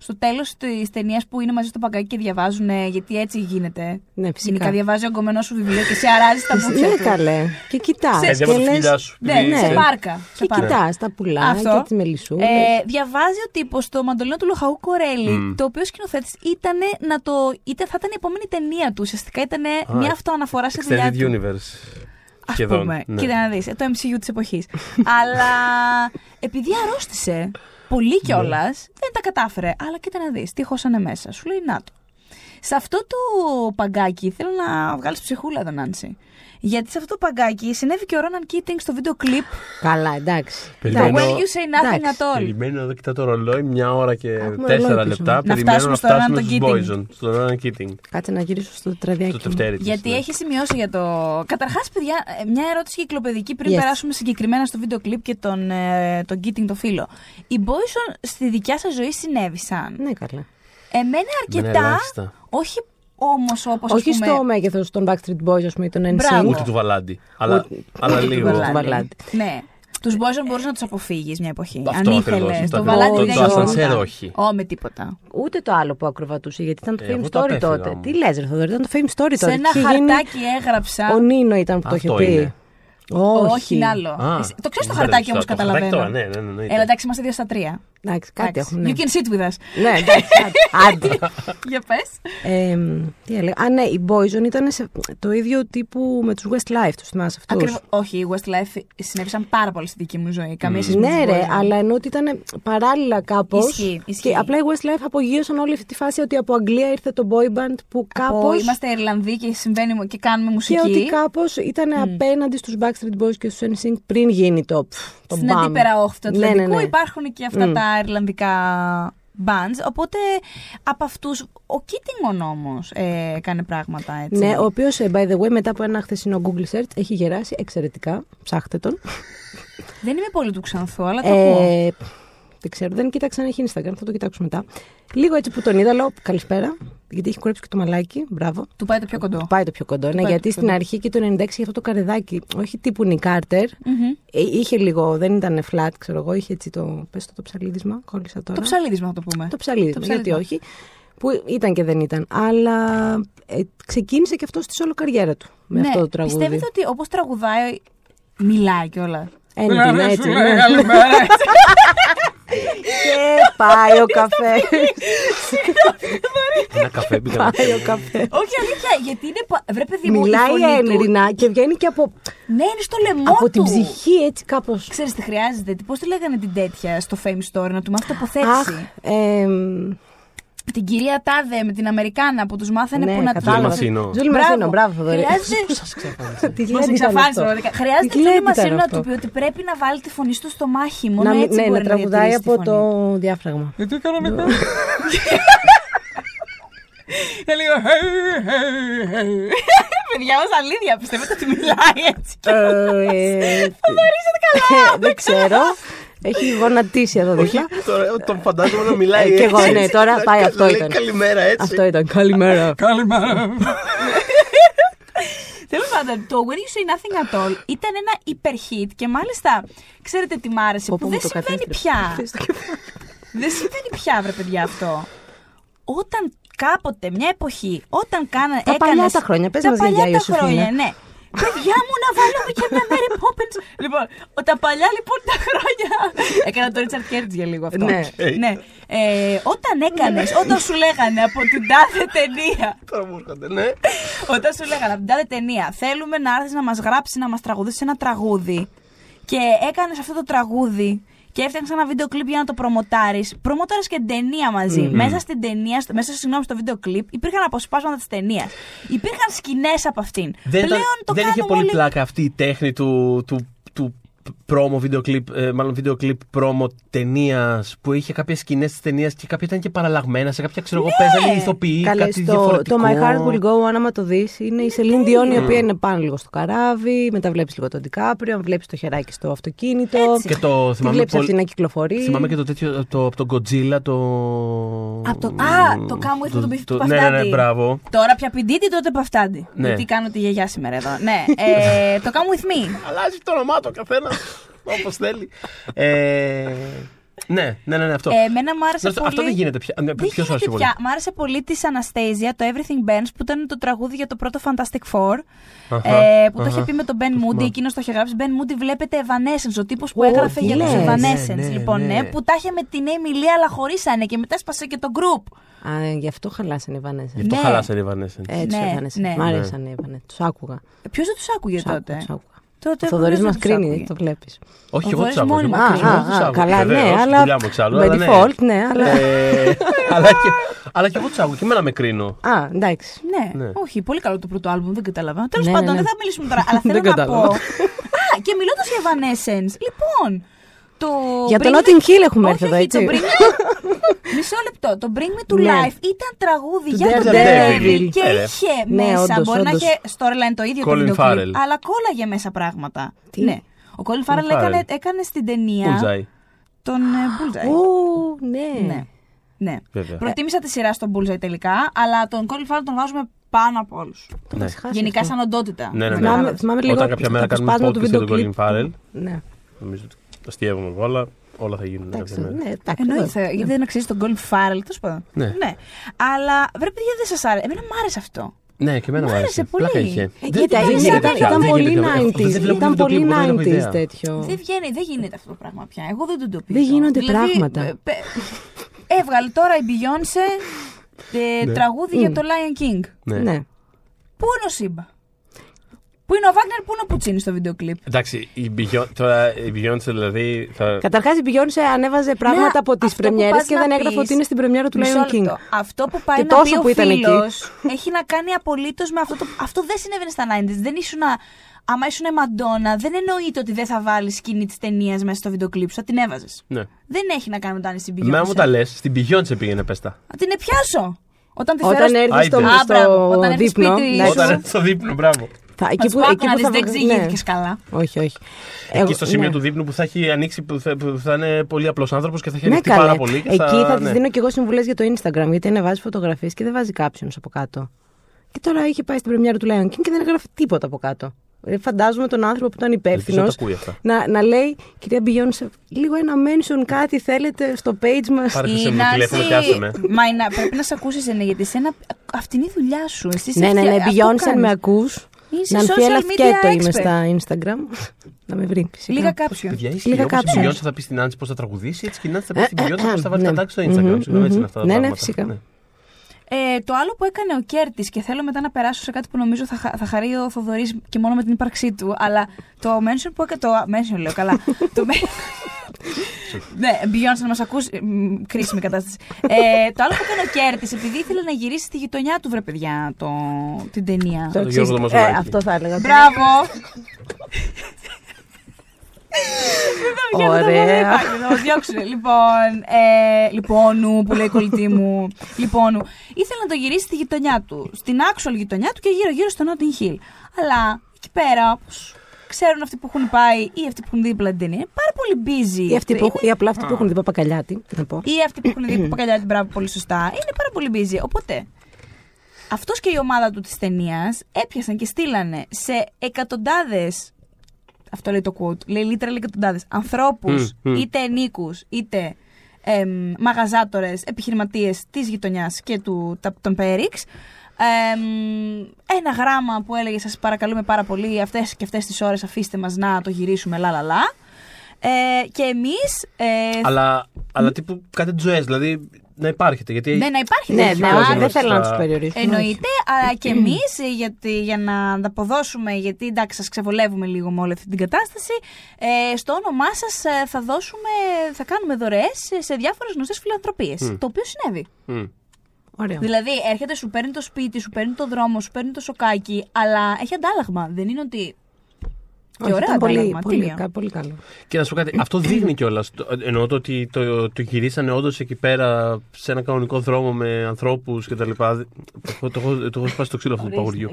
B: Στο τέλος της ταινίας που είναι μαζί στο παγκάκι και διαβάζουν, γιατί έτσι γίνεται.
D: Ναι, φυσικά.
B: Γενικά διαβάζει ο γκομενό σου βιβλίο και σε αράζει τα μπουκιά
D: Ναι,
B: του.
D: καλέ. Και κοιτάς.
B: Σε-
C: Έτσι από τα φιλιά σου.
B: Ναι,
C: επειδή
B: σε
C: ξέρεις.
B: πάρκα. Σε
D: Και
B: πάρκα.
D: κοιτάς τα πουλά
B: Αυτό.
D: και τις μελισσούλες.
B: Ε, διαβάζει ο τύπος το μαντολίνο του Λοχαού Κορέλη, το οποίο σκηνοθέτης ήταν να το. είτε θα ήταν η επόμενη ταινία του. Ουσιαστικά ήταν μια αυτοαναφορά σε δουλειά
C: Extended
B: του.
C: Universe.
B: Ας
C: Σχεδόν.
B: πούμε.
C: ναι.
B: Κοίτα να δεις, ε, το MCU της εποχής. Αλλά επειδή αρρώστησε πολύ κιόλας, δεν τα κατάφερε. Αλλά κοίτα να δεις, τι χώσανε μέσα. Σου λέει να το. Σε αυτό το παγκάκι θέλω να βγάλεις ψυχούλα εδώ, Νάνση. Γιατί σε αυτό το παγκάκι συνέβη και ο Ρόναν Κίτινγκ στο βίντεο κλιπ.
D: Καλά, εντάξει.
B: Το
C: Περιμένω-
B: When You Say Nothing
D: Εντάξει.
B: at All.
C: Περιμένω εδώ κοιτά το ρολόι, μια ώρα και
D: Έχουμε
C: τέσσερα
D: ρολόι πίσω.
C: λεπτά.
B: Να
C: Περιμένω
B: φτάσουμε
C: να
B: στο Ronan
C: φτάσουμε
B: τον
C: στους
B: Keating.
C: Boyzone, στο Ronan Keating.
D: Κάτσε να γυρίσω στο τετραδιάκι.
C: Το τευτέρι της,
B: Γιατί
C: ναι.
B: έχει σημειώσει για το. Καταρχάς, παιδιά, ε, μια ερώτηση κυκλοπαιδική πριν
D: Yes.
B: περάσουμε συγκεκριμένα στο βίντεο κλιπ και τον, ε, τον Keating το φίλο. Οι Boyson στη δικιά σας ζωή συνέβησαν.
D: Ναι, καλά.
B: Εμένα
C: Εμένα
B: αρκετά.
C: ελάχιστα.
B: Όχι όμως όπως.
D: Όχι στο μέγεθος των Backstreet Boys, ας πούμε, ή των
B: Μπράβο.
D: NSYNC.
C: Ούτε του Βαλάντι. Αλλά, αλλά
D: ούτε του
C: λίγο.
D: Βαλάντι. Βαλάντι.
B: Ναι. Τους Boyson μπορούσες να τους αποφύγεις μια εποχή.
C: Αυτό
B: αν
C: ακριβώς,
B: ήθελες.
C: αυτό
B: Το
C: ακριβώς.
B: βαλάντι
D: Το-
B: δεν
D: το
B: γινόταν.
C: ασανσέρ όχι.
B: Ω, με τίποτα.
D: Ούτε το άλλο που ακροβατούσε, γιατί ήταν το
C: Ε,
D: Fame
C: εγώ το
D: Story
C: απέφυγα
D: τότε.
C: όμως.
D: Τι λες, Ρε Θοδωρή, ήταν το Fame Story
B: Σε
D: τότε.
B: ένα
D: Είχε γίνει-
B: χαρτάκι έγραψα.
D: Ο Νίνο ήταν που το είχε
C: Αυτό
D: πει.
C: Είναι.
D: Όχι.
B: Όχι, είναι άλλο.
C: Α,
B: Εσύ- το ξέρεις το
C: δεν
B: χαρτάκι
C: το
B: όμως,
C: το χαρτάκι
B: καταλαβαίνω.
C: τώρα, ναι, ναι, ναι, ναι,
B: Έλα, εντάξει, είμαστε δύο στα τρία.
D: Εντάξει, κάτι
B: Εντάξει.
D: έχουν. Ναι,
B: You can sit with us.
D: ναι εντάξει, άντε. άντε.
B: Για πες.
D: Ε, τι έλεγα. Α, ναι, οι Boyzone ήταν σε το ίδιο τύπου με τους Westlife, του θυμάσαι αυτούς;
B: Ακριβώς. Όχι, οι Westlife συνέβησαν πάρα πολύ στη δική μου ζωή. Καμία σχέση με
D: Ναι,
B: τους
D: ρε,
B: Boyzone.
D: αλλά ενώ ότι ήταν παράλληλα κάπως.
B: Ισχύει, ισχύει.
D: Και απλά οι Westlife απογείωσαν όλη αυτή τη φάση ότι από Αγγλία ήρθε το boy band που
B: Από-
D: κάπως.
B: Είμαστε Ιρλανδοί και συμβαίνει και κάνουμε
D: Και
B: μουσική.
D: ότι κάπως ήταν απέναντι στους Backstreet Boys και στους NSYNC πριν γίνει το. πφ, το
B: Στην
D: μπαμ.
B: αντίπερα όχθη του
D: Ναι, ναι,
B: Ατλαντικού
D: ναι.
B: υπάρχουν και αυτά
D: Μμ.
B: τα Ιρλανδικά bands. Οπότε από αυτούς. Ο Κίτινγκον όμως ε, έκανε πράγματα έτσι.
D: Ναι, ο οποίος, by the way, μετά από ένα χθεσινό Google search έχει γεράσει εξαιρετικά. Ψάχτε τον.
B: Δεν είμαι πολύ του ξανθού, αλλά το ακούω.
D: Ε, δεν ξέρω, δεν κοίταξα αν έχει Instagram, θα το κοιτάξω μετά. Λίγο έτσι που τον είδα, λέω καλησπέρα, γιατί έχει κουρέψει και το μαλάκι. Μπράβο.
B: Του πάει το πιο κοντό.
D: Του πάει το πιο κοντό. Ναι,
B: πάει το
D: γιατί
B: πιο
D: στην
B: κοντό.
D: αρχή και το 96 είχε αυτό το καρεδάκι, όχι τύπου Νι Κάρτερ.
B: Μμμ.
D: Ε, είχε λίγο, δεν ήταν flat, ξέρω εγώ, είχε έτσι το. Πες το, το ψαλίδισμα, κόλλησα τώρα.
B: Το ψαλίδισμα θα το πούμε.
D: Το ψαλίδισμα,
B: Το
D: γιατί
B: ψαλίδισμα.
D: όχι. Που ήταν και δεν ήταν. Αλλά ε, ξεκίνησε και αυτό στη όλο καριέρα του με
B: ναι,
D: αυτό το τραγούδι.
B: Πιστεύετε ότι όπως τραγουδάει, μιλάει κιόλας;
D: Έντινα, έτσι. ναι. Και πάει ο καφέ.
C: Ένα καφέ πήγα να
D: πάει ο καφέ.
B: Όχι αλήθεια, γιατί είναι. πα- Βρε παιδί μου, η
D: Μιλάει
B: φωνή του-
D: ένρινα και βγαίνει και από,
B: Ναι, είναι στο λαιμό
D: από
B: του.
D: την ψυχή έτσι κάπως.
B: Ξέρεις τι χρειάζεται, πώς τη λέγανε την τέτοια στο Fame Story, να του μάθει
D: Αχ,
B: τοποθέτηση.
D: Εμ,
B: Την κυρία Τάδε με την Αμερικάνα που τους μάθανε
D: ναι,
B: που να
D: κατάλαβα.
C: Τζούλη Μασίνο.
D: Τζούλη Μασίνο, μπράβο Θοδωρή.
B: Χρειάζεται.
D: Τι
B: Μα
D: γλέντι ήταν
B: εξαφάνισε
D: αυτό;
B: πραγματικά. Χρειάζεται
D: Τι
B: η Τζούλη
D: γλέντι ήταν
B: Μασίνο να
D: αυτό.
B: του πει ότι πρέπει να βάλει τη φωνή του στο μάχη. Μόνο
D: Να, μην-
B: έτσι
D: ναι,
B: μπορεί
D: να τραγουδάει
B: διατηρήσει τη
D: από
B: φωνή.
D: το διάφραγμα.
B: Γιατί κανονικά. Και λίγο. Παιδιά, ω αλήθεια πιστεύετε ότι μιλάει έτσι.
D: Ε, Δεν ξέρω. Έχει γονατίσει εδώ δίπλα.
C: Τώρα τον φαντάζομαι να μιλάει
D: Ε, κι εγώ,
C: έτσι.
D: ναι, τώρα
C: Να-
D: πάει,
C: να
D: αυτό
C: λέει
D: ήταν.
C: Καλημέρα έτσι.
D: Αυτό ήταν. Καλημέρα.
B: Τέλος πάντων, το When You Say Nothing at All ήταν ένα υπερχίτ και μάλιστα ξέρετε τι μ' άρεσε
D: Πω,
B: που
D: πω,
B: δεν
D: μου το
B: συμβαίνει
D: κατέστρεψε.
B: πια.
D: Χθες το κεφάλι.
B: Δεν συμβαίνει πια, βρε παιδιά αυτό. Όταν κάποτε, μια εποχή, όταν κάνα,
D: Τα παλιά
B: έκανες-
D: τα χρόνια, πες
B: τα
D: μας,
B: παλιά
D: γιαγιά
B: τα
D: Ιωσήφινα.
B: χρόνια, ναι. Παιδιά μου να βάλουμε και μια Mary Poppins. λοιπόν, ο- τα παλιά λοιπόν τα χρόνια. Έκανα το Richard Curtis για λίγο αυτό.
D: Ναι.
B: ναι. Ε, όταν έκανες, όταν σου λέγανε από την τάδε ταινία.
C: Τώρα μου έρχονται, ναι.
B: Όταν σου λέγανε από την τάδε ταινία, θέλουμε να έρθεις να μας γράψεις, να μας τραγουδήσεις ένα τραγούδι. Και έκανες αυτό το τραγούδι και έφτιαξε ένα βίντεο κλιπ για να το προμοτάρεις. Προμοτάρει και την ταινία μαζί. Μέσα στην ταινία, στο- μέσα συγγνώμη, στο βίντεο κλιπ υπήρχαν αποσπάσματα της ταινίας. Υπήρχαν σκηνές από αυτήν.
C: Δεν, ήταν-
B: Πλέον το
C: δεν είχε
B: κάνουμε
C: πολύ
B: όλοι-
C: πλάκα αυτή η τέχνη του, του, του πρόμο βίντεο κλιπ, ε, μάλλον βίντεο κλιπ πρόμο ταινίας που είχε κάποιες σκηνές της ταινίας και κάποια ήταν και παραλλαγμένα σε κάποια ξέρω εγώ παίζανε ηθοποιοί,
D: Καλές,
C: κάτι
D: στο,
C: διαφορετικό.
D: το My Heart Will Go, αν άμα το δεις, είναι η Celine Dion η οποία είναι πάνω λίγο στο καράβι, μετά βλέπεις λίγο τον Ντικάπριο, αν βλέπεις το χεράκι στο αυτοκίνητο.
B: Έτσι.
C: Και το
D: Τη
C: θυμάμαι,
D: βλέπεις
C: πολύ-
D: αυτή να κυκλοφορεί.
C: θυμάμαι και το τέτοιο το, από τον Godzilla το.
B: Από το- α, το Come With Me, τον Biff του
C: Ναι, ναι, ναι,
B: Παφτάντη.
C: μπράβο.
B: Τώρα πια πιντίτη, τότε παφτάντη.
C: Ναι.
B: Γιατί κάνω τη γιαγιά σήμερα εδώ. ναι. Ε, το Come With Me.
C: Αλλάζει το όνομά του ο καθένας όπως θέλει. Ε, ναι, ναι, ναι, ναι, αυτό.
B: Ε, εμένα μου άρεσε
C: Αυτό-
B: πολύ.
C: Αυτό δεν γίνεται πια. Ναι,
B: Δεν
C: ποιος σου
B: γίνεται
C: άρεσε πολύ;
B: πια. Μ' άρεσε πολύ της Anastasia, το Everything Bends, που ήταν το τραγούδι για το πρώτο Fantastic Four.
C: Αχα,
B: ε, που το
C: αχα.
B: είχε πει με τον Ben Moody,
C: θυμάμαι.
B: εκείνος το είχε γράψει. Ben Moody βλέπετε Evanescence, ο τύπος που
D: Ω,
B: έγραφε
D: τι
B: για τους
D: λες.
B: Evanescence.
C: Ναι, ναι,
B: λοιπόν,
C: ναι.
B: ναι, που τα είχε με την Amy Lee, αλλά χωρίσανε και μετά έσπασε και το group.
D: Α, γι' αυτό χαλάσανε οι Βανέσσα.
C: Γι' αυτό
B: Ναι.
C: χαλάσανε οι Evanescence.
D: Έτσι,
B: Ναι,
D: ναι,
B: ναι.
D: Μ' άρεσαν οι Βανέσσα. Τους άκουγα.
B: Ποιος δεν τους άκουγε
D: Τους άκουγα,
B: τότε;
D: τους άκουγα.
B: Τότε
D: Ο Θοδωρής
B: ποιος
D: μας
B: δεν τους
D: κρίνει,
B: άκουγε;
D: το βλέπεις.
C: Όχι,
B: Ο
C: εγώ τους
B: Θοδωρής
C: άκουγα.
B: μόνιμα
C: εγώ-
B: κρίνει.
C: εγώ
D: Α,
C: τους
D: α,
C: άκουγα.
D: καλά, ναι,
C: Βεβαίως,
D: αλλά.
C: δουλειά μου εξάλλου,
D: By
C: αλλά ναι.
D: default, ναι, αλλά.
C: Ε, αλλά, και, αλλά και εγώ τους άκουγα και εμένα με κρίνω.
D: Α, εντάξει.
B: Ναι,
C: Ναι.
B: όχι, πολύ καλό το πρώτο άλμπουμ, δεν κατάλαβα. Τέλος
D: Ναι,
B: πάντων,
D: ναι, ναι.
B: δεν θα μιλήσουμε τώρα, αλλά θέλω
D: Δεν
B: να πω.
D: κατάλαβα.
B: Α, και μιλώντας για Evanescence, λοιπόν. Το
D: Για το
B: Bring Me-
D: Notting Hill έχουμε
B: Όχι,
D: έρθει εδώ,
B: όχι,
D: έτσι.
B: Το Bring Me... Μισό λεπτό. Το Bring Me to
D: Ναι.
B: Life ήταν τραγούδι
D: Του
B: για τον
D: Daredevil.
B: Daredevil και
C: Ε, ρε.
B: είχε
D: Ναι,
B: μέσα.
D: όντως,
B: μπορεί να
D: όντως.
B: είχε storyline το ίδιο
C: Colin
B: το βίντεο κλιπ,
C: Farrell.
B: αλλά κόλλαγε μέσα πράγματα.
D: Τι;
B: Ναι. Ο Colin Farrell
C: Farrell.
B: έκανε, έκανε στην ταινία
C: Bullseye.
B: τον ε, Bullseye.
D: Ω, ναι.
B: Ναι. ναι.
C: Βέβαια.
B: Προτίμησα τη σειρά στον Bullseye τελικά, αλλά τον Colin Farrell τον βάζουμε πάνω από όλους.
D: Το
C: Ναι.
D: είχα χάσει
B: Γενικά
D: αυτό.
B: σαν οντότητα.
C: Ναι, ναι, ναι.
D: Θυμάμαι- θυμάμαι λίγο
C: Όταν κάποια μέρα
D: το
C: κάνουμε
D: αποσπάσμα του
C: podcast για τον
D: βίντεο
C: Colin
D: κλιπ.
C: Farrell,
D: Ναι.
C: νομίζω ότι αστείευουμε εγώ, αλλά όλα θα γίνουν κάποια
D: Εντάξει,
C: μέρα.
D: ναι, εντάξει.
B: Εννοείται,
D: βέβαια.
B: γιατί δεν αξίζει τον Colin Farrell, τέλος πάντων.
C: Ναι.
B: Αλλά βρε παιδιά δεν σας άρεσε. Εμένα μου άρεσε αυτό.
C: Ναι, και εμένα
B: Μ'
C: μου
B: άρεσε
C: άρεσε.
B: πολύ.
C: Πλάκα είχε.
B: Ε,
C: Δεν-
B: γιατί
C: δεν
B: ήταν-
C: γίνεται
B: ήταν-
C: πια,
D: Ήταν
C: δεν
D: πολύ
C: γίνεται πια.
D: 90s.
C: Δεν βλέπω
D: Ήταν
C: βίντεο
D: πολύ
C: κλιπ, δεν έχω
D: 90s
C: ιδέα.
D: τέτοιο.
B: Δεν βγαίνει, δεν γίνεται αυτό το πράγμα πια. Εγώ δεν το το
D: Δεν γίνονται πράγματα.
B: ε, πε- Έβγαλε τώρα η Beyoncé ε,
C: Ναι.
B: τραγούδι για το Lion King.
C: Ναι.
D: Ναι.
B: Πού είναι ο Σίμπα; Πού είναι ο Βάγνερ, πού είναι ο Πουτσίνης στο βίντεο κλιπ;
C: Εντάξει, η Beyoncé, τώρα η Beyoncé δηλαδή θα...
D: Καταρχάς η Beyoncé ανέβαζε πράγματα
B: Ναι,
D: από τις
B: αυτό που
D: πρεμιέρες
B: πας
D: και
B: να
D: δεν έγραφε
B: πεις-
D: ότι είναι στην πρεμιέρα του
B: Μισό
D: Lion King.
B: λεπτό. Αυτό που πάει
D: Και
B: να
D: τόσο
B: πει
D: που
B: ο
D: ήταν εκεί.
B: φίλος έχει να κάνει απολύτως με αυτό. Το... Αυτό δεν συνέβαινε στα 90s. Δεν ήσουν. Άμα ήσουν Μαντόνα, δεν εννοείται ότι δεν θα βάλεις σκηνή της ταινίας μέσα στο βίντεο κλιπ. Θα την έβαζες.
C: Ναι.
B: Δεν έχει να κάνει με το αν είσαι στην
C: Εμένα μου τα
B: Beyoncé.
C: λες, στην Beyoncé πήγαινε πέστα.
B: Θα την πιάσω. Όταν τη
D: Όταν
B: φέρω. στο-
D: έρθει στο,
C: Άιντε.
B: Α, μπράβο.
D: στο
B: Όταν έρθει
D: δείπνο.
B: σπίτι
D: εντάξει.
B: σου.
C: Όταν έρθει στο δείπνο, μπράβο.
D: Θα,
B: Θα
D: εκεί
B: σου
D: που,
B: πω
D: εκεί
B: να
D: που
B: δεις,
D: θα
B: δεν
D: βγα-
B: ξηγήθηκες καλά.
D: Όχι, όχι.
C: Εκεί
D: Εγώ-
C: στο σημείο
D: ναι.
C: του δείπνου που θα έχει ανοίξει, που θα, που θα είναι πολύ απλός άνθρωπος και θα έχει
D: Ναι,
C: ανοιχτεί
D: καλέ.
C: πάρα πολύ. Και
D: Εκεί θα, της
C: ναι.
D: δίνω και εγώ συμβουλές για το Instagram, γιατί ανεβάζει φωτογραφίες και δεν βάζει captions από κάτω. Και τώρα είχε πάει στην πρεμιέρα του Lion King και δεν έγραφε τίποτα από κάτω. Ε, Φαντάζομαι τον άνθρωπο που ήταν
C: Ελπίζω
D: υπεύθυνος
C: να τα ακούει αυτά.
D: να, να λέει, κυρία Beyoncé, λίγο ένα mention κάτι θέλετε στο page μας.
C: Πάρε
B: Η
C: σε μου τηλέφωνο και
B: Νάση-
C: άσε με.
B: Μα η Να- πρέπει να σε ακούσει, είναι γιατί σένα αυτή είναι η δουλειά σου. Εσύ είσαι
D: Ναι, ναι, ναι,
B: αυτιά- αυτό
D: Beyoncé, αν
B: κάνεις.
D: με ακούς.
B: Είσαι
D: Να
B: social
D: Νανθιέλα
B: media
D: Φκέτο είμαι
B: expert.
D: στα Instagram. να με βρει. φυσικά.
B: Λίγα κάποιον.
C: Παιδιά, ισχύει.
D: Λίγα
C: Όπως η
D: captions.
C: Beyoncé θα πει στην Άνση πώς θα τραγουδήσει, έτσι και η Νάνση θα πει στην
D: Ε,
C: Beyoncé πώς θα βάλει
D: ναι.
C: τα τάξη στο Instagram.
D: Μμμ,
C: Συγγνώμη, έτσι είναι
D: μμμ.
C: αυτά τα
D: Ναι, ναι,
C: πράγματα.
D: φυσικά.
B: Ε, το άλλο που έκανε ο Κέρτης και θέλω μετά να περάσω σε κάτι που νομίζω θα, χα- θα χαρεί ο Θοδωρής και μόνο με την ύπαρξή του. Αλλά το mention που έκανε. Το mention λέω καλά. το men- ναι, Beyoncé να μας ακούσει. μ, Κρίσιμη κατάσταση. ε, το άλλο που έκανε ο Κέρτης, επειδή ήθελε να γυρίσει στη γειτονιά του, βρε παιδιά, το, την ταινία.
D: Το
C: Το
D: εξής.
C: Γιώργο
D: Ε,
C: Δωμαζολάκη.
D: αυτό θα έλεγα.
B: Μπράβο! Ωραία.
D: Ωραία.
B: Θα μα διώξουν. Λοιπόν, ε, λοιπόνου που λέει η κολλητή μου. Λοιπόνου. Ήθελε να το γυρίσει στη γειτονιά του. Στην actual γειτονιά του και γύρω-γύρω στο Notting Hill. Αλλά εκεί πέρα, όπως ξέρουν αυτοί που έχουν πάει ή αυτοί που έχουν δει δίπλα την ταινία, είναι πάρα πολύ busy.
D: Ή, αυτοί που,
B: Είναι-
D: έχουν- ή απλά αυτοί που έχουν δει Παπακαλιάτη. τι να πω.
B: ή αυτοί που έχουν δει παπακαλιά την μπράβο πολύ σωστά. Είναι πάρα πολύ busy. Οπότε, αυτός και η ομάδα του της ταινίας έπιασαν και στείλανε σε εκατοντάδες. Αυτό λέει το quote. Λέει literal εκατοντάδες ανθρώπους,
C: Μμ, μμ.
B: είτε ενίκους, είτε εμ, μαγαζάτορες, επιχειρηματίες της γειτονιάς και του, τα- των Πέριξ. Ε, μ, ένα γράμμα που έλεγε σας παρακαλούμε πάρα πολύ αυτές και αυτές τις ώρες αφήστε μας να το γυρίσουμε λα λα λα. Ε, και εμείς ε,
C: Αλλά, αλλά τύπου κάτι ζωέ, δηλαδή να υπάρχετε. Γιατί
B: ναι, να υπάρχει
D: Ναι,
B: τέτοιο
D: ναι,
C: Βάζω
D: όχι, δεν
C: στα-
D: θέλω να τους περιορίσω.
B: Εννοείται, αλλά και εμείς για να ανταποδώσουμε, γιατί εντάξει, σας ξεβολεύουμε λίγο με όλη αυτή την κατάσταση. Ε, στο όνομά σας θα δώσουμε, θα κάνουμε δωρεές σε διάφορες γνωστές φιλανθρωπίες. Το οποίο συνέβη.
C: Μμ.
D: Ωραίο.
B: Δηλαδή, έρχεται, σου παίρνει το σπίτι, σου παίρνει το δρόμο, σου παίρνει το σοκάκι, αλλά έχει αντάλλαγμα. Δεν είναι ότι. Και
D: Όχι,
B: ωραίο
D: ήταν πολύ,
B: αντάλλαγμα.
D: πολύ,
B: τίμιο.
D: κα- πολύ καλό.
C: Και να σου πω κάτι, αυτό δείχνει κιόλας. Εννοώ το ότι το, το γυρίσανε όντως εκεί πέρα σε ένα κανονικό δρόμο με ανθρώπους κτλ. Το, έχω- το, έχω- το έχω σπάσει το ξύλο αυτού του παγουριού.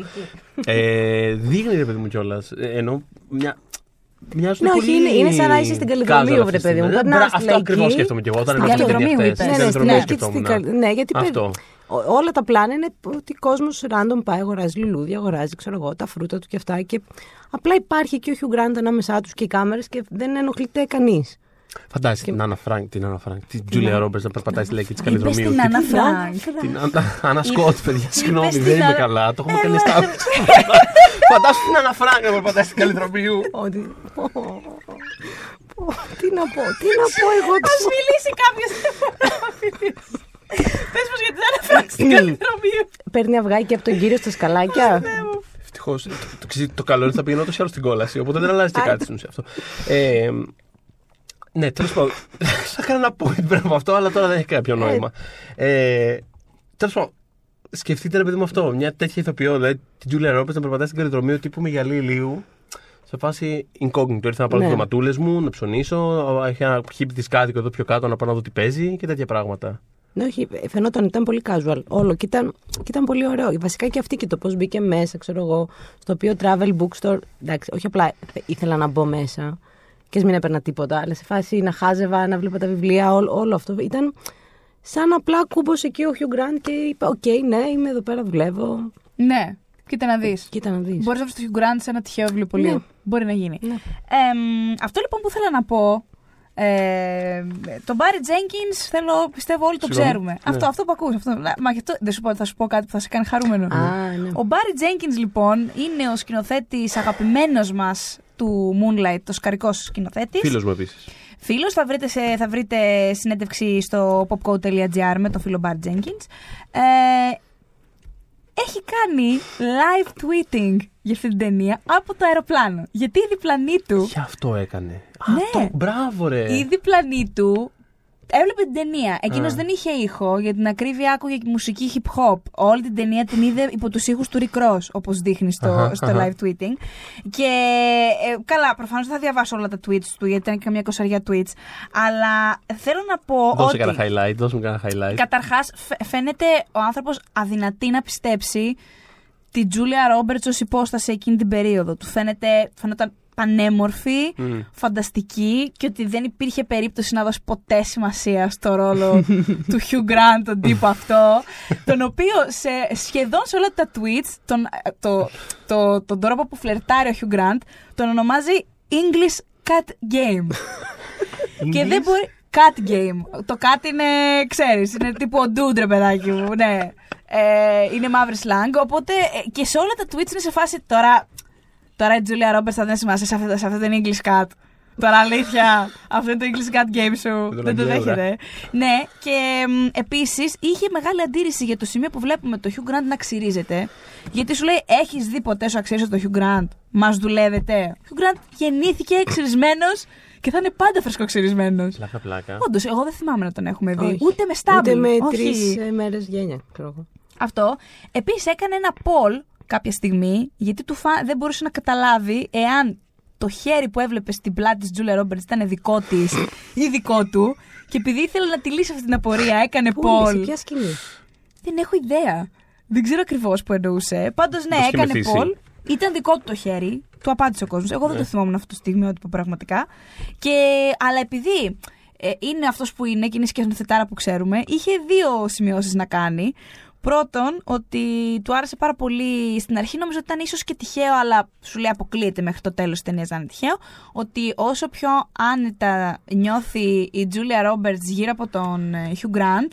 C: ε, δείχνει ρε παιδί μου κιόλας. Ενώ μια. Μοιάζουν
D: Ναι, όχι,
C: πολύ
D: είναι- είναι σαν να είσαι στην Καλλιδρομίου,
C: casual
D: βρε
C: αυτή τη
D: παιδί μου.
C: στιγμή.
D: Περνάς
C: Μπρα-
D: τη
C: Αυτό
D: λαϊκή.
C: ακριβώς σκέφτομαι κι εγώ. Όταν
B: Στην
C: ήμουν στην
B: Καλλιδρομίου
C: χτες.
B: είπες.
C: Στην
D: Ναι, ναι,
C: Καλλιδρομίου
D: στην- στην
C: σκεφτόμουν.
D: Καλ- Ναι, γιατί
C: Αυτό.
D: ό- όλα τα πλάνα είναι ότι ο κόσμος random πάει, αγοράζει λουλούδια, αγοράζει ξέρω εγώ, τα φρούτα του και αυτά. Και απλά υπάρχει και ο Hugh Grant ανάμεσά τους και οι κάμερες και δεν ενοχλείται κανείς.
C: Φαντάζεσαι την Άννα Φρανκ, την Άννα Φρανκ, την Τζούλια Ρόμπερτς να περπατάει στη λαϊκή της
B: Είπες
C: Καλλιδρομίου.
B: την
C: Τι-
B: Άννα Φρανκ.
C: Την Άννα- Άννα Σκοτ, παιδιά, συγγνώμη,
B: την
C: δεν είμαι
B: Άννα-
C: καλά. Το έχουμε κάνει στα. Φαντάσου την Άννα Φρανκ να περπατάει στην Καλλιδρομίου.
D: Ότι. Πω, Τι να πω, τι να πω εγώ
B: Α
D: τους-
B: μιλήσει κάποιος. Πες μας γιατί δεν έφραξε στην Καλλιδρομίου.
D: Παίρνει αυγάκι από τον κύριο στα σκαλάκια.
C: Ευτυχώς. Το, το, το καλό είναι ότι θα πηγαίνω τόσο άλλο στην κόλαση, οπότε δεν αλλάζει και κάτι στην ουσία αυτό. Ε, ναι, τέλος πάντων. Θα κάνω ένα point πριν από αυτό, αλλά τώρα δεν έχει κάποιο νόημα. Ε, τέλος πάντων, σκεφτείτε ρε παιδί μου αυτό. Μια τέτοια ηθοποιό, δηλαδή την Τζούλια Ρόπερ να περπατάει στην Καλλιδρομίου τύπου με γυαλί ηλίου. Σε φάση incognito. Ήρθα να πάρω
D: Ναι.
C: τι ντοματούλε μου, να ψωνίσω. Έχει ένα χίπ τη κάτοικο εδώ πιο κάτω να πάω να δω τι παίζει και τέτοια πράγματα.
D: Ναι, όχι, φαινόταν ήταν πολύ casual όλο και ήταν, και ήταν πολύ ωραίο. Βασικά και αυτή και το πώς μπήκε μέσα, ξέρω εγώ, στο οποίο travel bookstore. Εντάξει, όχι απλά ήθελα να μπω μέσα και ας μην έπαιρνα τίποτα, αλλά σε φάση να χάζευα, να βλέπα τα βιβλία, όλο, όλο αυτό. Ήταν σαν απλά κάπως εκεί ο Hugh Grant και είπα: Οκ, ναι, είμαι εδώ πέρα, δουλεύω.
B: Ναι, κοίτα να δεις.
D: Κοίτα να δεις.
B: Μπορείς να βρεις το Hugh Grant σε ένα τυχαίο βιβλιοπωλείο.
D: Ναι.
B: Μπορεί να γίνει.
D: Ναι.
B: Εμ, αυτό λοιπόν που ήθελα να πω. Ε, τον Barry Jenkins θέλω, πιστεύω όλοι το
C: Συγγνώμη.
B: ξέρουμε.
C: Ναι.
B: Αυτό, αυτό που ακούς. Αυτό, μα γι' αυτό δεν σου πω, θα σου πω κάτι που θα σε κάνει χαρούμενο.
D: Α, ναι.
B: Ο Barry Jenkins λοιπόν είναι ο σκηνοθέτης αγαπημένος μας του Moonlight, το σκαρικός σκηνοθέτης.
C: Φίλος μου επίσης.
B: Φίλος, θα βρείτε, σε, θα βρείτε συνέντευξη στο popcode.gr με τον φίλο Barry Jenkins. Ε, έχει κάνει live tweeting για αυτή την ταινία από το αεροπλάνο. Γιατί η διπλανή του,
C: Γι' αυτό έκανε.
B: Ναι.
C: Αυτό, μπράβο ρε.
B: η διπλανή του έβλεπε την ταινία. Εκείνος
C: Α.
B: δεν είχε ήχο. Για την ακρίβεια άκουγε μουσική hip hop. Όλη την ταινία την είδε υπό τους ήχους του Rick Ross, όπως δείχνει στο,
C: Αχα,
B: στο
C: αχα.
B: live tweeting. Και ε, καλά, προφανώς δεν θα διαβάσω όλα τα tweets του, γιατί ήταν καμιά κοσαριά tweets. Αλλά θέλω να πω
C: Δώσε
B: ότι.
C: κανένα highlight, δώσε μου κανένα highlight.
B: Καταρχάς, φαίνεται ο άνθρωπος αδυνατή να πιστέψει την Τζούλια Ρόμπερτ ως υπόσταση εκείνη την περίοδο. Του φαίνεται, φαίνονταν πανέμορφη,
C: Μμ.
B: φανταστική και ότι δεν υπήρχε περίπτωση να δώσει ποτέ σημασία στο ρόλο του Hugh Grant, τον τύπο αυτό, τον οποίο σε, σχεδόν σε όλα τα tweets, τον, το, το, τον τρόπο που φλερτάρει ο Hugh Grant, τον ονομάζει English Cat Game. Και δεν μπορεί. Cat game. Το cat είναι, ξέρεις, είναι τύπου ο dude, ρε παιδάκι μου, ναι. Ε, είναι μαύρη slang, οπότε ε, και σε όλα τα tweets είναι σε φάση τώρα. Τώρα η Julia Roberts θα δεν σημασία σε αυτό, σε αυτό το English Cat. Τώρα αλήθεια, αυτό είναι το English Cat game σου.
C: Δεν το
B: Δεν το
C: αγγέλα.
B: δέχεται. ναι, και επίσης είχε μεγάλη αντίρρηση για το σημείο που βλέπουμε το Hugh Grant να ξυρίζεται. Γιατί σου λέει, Έχεις δει ποτέ σου αξίζει το Hugh Grant, μας δουλεύετε. Ο Hugh Grant γεννήθηκε ξυρισμένος και θα είναι πάντα φρεσκοξυρισμένος.
C: Πλάκα, πλάκα.
B: Όντως, εγώ δεν θυμάμαι να τον έχουμε δει.
D: Όχι.
B: Ούτε με στάμπλ.
D: Ούτε με
B: Όχι.
D: τρεις μέρες γένια, ξέρω εγώ.
B: Αυτό. Επίσης έκανε ένα poll κάποια στιγμή, γιατί του φα... δεν μπορούσε να καταλάβει εάν το χέρι που έβλεπε στην πλάτη της Τζούλια Ρόμπερτς ήταν δικό της ή δικό του. Και επειδή ήθελε να τη λύσει αυτή την απορία, έκανε
D: Πού είναι, σε
B: poll.
D: ποια σκηνή;
B: Δεν έχω ιδέα. Δεν ξέρω ακριβώς που εννοούσε. Πάντως, ναι,
C: Το
B: έκανε
C: σχημεθύσει.
B: poll. Ήταν δικό του το χέρι. Του απάντησε ο κόσμος. Εγώ δεν
C: Ναι.
B: το θυμόμουν αυτό το στιγμιότυπο πραγματικά. Και, αλλά επειδή ε, είναι αυτός που είναι και είναι σκηνοθετάρα που ξέρουμε, είχε δύο σημειώσεις να κάνει. Πρώτον, ότι του άρεσε πάρα πολύ. Στην αρχή νομίζω ότι ήταν ίσως και τυχαίο, αλλά σου λέει αποκλείεται μέχρι το τέλος της ταινίας να είναι τυχαίο. Ότι όσο πιο άνετα νιώθει η Τζούλια Ρόμπερτ γύρω από τον ε, Hugh Grant,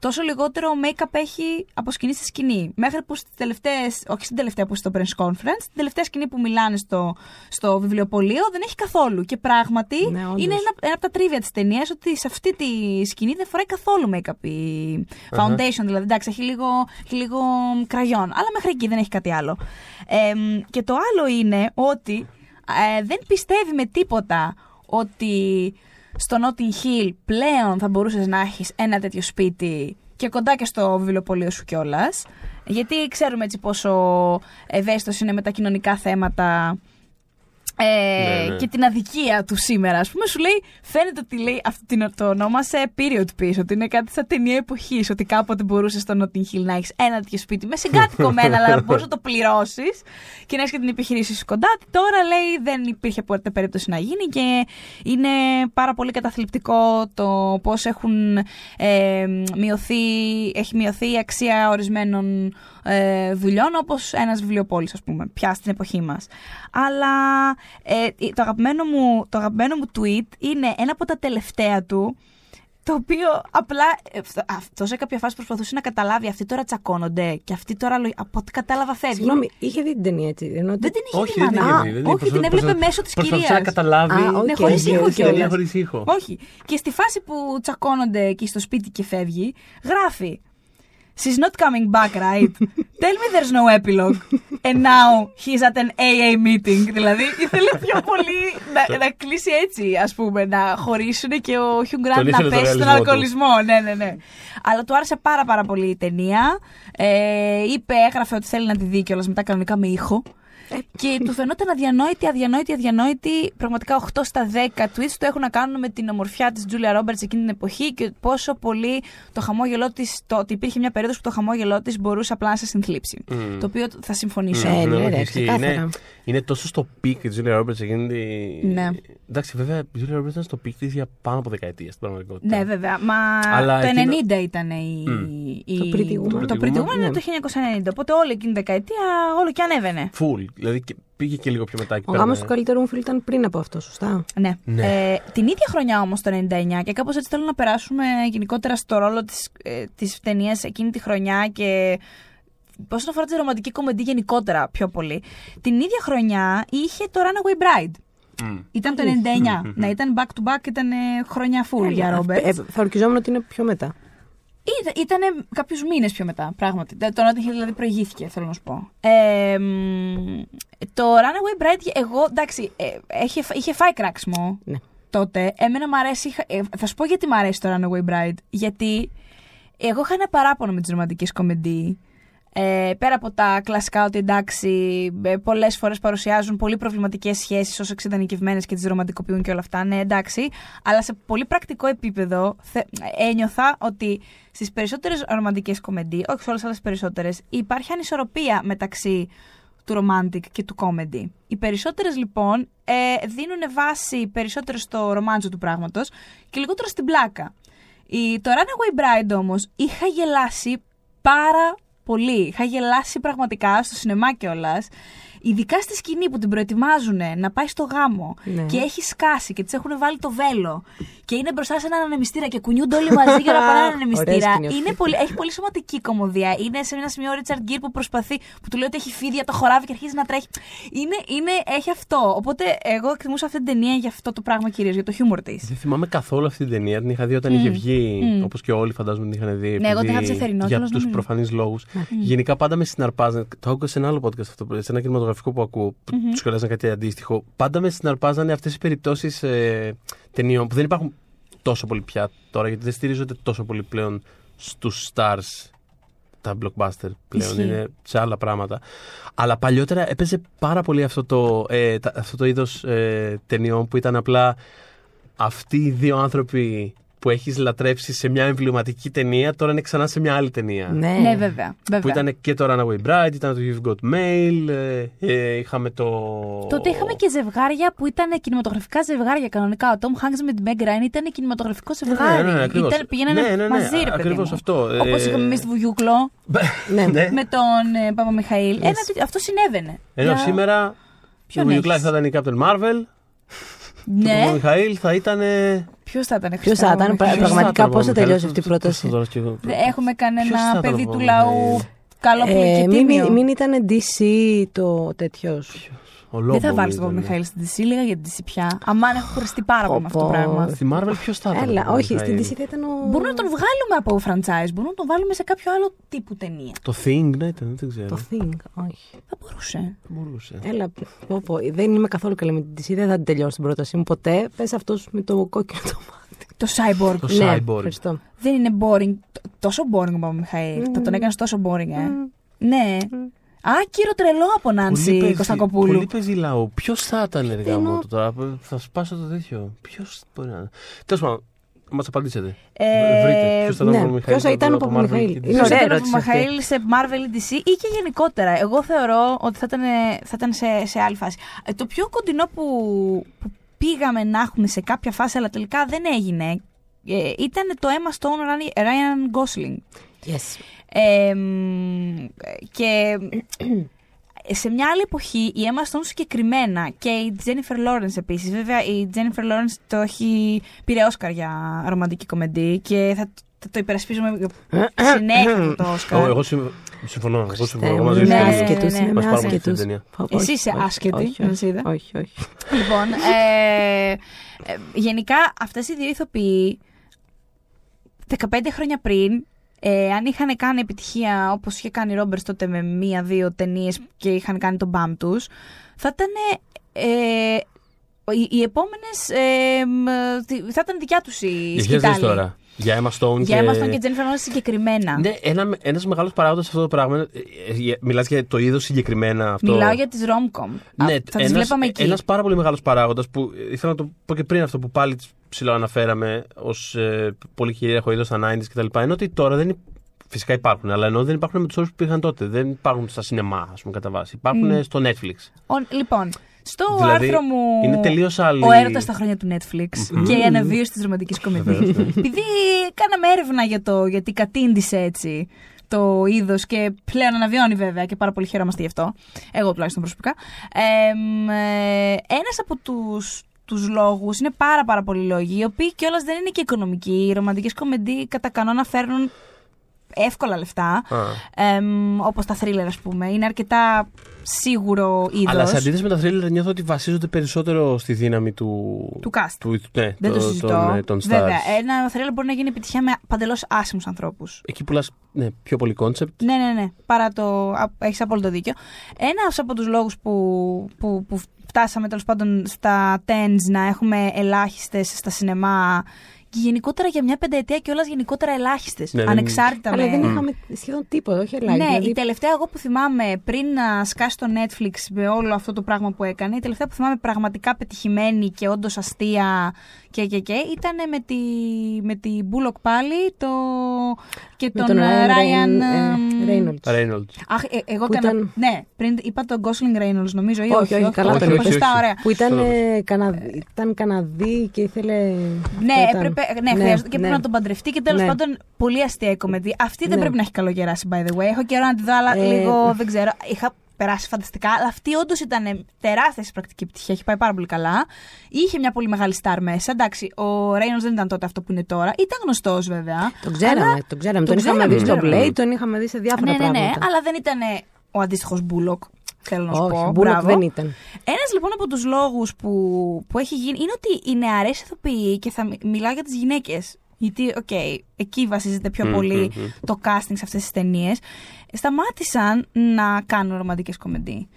B: τόσο λιγότερο make-up έχει από σκηνή στη σκηνή. Μέχρι που στις τελευταίες, όχι στην τελευταία που στο press conference, στην τελευταία σκηνή που μιλάνε στο, στο βιβλιοπωλείο δεν έχει καθόλου. Και πράγματι
D: Ναι, όντως.
B: είναι ένα, ένα από τα τρίβια της ταινίας ότι σε αυτή τη σκηνή δεν φοράει καθόλου make-up η foundation. Δηλαδή, εντάξει, έχει λίγο, έχει λίγο κραγιόν. Αλλά μέχρι εκεί δεν έχει κάτι άλλο. Ε, και το άλλο είναι ότι ε, δεν πιστεύει με τίποτα ότι στο Notting Hill πλέον θα μπορούσες να έχεις ένα τέτοιο σπίτι και κοντά και στο βιβλιοπωλείο σου κιόλας. Γιατί ξέρουμε έτσι πόσο ευαίσθητος είναι με τα κοινωνικά θέματα ε,
C: Ναι, ναι.
B: και την αδικία του σήμερα. Α πούμε, σου λέει, φαίνεται ότι λέει αυτό την- το ονόμασε period piece, ότι είναι κάτι σαν ταινία εποχής. Ότι κάποτε μπορούσες στο Notting Hill να έχεις ένα τέτοιο σπίτι με συγκάτοικο μένα, αλλά να μπορούσε να το πληρώσεις και να έχεις και την επιχειρήση σου κοντά. Τώρα λέει δεν υπήρχε ποτέ περίπτωση να γίνει και είναι πάρα πολύ καταθλιπτικό το πώς έχουν ε, μειωθεί, έχει μειωθεί η αξία ορισμένων ε, δουλειών όπως ένας βιβλιοπώλης ας πούμε πια στην εποχή μας αλλά ε, το, αγαπημένο μου, το αγαπημένο μου tweet είναι ένα από τα τελευταία του το οποίο απλά ε, αυτό σε κάποια φάση προσπαθούσε να καταλάβει αυτοί τώρα τσακώνονται και αυτοί τώρα λογι- από ό,τι κατάλαβα φεύγει.
D: Συγγνώμη, είχε δει την ταινία έτσι. Ενώ
B: Δεν την είχε
C: Όχι,
B: δει
C: δεν την
B: μάνα.
C: είχε δει.
B: Α, όχι, την έβλεπε μέσω της
C: Προσπαθούσε
B: κυρίας.
C: να καταλάβει.
D: Α, οκ.
B: Ναι, χωρίς
D: Ναι,
B: ήχο
D: ναι,
B: κιόλας.
C: Ταινία χωρίς ήχο.
B: Όχι. Και στη φάση που τσακώνονται εκεί στο σπίτι και φεύγει, γράφει She's not coming back, right? Tell me there's no epilogue. And now he's at an AA meeting. Δηλαδή, ήθελε πιο πολύ να, να κλείσει έτσι, ας πούμε, να χωρίσουν και ο Hugh Grant
C: Τον
B: να
C: ήθελε τον
B: πέσει στον
C: ρεαλισμό του.
B: αλκοολισμό. Ναι, ναι, ναι. Αλλά του άρεσε πάρα πάρα πολύ η ταινία. Ε, είπε, έγραφε ότι θέλει να τη δει κιόλας μετά κανονικά με ήχο. Και του φαινόταν αδιανόητη, αδιανόητη, αδιανόητη. Πραγματικά 8 στα 10 tweets του έχουν να κάνουν με την ομορφιά της Τζούλια Ρόμπερτ εκείνη την εποχή και πόσο πολύ το χαμόγελό της, το ότι υπήρχε μια περίοδος που το χαμόγελό της μπορούσε απλά να σε συνθλίψει.
C: Μμ.
B: Το οποίο θα συμφωνήσω.
D: Ε, ναι,
C: όχι,
D: ρε,
C: ισχύει.
D: ξεκάθαρα.
C: είναι, είναι τόσο στο peak της Julia Roberts εκείνη τη...
B: Ναι.
C: Εντάξει, βέβαια η Julia Roberts ήταν στο peak της για πάνω από δεκαετία στην πραγματικότητα.
B: Ναι, βέβαια. Μα
C: Αλλά
B: το
C: εκείνο-
B: 90 ήταν η. η-
D: Το Pretty Woman.
B: Το
C: Pretty
B: Pretty
C: Woman,
B: Woman είναι
D: ναι.
B: το 1990. Οπότε όλη εκείνη την δεκαετία όλο και ανέβαινε.
C: Full. Δηλαδή και- πήγε και λίγο πιο μετά εκεί
D: Ο
C: πέρα.
D: γάμος
C: ναι.
D: του καλύτερου μου φίλου ήταν πριν από αυτό, σωστά;
B: Ναι.
C: Ναι.
B: Ε, την ίδια χρονιά όμως το 99 και κάπως έτσι θέλω να περάσουμε γενικότερα στο ρόλο της, ε, της ταινίας εκείνη τη χρονιά και όσον αφορά τη ρομαντική κομμεντή γενικότερα πιο πολύ. Την ίδια χρονιά είχε το Runaway Bride.
C: Μμ.
B: Ήταν το 99. να ήταν back to back, ήταν ε, χρονιά full για Ρόμπερτ.
D: Ε, θα ορκιζόμουν ότι είναι πιο μετά.
B: Ήταν κάποιους μήνες πιο μετά, πράγματι. Το Notting Hill δηλαδή προηγήθηκε, θέλω να σου πω. Ε, μ, το Runaway Bride, εγώ εντάξει, ε, είχε, είχε φάει κράξιμο
D: Ναι.
B: τότε. Εμένα μου αρέσει. είχα- ε, θα σου πω γιατί μου αρέσει το Runaway Bride. Γιατί εγώ είχα ένα παράπονο με τις ρομαντικές κομμεντί. Ε, πέρα από τα κλασικά ότι εντάξει, ε, πολλές φορές παρουσιάζουν πολύ προβληματικές σχέσεις ως εξειδανικευμένε και τις ρομαντικοποιούν και όλα αυτά. Ναι, εντάξει. Αλλά σε πολύ πρακτικό επίπεδο θε, ένιωθα ότι στις περισσότερες ρομαντικές κομμεντί, όχι σε όλες τι περισσότερες, υπάρχει ανισορροπία μεταξύ του romantic και του comedy. Οι περισσότερες λοιπόν ε, δίνουν βάση περισσότερο στο ρομάντζο του πράγματος και λιγότερο στην πλάκα. Η, το Runaway Bride όμως είχα γελάσει πάρα πολύ. Είχα γελάσει πραγματικά στο σινεμά κιόλας. Ειδικά στη σκηνή που την προετοιμάζουν να πάει στο γάμο
D: Ναι.
B: και έχει σκάσει και τη έχουν βάλει το βέλο και είναι μπροστά σε έναν ανεμιστήρα και κουνιούνται όλοι μαζί για να πάνε έναν ανεμιστήρα.
D: Ωραία σκηνή αυτή.
B: Είναι πολύ, έχει πολύ σωματική κομμωδία. Είναι σε ένα σημείο ο Ρίτσαρντ Γκίρ που προσπαθεί, που του λέει ότι έχει φίδια, το χοράβει και αρχίζει να τρέχει. Είναι, είναι, έχει αυτό. Οπότε εγώ εκτιμούσα αυτή την ταινία για αυτό το πράγμα κυρίως, για το χιούμορ της.
C: Δεν θυμάμαι καθόλου αυτή την ταινία. Την είχα δει όταν είχε βγει,
B: Μμ.
C: όπως και όλοι φαντάζομαι την είχαν δει.
B: Ναι, εγώ την
C: επειδή-
B: είχα δει σε θερινό
C: Για
B: κιόλας,
C: τους
B: νομίζω.
C: προφανείς λόγους. Γενικά πάντα με συναρπάζανε. Το άκουσα σε ένα άλλο podcast αυτό, σε ένα κινηματογραφικό που ακούω, που
B: Μμμ.
C: τους καλέσαν κάτι αντίστοιχο. Πάντα με συναρπάζανε αυτές οι περιπτώσεις ε, ταινιών που δεν υπάρχουν τόσο πολύ πια τώρα, γιατί δεν στηρίζονται τόσο πολύ πλέον στους stars τα blockbuster πλέον,
B: Ισχύει.
C: είναι σε άλλα πράγματα. Αλλά παλιότερα έπαιζε πάρα πολύ αυτό το, ε, τα- αυτό το είδος ε, ταινιών που ήταν απλά αυτοί οι δύο άνθρωποι που έχεις λατρέψει σε μια εμβληματική ταινία τώρα είναι ξανά σε μια άλλη ταινία.
D: Ναι,
B: Ναι, βέβαια. βέβαια.
C: Που ήταν και το Runaway Bride, ήταν το You've Got Mail, ε, ε, είχαμε το...
B: Τότε είχαμε και ζευγάρια που ήταν κινηματογραφικά ζευγάρια κανονικά. Ο Τόμ Χάγκ με την Meg Ryan ήταν κινηματογραφικό ζευγάρι.
C: ναι, ναι, ακριβώς.
B: ήταν, πηγαίνανε
C: Ναι, ναι, ναι,
B: μαζί, ρε παιδί.
C: ακριβώς
B: μου.
C: αυτό. Ε,
B: Όπως είχαμε εμείς στη Βουγιούκλο
D: Ναι.
C: ναι.
B: με τον ε, Παπαμιχαήλ. Ένα τέτοιο- αυτό συνέβαινε.
C: Ενώ
B: Για-
C: σήμερα
B: Ποιον
C: ο Hugh
B: έχεις;
C: Clark θα ήταν η Captain Marvel
B: Ναι.
C: Ο Μιχαήλ θα ήταν.
B: Ποιος θα ήταν,
D: Ποιος θα ήταν,
B: Χριστέ μου,
D: πραγματικά πώς θα τελειώσει αυτή η πρόταση;
B: Δεν έχουμε
C: Ποιος θα
B: κανένα
C: ήταν
B: παιδί
C: ο
B: του
C: Μιχαήλ;
B: λαού καλό που
D: Ε,
B: και
D: μην,
B: τίμιο.
D: μην ήταν DC το τέτοιος.
B: Δεν θα βάλεις τον Μιχαήλ στην DC, λίγα για την DC πια. Αμάν έχω χωριστεί πάρα πολύ με αυτό το
D: Πω,
B: πράγμα.
C: Στη Marvel ποιος θα ήταν.
D: Έλα,
C: ο
D: όχι, στην
C: Μιχαήλ;
D: DC θα ήταν ο.
B: Μπορούμε να τον βγάλουμε από franchise, μπορούμε να τον βάλουμε σε κάποιο άλλο τύπου ταινία.
C: Το Thing, ναι, ήταν, δεν ξέρω.
D: Το Thing, όχι.
B: Θα μπορούσε.
C: Μπορούσε.
D: Έλα, πω, πω, δεν είμαι καθόλου καλή με την DC, δεν θα την τελειώσω την πρότασή μου ποτέ. Πες αυτός με το κόκκινο το μάτι.
B: Το Cyborg.
C: Το
D: Ναι,
C: Cyborg.
D: ευχαριστώ.
B: Δεν είναι boring. τ- Τόσο boring ο Μιχαήλ. Θα τον έκανες τόσο boring, ε. Ναι. Άκυρο τρελό από
C: Πολύ
B: Νάνση
C: παίζει-
B: Κωνστακοπούλου.
C: Πολύ παίζει λαό. Ποιος θα ήταν εργά
D: Ενώ-
C: μου τώρα; Θα σπάσω το τέτοιο. Ποιος μπορεί να είναι; Τέλος πάντων, μας απαντήσετε.
B: Ε,
C: Βρείτε. Ποιος θα ήταν
D: ναι,
C: ο Μιχαήλ.
D: ποιος θα ήταν ο
C: από Marvel
D: Παπαμιχαήλ.
C: και
D: Είναι
C: DC.
B: Ποιος
D: ωραία
B: θα ήταν ο
D: ερώτηση αυτή.
B: Μιχαήλ σε Marvel ή DC ή και γενικότερα. Εγώ θεωρώ ότι θα ήταν, θα ήταν σε, σε άλλη φάση. Ε, το πιο κοντινό που, που πήγαμε να έχουμε σε κάποια φάση, αλλά τελικά δεν έγινε, ε, ήταν το Emma Stone Ryan Gosling.
D: Yes.
B: Ε, μ, και σε μια άλλη εποχή η Emma Stone συγκεκριμένα και η Jennifer Lawrence επίσης. Βέβαια η Jennifer Lawrence το έχει πήρε Όσκαρ για ρομαντική κομμεντή και θα, θα το υπερασπίζουμε συνέχεια το
C: Ω,
B: Όσκαρ.
C: Εγώ συμ- συμφωνώ. Εγώ
D: Χριστέ
C: συμφωνώ
D: μου,
C: μαζί
D: είναι
C: σου.
B: Ναι,
D: άσχετους,
B: ναι,
D: είναι
C: Μας
D: με
C: πάρουμε αυτή την
D: άσχετους.
C: ταινία.
D: Πω, πω,
B: Εσύ
D: όχι,
B: είσαι
D: όχι,
B: άσχετη,
D: όχι,
B: να σε είδα.
D: Όχι, όχι.
B: Λοιπόν, ε, ε, γενικά αυτές οι δύο ηθοποιοί 15 χρόνια πριν, ε, αν είχαν κάνει επιτυχία όπως είχε κάνει η Ρόμπερς τότε με μία-δύο ταινίες και είχαν κάνει τον μπαμ τους, θα ήταν ε, οι, οι επόμενες ε, μ, τι- θα ήταν δικιά τους η
C: Για ποιες λες
B: σκητάλη.
C: τώρα. Για Emma Stone
B: Για
C: και...
B: Emma Stone και Jennifer Lawrence συγκεκριμένα.
C: Ναι, ένα, ένας μεγάλος παράγοντας σε αυτό το πράγμα. είναι- ε, ε, Μιλάς για το είδος συγκεκριμένα αυτό.
B: Μιλάω για τις rom-com. Α,
C: Ναι,
B: θα τις
C: ένας,
B: βλέπαμε εκεί.
C: Ένας πάρα πολύ μεγάλος παράγοντας που ε, ήθελα να το πω και πριν αυτό που πάλι ψηλό αναφέραμε ως ε, πολύ κυρίαρχο είδος στα 90s κτλ. Είναι ότι τώρα δεν υπ- Φυσικά υπάρχουν, αλλά ενώ δεν υπάρχουν με τους όρους που υπήρχαν τότε. Δεν υπάρχουν στα σινεμά, ας πούμε, κατά βάση. Υπάρχουν
B: Μμ.
C: στο Netflix.
B: Ο- λοιπόν, στο
C: Δηλαδή,
B: άρθρο μου.
C: είναι τελείως άλλη-
B: Ο έρωτας στα χρόνια του Netflix και η αναβίωση της ρομαντικής κομμεντή.
C: Βεβαίως, ναι.
B: Επειδή κάναμε έρευνα για το γιατί κατήντησε έτσι το είδος και πλέον αναβιώνει βέβαια και πάρα πολύ χαιρόμαστε γι' αυτό. Εγώ τουλάχιστον προσωπικά. Ένας από τους τους λόγους, είναι πάρα πάρα πολλοί λόγοι, οι οποίοι κιόλας δεν είναι και οικονομικοί. Οι ρομαντικές κομμεντί κατά κανόνα φέρνουν εύκολα λεφτά,
C: Α.
B: εμ, όπως τα thriller ας πούμε. Είναι αρκετά σίγουρο είδος.
C: Αλλά σε αντίθεση με τα thriller νιώθω ότι βασίζονται περισσότερο στη δύναμη του.
B: Του cast.
C: Του, ναι,
B: Δεν το,
C: το-
B: συζητώ.
C: Των, ε, των stars.
B: Βέβαια, ένα thriller μπορεί να γίνει επιτυχία με παντελώς άσημους ανθρώπους.
C: Εκεί που λες, ναι, πιο πολύ concept.
B: Ναι, ναι, ναι. Παρά το. Έχεις απόλυτο δίκιο. Ένα από τους λόγους που, που, που φτάσαμε τέλος πάντων στα tens να έχουμε ελάχιστες στα σινεμά και γενικότερα για μια πενταετία κιόλας γενικότερα ελάχιστες.
C: Ναι, δεν-
B: ανεξάρτητα
D: Αλλά
B: με.
D: δεν είχαμε σχεδόν τίποτα, όχι ελάχιστα.
B: Ναι,
D: δηλαδή,
B: η τελευταία εγώ που θυμάμαι πριν να σκάσει το Netflix με όλο αυτό το πράγμα που έκανε, η τελευταία που θυμάμαι πραγματικά πετυχημένη και όντως αστεία και, και, και ήταν με τη, με τη Bullock πάλι το, και
D: με
B: τον, ε, Ryan.
D: ε,
B: εμ,
D: Reynolds.
C: Reynolds.
B: Αχ, ε, εγώ
D: Που
B: έκανα.
D: ήταν-
B: Ναι, πριν είπα τον Gosling Reynolds νομίζω. Ή
D: Όχι, όχι, καλά
C: το είπες.
B: Σωστά,
C: Όχι, όχι.
B: ωραία.
D: Που ήταν,
C: Στο-
D: ε, Καναδί, ήταν Καναδί και ήθελε.
B: Ναι,
D: ήταν.
B: έπρεπε, ναι, χρειάζεται και πρέπει να τον παντρευτεί και τέλος
D: Ναι.
B: πάντων πολύ αστεία η κομμεντή. Αυτή δεν
D: Ναι.
B: πρέπει να έχει καλογεράσει, by the way. Έχω καιρό να τη δω, αλλά
D: Ε,
B: λίγο δεν ξέρω. Είχα περάσει φανταστικά. Αλλά αυτή όντως ήταν τεράστια σε πρακτική επιτυχία. Έχει πάει πάρα πολύ καλά. Είχε μια πολύ μεγάλη σταρ μέσα. Εντάξει, ο Ryan δεν ήταν τότε αυτό που είναι τώρα. Ήταν γνωστός βέβαια.
D: Τον ξέραμε,
B: Αλλά-
D: τον ξέραμε.
B: τον
D: Τον, είχαμε
B: ξέραμε,
D: δει στο
C: ξέραμε.
D: Blade, τον είχαμε δει σε διάφορα
B: Ναι, ναι,
D: πράγματα.
B: ναι, αλλά δεν ήταν ο αντίστοιχος Μπούλοκ. Θέλω να σου
D: Όχι,
B: πω.
D: Bullock
B: Μπράβο.
D: δεν ήταν.
B: Ένας λοιπόν από τους λόγους που, που έχει γίνει είναι ότι οι νεαρές ηθοποιοί, και θα μι- μιλάω για τις γυναίκες, γιατί, οκ, εκεί βασίζεται πιο
C: Μμμ,
B: πολύ
C: μμμ.
B: το casting σε αυτές τις ταινίες, σταμάτησαν να κάνουν ρομαντικές κομεντί.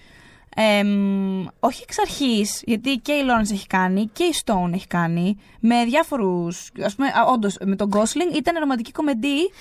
B: Εμ, όχι εξ αρχής, γιατί και η Lawrence έχει κάνει και η Stone έχει κάνει, με διάφορους. Α πούμε, όντως, με τον Gosling ήταν ρομαντική κομμεντί.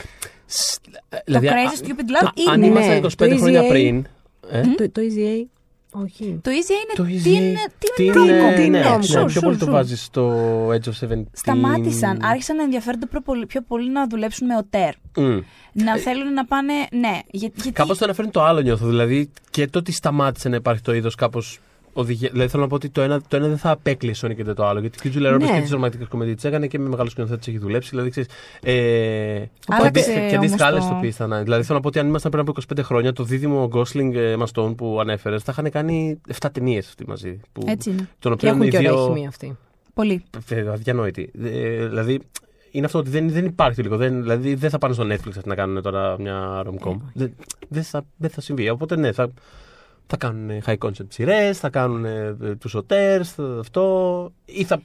B: Το Crazy Stupid Love
C: Δηλαδή, Αν
B: είναι.
D: Ναι,
C: ήμασταν 25
D: το
C: χρόνια
D: EZA.
C: πριν. Ε,
D: Το, το Easy A. Όχι.
B: Το Easy είναι.
C: Το
B: τι
C: Easy
B: είναι, τι
C: τι
B: είναι,
C: είναι,
B: rom-com.
D: τι είναι
C: ναι,
D: rom-com.
C: ναι,
D: Σου,
C: πιο
D: σου,
C: πολύ το
D: σου.
C: βάζεις στο Edge of 17.
B: Σταμάτησαν, άρχισαν να ενδιαφέρονται πιο πολύ, πιο πολύ να δουλέψουν με οτέρ.
C: Μμ.
B: Να θέλουν να πάνε. Ναι, για, γιατί.
C: Κάπως το αναφέρει το άλλο νιώθω. Δηλαδή και το ότι σταμάτησε να υπάρχει το είδος κάπως. Οδηγε... Δηλαδή θέλω να πω ότι το ένα, το ένα δεν θα απέκλεισε όνει και το άλλο. Γιατί και ο Τζούλια Ρόμπερτ
D: Ναι.
C: και τις ρομαντικέ κομμεντίες τι έκανε και με μεγάλου σκηνοθέτε έχει δουλέψει. Δηλαδή ξέρεις. Ε...
B: Άλλαξε
C: και
B: όμως
C: αντίστοιχα άλλες
B: το-
C: το θα είναι. Δηλαδή θέλω να πω ότι αν ήμασταν πριν από 25 χρόνια, το δίδυμο Gosling ε, Emma Stone που ανέφερες θα είχαν κάνει 7 ταινίες αυτοί μαζί. Που...
B: Έτσι είναι.
C: Των
D: Και
C: οποίων
D: έχουν
C: οι
D: και ωραία
C: δύο.
D: χημία αυτή.
B: Πολύ.
C: Ε, Αδιανόητη. Ε, δηλαδή, είναι αυτό ότι δεν, δεν υπάρχει τελικό. Δεν, δηλαδή, δεν θα πάνε στο Netflix να κάνουν τώρα μια rom-com. δεν, δεν, θα, δεν θα συμβεί. Οπότε, ναι, θα, θα κάνουν high concept σειρές, θα κάνουν ε, τους hotels, θα- αυτό. Ή θα,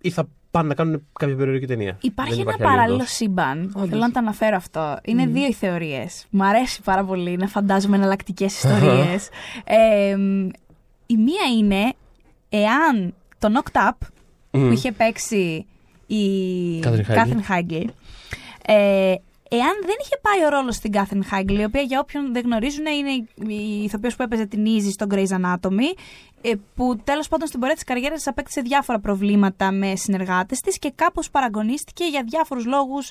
C: ή θα πάνε να κάνουν κάποια περιοδική ταινία.
B: Υπάρχει
C: Δεν
B: ένα
C: άλλη
B: παράλληλο
C: οδός.
B: σύμπαν.
D: Όντως.
B: Θέλω να το αναφέρω αυτό. Είναι δύο οι θεωρίες. Μου αρέσει πάρα πολύ να φαντάζομαι εναλλακτικές ιστορίες. ε, μ, η μία είναι εάν το Knocked Up που
C: Μμμ.
B: είχε παίξει η
C: Κάθριν Χάιγκλ.
B: Κάθριν Χάιγκλ. Ε, εάν δεν είχε πάει ο ρόλος στην Κάθριν Χάιγκλ, η οποία για όποιον δεν γνωρίζουν είναι η ηθοποιός που έπαιζε την Easy στο Grey's Anatomy, ε, που τέλος πάντων στην πορεία της καριέρας της απέκτησε διάφορα προβλήματα με συνεργάτες της και κάπως παραγωνίστηκε για διάφορους λόγους,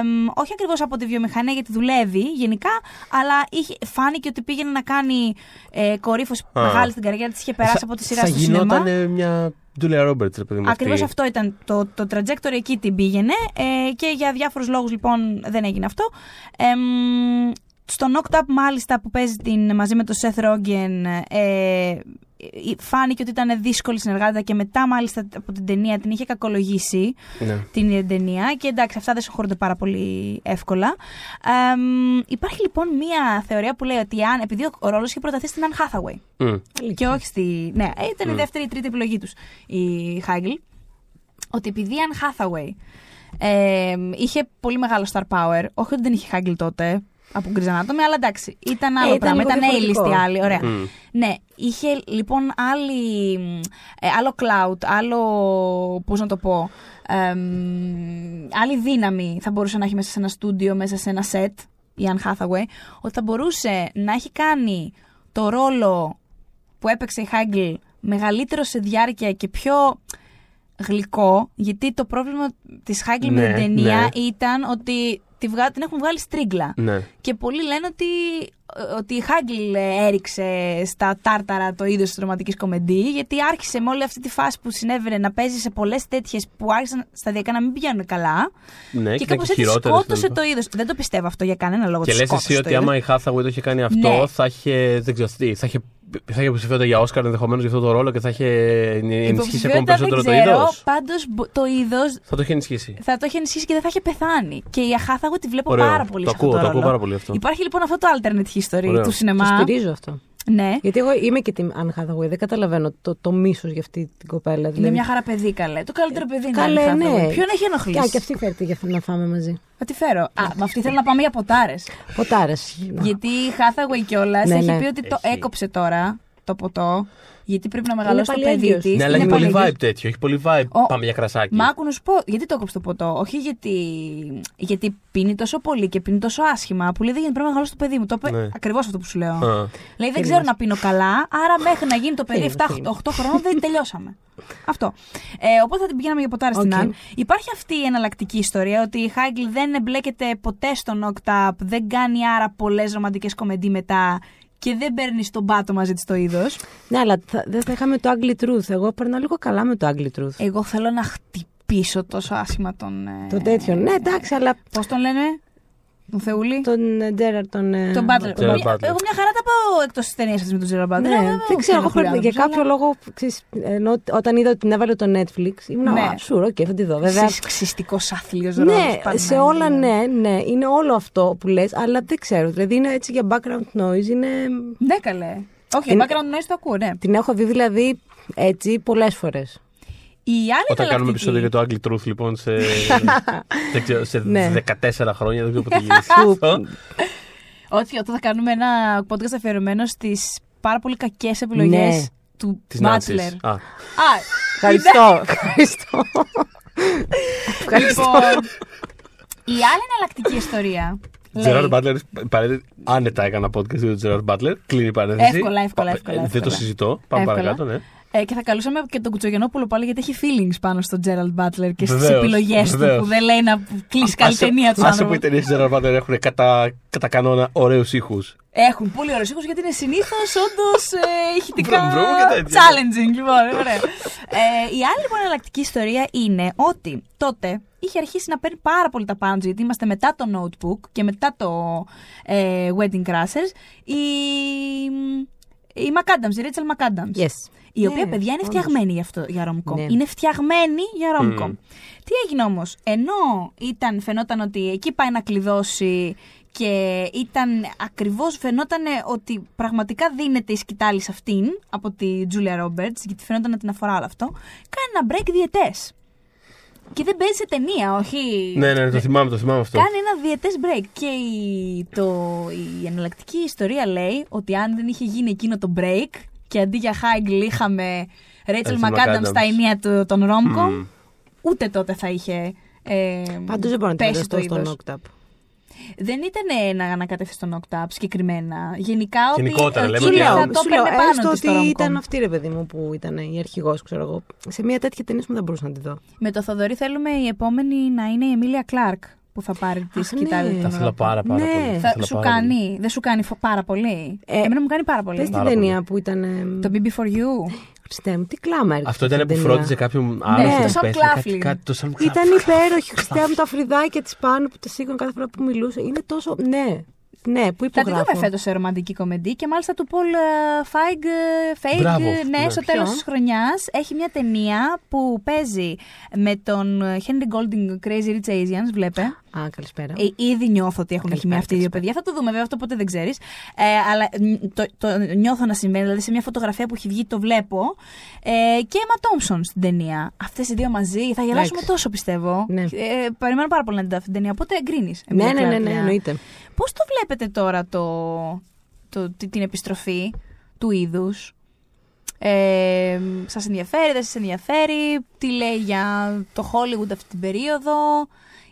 B: εμ, όχι ακριβώς από τη βιομηχανία γιατί δουλεύει γενικά, αλλά είχε, φάνηκε ότι πήγαινε να κάνει ε, κορύφωση
C: Α.
B: μεγάλη στην καριέρα της, είχε περάσει από τη σειρά
C: θα
B: στο σινεμά.
C: γινόταν ε, μια Julia Roberts, ρε παιδί μου.
B: Ακριβώς
C: αυτή.
B: αυτό ήταν το, το trajectory εκεί την πήγαινε ε, και για διάφορους λόγους λοιπόν δεν έγινε αυτό. Εμ, στο Knocked Up μάλιστα που παίζει την, μαζί με τον Seth Rogen ε, ε, φάνηκε ότι ήταν δύσκολη συνεργάτα και μετά μάλιστα από την ταινία την είχε κακολογήσει
C: Ναι.
B: την ταινία και εντάξει αυτά δεν συγχωρούνται πάρα πολύ εύκολα. Εμ, υπάρχει λοιπόν μία θεωρία που λέει ότι αν, επειδή ο ρόλος είχε προταθεί στην Anne Hathaway
C: Μμ.
B: και όχι στη. Ναι, ε, ήταν η δεύτερη ή τρίτη επιλογή τους η Χάγκλ. Ότι επειδή η Anne Hathaway ε, είχε πολύ μεγάλο star power, όχι ότι δεν είχε Χάγκλ τότε από Grey's Anatomy, αλλά εντάξει, ήταν άλλο
D: Ε, ήταν
B: πράγμα.
D: λίγο
B: Ήταν
D: διαφορετικό.
B: A-list η άλλη. Ωραία.
C: Μμ.
B: Ναι, είχε λοιπόν άλλη, ε, άλλο cloud, άλλο, πώς να το πω, εμ, άλλη δύναμη θα μπορούσε να έχει μέσα σε ένα στούντιο, μέσα σε ένα set, η Anne Hathaway, ότι θα μπορούσε να έχει κάνει το ρόλο που έπαιξε η Χάγκλ μεγαλύτερο σε διάρκεια και πιο γλυκό, γιατί το πρόβλημα της Χάγκλ με
C: Ναι,
B: την ταινία
C: ναι.
B: ήταν ότι τη βγα- την έχουν βγάλει στρίγκλα.
C: Ναι.
B: Και πολλοί λένε ότι, ότι η Χάγκλ έριξε στα τάρταρα το είδος της δραματική κομμεντή, γιατί άρχισε με όλη αυτή τη φάση που συνέβαινε να παίζει σε πολλές τέτοιες που άρχισαν σταδιακά να μην πηγαίνουν καλά.
C: Ναι,
B: και
C: ήταν
B: κάπως έτσι
C: χειρότερες,
B: σκότωσε
C: τέλος
B: το είδος. Δεν το πιστεύω αυτό για κανένα λόγο.
C: Και
B: ότι
C: λες
B: σκότωσε
C: εσύ
B: το
C: ότι άμα
B: είδος.
C: η Hathaway το είχε κάνει αυτό,
B: Ναι.
C: θα είχε. Δεν ξέρω τι, θα είχε. Θα είχε υποψηφιότητα για Όσκαρ ενδεχομένως για αυτό το ρόλο και θα είχε ενισχύσει ακόμη
B: Υποψηφιότητα
C: περισσότερο το
B: δεν ξέρω,
C: είδος.
B: πάντως μπο- το είδος
C: Θα το είχε ενισχύσει.
B: θα το έχει ενισχύσει και δεν θα είχε πεθάνει. Και η Αχάθαγο τη βλέπω
C: Ωραίο.
B: πάρα πολύ
C: Το
B: σε αυτό
C: ακούω, το
B: ρόλο.
C: ακούω πάρα πολύ αυτό.
B: Υπάρχει λοιπόν αυτό το alternate history
C: Ωραίο.
B: του
D: Το
B: σινεμά.
D: στηρίζω αυτό.
B: Ναι.
D: Γιατί εγώ είμαι και την Anne Hathaway. Δεν καταλαβαίνω το, το μίσος για αυτή την κοπέλα.
B: Είναι μια χαρά παιδί καλέ. Το καλύτερο παιδί είναι.
D: Καλέ,
B: η Anne Hathaway.
D: ναι.
B: Ποιον έχει ενοχλήσει;
D: Και, και αυτή φέρτε για να φάμε μαζί.
B: Θα τη φέρω. Α, με αυτή θέλω να πάμε για ποτάρες.
D: Ποτάρες.
B: Γιατί η Hathaway κιόλας
D: Ναι,
B: έχει
D: ναι.
B: πει ότι το
C: Έχει.
B: έκοψε τώρα το ποτό. Γιατί πρέπει να μεγαλώσει το
D: πάλι
B: παιδί
D: έγκυος.
B: της.
C: Ναι, αλλά έχει πολύ vibe τέτοιο. Έχει πολύ vibe.
B: Ο-
C: Πάμε για κρασάκι.
B: Μα άκου να σου πω, γιατί το έκοψε το ποτό; Όχι γιατί, γιατί πίνει τόσο πολύ και πίνει τόσο άσχημα, που λέει δεν γίνεται, πρέπει να μεγαλώσει το παιδί μου. Το είπε
C: Ναι.
B: ακριβώς αυτό που σου λέω.
C: Α.
B: Λέει δεν ξέρω να πίνω καλά, άρα μέχρι να γίνει το παιδί
D: Φίλοι,
B: 7-8
D: φίλοι.
B: χρόνων δεν τελειώσαμε. Αυτό. Ε, οπότε θα την πηγαίναμε για ποτάρι στην
D: Οκ.
B: Αν. Υπάρχει αυτή η εναλλακτική ιστορία ότι η Χάγκλ δεν εμπλέκεται ποτέ στο Knocked Up, δεν κάνει άρα πολλές ρομαντικές κομμεντί μετά και δεν παίρνεις στον πάτο μαζί της το είδος.
D: Ναι, αλλά θα- δεν θα είχαμε το Ugly Truth. Εγώ περνάω λίγο καλά με το Ugly Truth.
B: Εγώ θέλω να χτυπήσω τόσο άσχημα τον. ε,
D: Το τέτοιο. Ναι, εντάξει, αλλά
B: Πώς τον λένε, τον Θεούλη.
D: τον Τζέραρ τον. ε,
B: Τον Butler.
C: Gerard
B: Μια-
C: Butler.
B: Εγώ μια χαρά τα πάω εκτό τη ταινία αυτή με τον Gerard Butler.
D: Ναι,
B: Ε,
D: δεν ξέρω, εγώ
B: ενοχλεί
D: περ- για
B: άνθρωπος,
D: κάποιο
B: αλλά-
D: λόγο, ξέρεις, ενώ όταν είδα ότι την έβαλε το Netflix, ήμουν
B: Ναι.
D: ναι. σουρ, οκ, θα τη δω. Βέβαια,
B: Ξυστικό άθλιο ρόλο.
D: ναι, σε όλα ναι, ναι, είναι όλο αυτό που λες, αλλά δεν ξέρω, δηλαδή είναι έτσι για background noise, είναι...
B: Ναι, καλέ. Όχι,
D: Είναι-
B: background noise το ακούω, ναι.
D: Την έχω δει δηλαδή έτσι πολλές φορές.
B: Η άλλη
C: Όταν κάνουμε
B: εναλλακτική-
C: επεισόδιο για το Ugly Truth, λοιπόν, σε, δεν ξέρω, σε
D: Ναι.
C: 14 χρόνια, δεν ξέρω πότε γυρίσει
D: Που-
C: αυτό.
B: Όχι, όταν θα κάνουμε ένα podcast αφιερωμένο στις πάρα πολύ κακές επιλογές
D: Ναι.
B: του
C: Της
B: Butler.
C: Νάτσης. Α,
B: Α,
D: Ευχαριστώ, ευχαριστώ. ευχαριστώ.
B: λοιπόν. η άλλη εναλλακτική ιστορία. λέει-
C: Gerard Butler, παρένθεση, άνετα έκανα podcast για τον Gerard Butler. Κλείνει η παρένθεση.
B: Εύκολα, εύκολα,
C: Πα-
B: εύκολα,
C: Δεν
B: εύκολα.
C: το συζητώ. Πάμε
B: Εύκολα.
C: παρακάτω, ναι.
B: Ε, και θα καλούσαμε και τον Κουτσογενόπουλο πάλι γιατί έχει feelings πάνω στον Gerald Butler και στις
C: Βεβαίως,
B: επιλογές του
C: βεβαίως.
B: που δεν λέει να κλείσει καλή
C: Άσε-
B: ταινία του
C: Άσε που οι ταινίες του Gerard Butler έχουν κατά, κατά κανόνα ωραίους ήχους.
B: Έχουν πολύ ωραίους ήχους γιατί είναι συνήθως όντως ε, ηχητικά
C: Βρουμ, βρουμ και τέτοια.
B: challenging. Λοιπόν, ωραία. ε, η άλλη λοιπόν εναλλακτική ιστορία είναι ότι τότε είχε αρχίσει να παίρνει πάρα πολύ τα πάνω του, γιατί είμαστε μετά το Notebook και μετά το ε, Wedding Crashers. Η, η McAdams, η Rachel McAdams.
D: Yes.
B: Η οποία,
D: Ναι,
B: παιδιά, είναι
D: όντως.
B: φτιαγμένη για, αυτό, για rom-com.
D: Ναι.
B: Είναι φτιαγμένη για rom-com.
C: Μμμ.
B: Τι έγινε όμως, ενώ ήταν, φαινόταν ότι εκεί πάει να κλειδώσει και ήταν ακριβώς φαινόταν ότι πραγματικά δίνεται η σκητάλη σε αυτήν από τη Julia Roberts, γιατί φαινόταν να την αφορά όλο αυτό, κάνει ένα break διετές. Και δεν παίζει σε ταινία, όχι.
C: Ναι, ναι, το θυμάμαι, το θυμάμαι αυτό.
B: Κάνει ένα διετέ break. Και η, το, η εναλλακτική ιστορία λέει ότι αν δεν είχε γίνει εκείνο το break και αντί για Χάιγκλ είχαμε Rachel
C: Rachel
B: McAdams
C: McAdams.
B: στα ενία του- των rom-com,
C: Μμμ.
B: ούτε τότε θα είχε. Ε,
D: Πάντως δεν μπορώ να την
B: πέσει
D: φανταστώ στο
B: είδος.
D: Noctap.
B: Δεν ήταν να ανακατεύσει τον Octap συγκεκριμένα. Γενικά ότι
C: Γενικότερα,
B: ο
C: λέμε
B: Κίλιαν
C: ότι-
B: θα
C: Λέω,
B: το
D: σου λέω,
B: έπαιρνε πάνω
D: έστω
B: της
D: ότι
B: στο rom-com.
D: ήταν αυτή ρε παιδί μου που ήταν η αρχηγός, ξέρω εγώ. Σε μια τέτοια ταινία που δεν μπορούσα να τη δω.
B: Με το Θοδωρή θέλουμε η επόμενη να είναι η Εμίλια Κλάρκ που θα πάρει τη
D: Αχ,
B: σκητάλη
D: ναι.
B: των
C: Θα ήθελα
B: rom-com.
C: πάρα, πάρα
D: Ναι.
C: πολύ.
B: Θα,
C: ήθελα
B: σου
C: πάρα πολύ.
B: κάνει, δεν σου κάνει φο- πάρα πολύ.
D: Ε,
B: Εμένα μου κάνει πάρα πολύ.
D: Πες την
C: Πάρα
D: ταινία
C: πολύ.
D: που ήταν. εμ,
B: Το BB for You.
D: Χριστέ μου, τι κλάμα έρχεται.
C: Αυτό ήταν
D: στην
C: που
D: ταινία.
C: φρόντιζε κάποιον άρρωστο.
B: το
C: που
B: Sam
C: πέθανε, κάτι-
B: Claflin.
C: κάτι- Το Sam
D: Ήταν
C: Claflin.
D: υπέροχη. Χριστέ μου, τα φρυδάκια της πάνω που τα σήκωνε κάθε φορά που μιλούσε. Είναι τόσο. Ναι, ναι, που
B: Θα τη
D: υπογράφω.
B: δούμε φέτος σε ρομαντική κομμεντή και μάλιστα του Πολ Φάιγκ, Φέιγκ,
C: Μπράβο,
B: ναι,
C: ναι.
B: στο τέλος
D: Ποιο;
B: της χρονιάς έχει μια ταινία που παίζει με τον Henry Golding Crazy Rich Asians, βλέπε.
D: Α, καλησπέρα.
B: Ε, ήδη νιώθω ότι έχουν
D: Καλησπέρα,
B: χημία αυτοί οι δύο
D: καλησπέρα.
B: παιδιά. Θα το δούμε βέβαια, αυτό ποτέ δεν ξέρεις. Ε, αλλά νι- το, το νιώθω να συμβαίνει. Δηλαδή σε μια φωτογραφία που έχει βγει το βλέπω. Ε, και Emma Thompson στην ταινία. Αυτές οι δύο μαζί. Θα γελάσουμε
D: Εντάξει.
B: τόσο πιστεύω.
D: Ναι.
B: Ε, περιμένω πάρα πολύ να την δω αυτή την ταινία. Οπότε εγκρίνεις.
D: ναι, ναι, ναι, ναι, εννοείται.
B: Πώς το βλέπετε τώρα το, το, τη- την επιστροφή του είδους; Ε, σας ενδιαφέρει, δεν σας ενδιαφέρει, τι λέει για το Hollywood αυτή την περίοδο;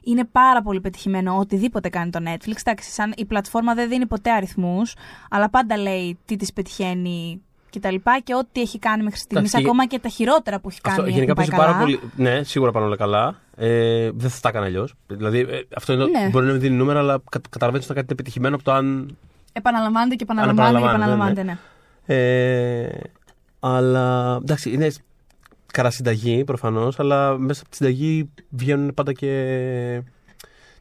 B: Είναι πάρα πολύ πετυχημένο οτιδήποτε κάνει το Netflix. Εντάξει, σαν η πλατφόρμα δεν δίνει ποτέ αριθμούς, αλλά πάντα λέει τι της πετυχαίνει και τα λοιπά και ό,τι έχει κάνει μέχρι στιγμής,
C: Εντάξει,
B: ακόμα και τα χειρότερα που έχει κάνει
C: Αυτό
B: έχουν
C: γενικά
B: πάει
C: παίζει πάρα
B: καλά.
C: πολύ. Ναι, σίγουρα πάνε όλα καλά. Ε, δεν θα τα έκανα αλλιώς. Δηλαδή, ε, αυτό είναι,
B: Ναι.
C: μπορεί να μην δίνει νούμερα, αλλά κα, καταλαβαίνεις ότι κάτι είναι πετυχημένο από το αν.
B: Επαναλαμβάνεται και επαναλαμβάνεται και
C: επαναλαμβάνεται,
B: επαναλαμβάνεται, ναι.
C: Ε, αλλά εντάξει, είναι καλά συνταγή προφανώς, αλλά μέσα από τη συνταγή βγαίνουν πάντα και,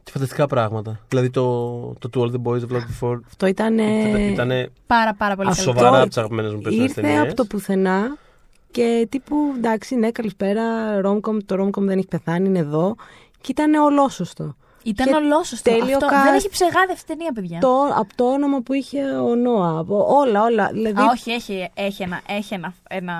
C: και φανταστικά πράγματα. Δηλαδή το, το To All the Boys I've Loved Before
D: Αυτό ήταν.
C: ήταν
B: Πάρα πάρα πολύ
D: Αυτό-
B: καλό.
C: σοβαρά από τι αγαπημένε μου περισσότερε
D: Ήρθε
C: ταινίες.
D: από το πουθενά και τύπου εντάξει, ναι, καλησπέρα. Romcom, το Romcom δεν έχει πεθάνει, είναι εδώ. Και ήταν ολόσωστο.
B: Ήταν
D: Και
B: ολόσωστο.
D: τέλειο
B: Αυτό
D: cast.
B: δεν έχει ψεγάδευτη ταινία, παιδιά.
D: Το, από το όνομα που είχε ο Νόα. από όλα, όλα. Δηλαδή,
B: Α, όχι, έχει, έχει, ένα, έχει ένα, ένα,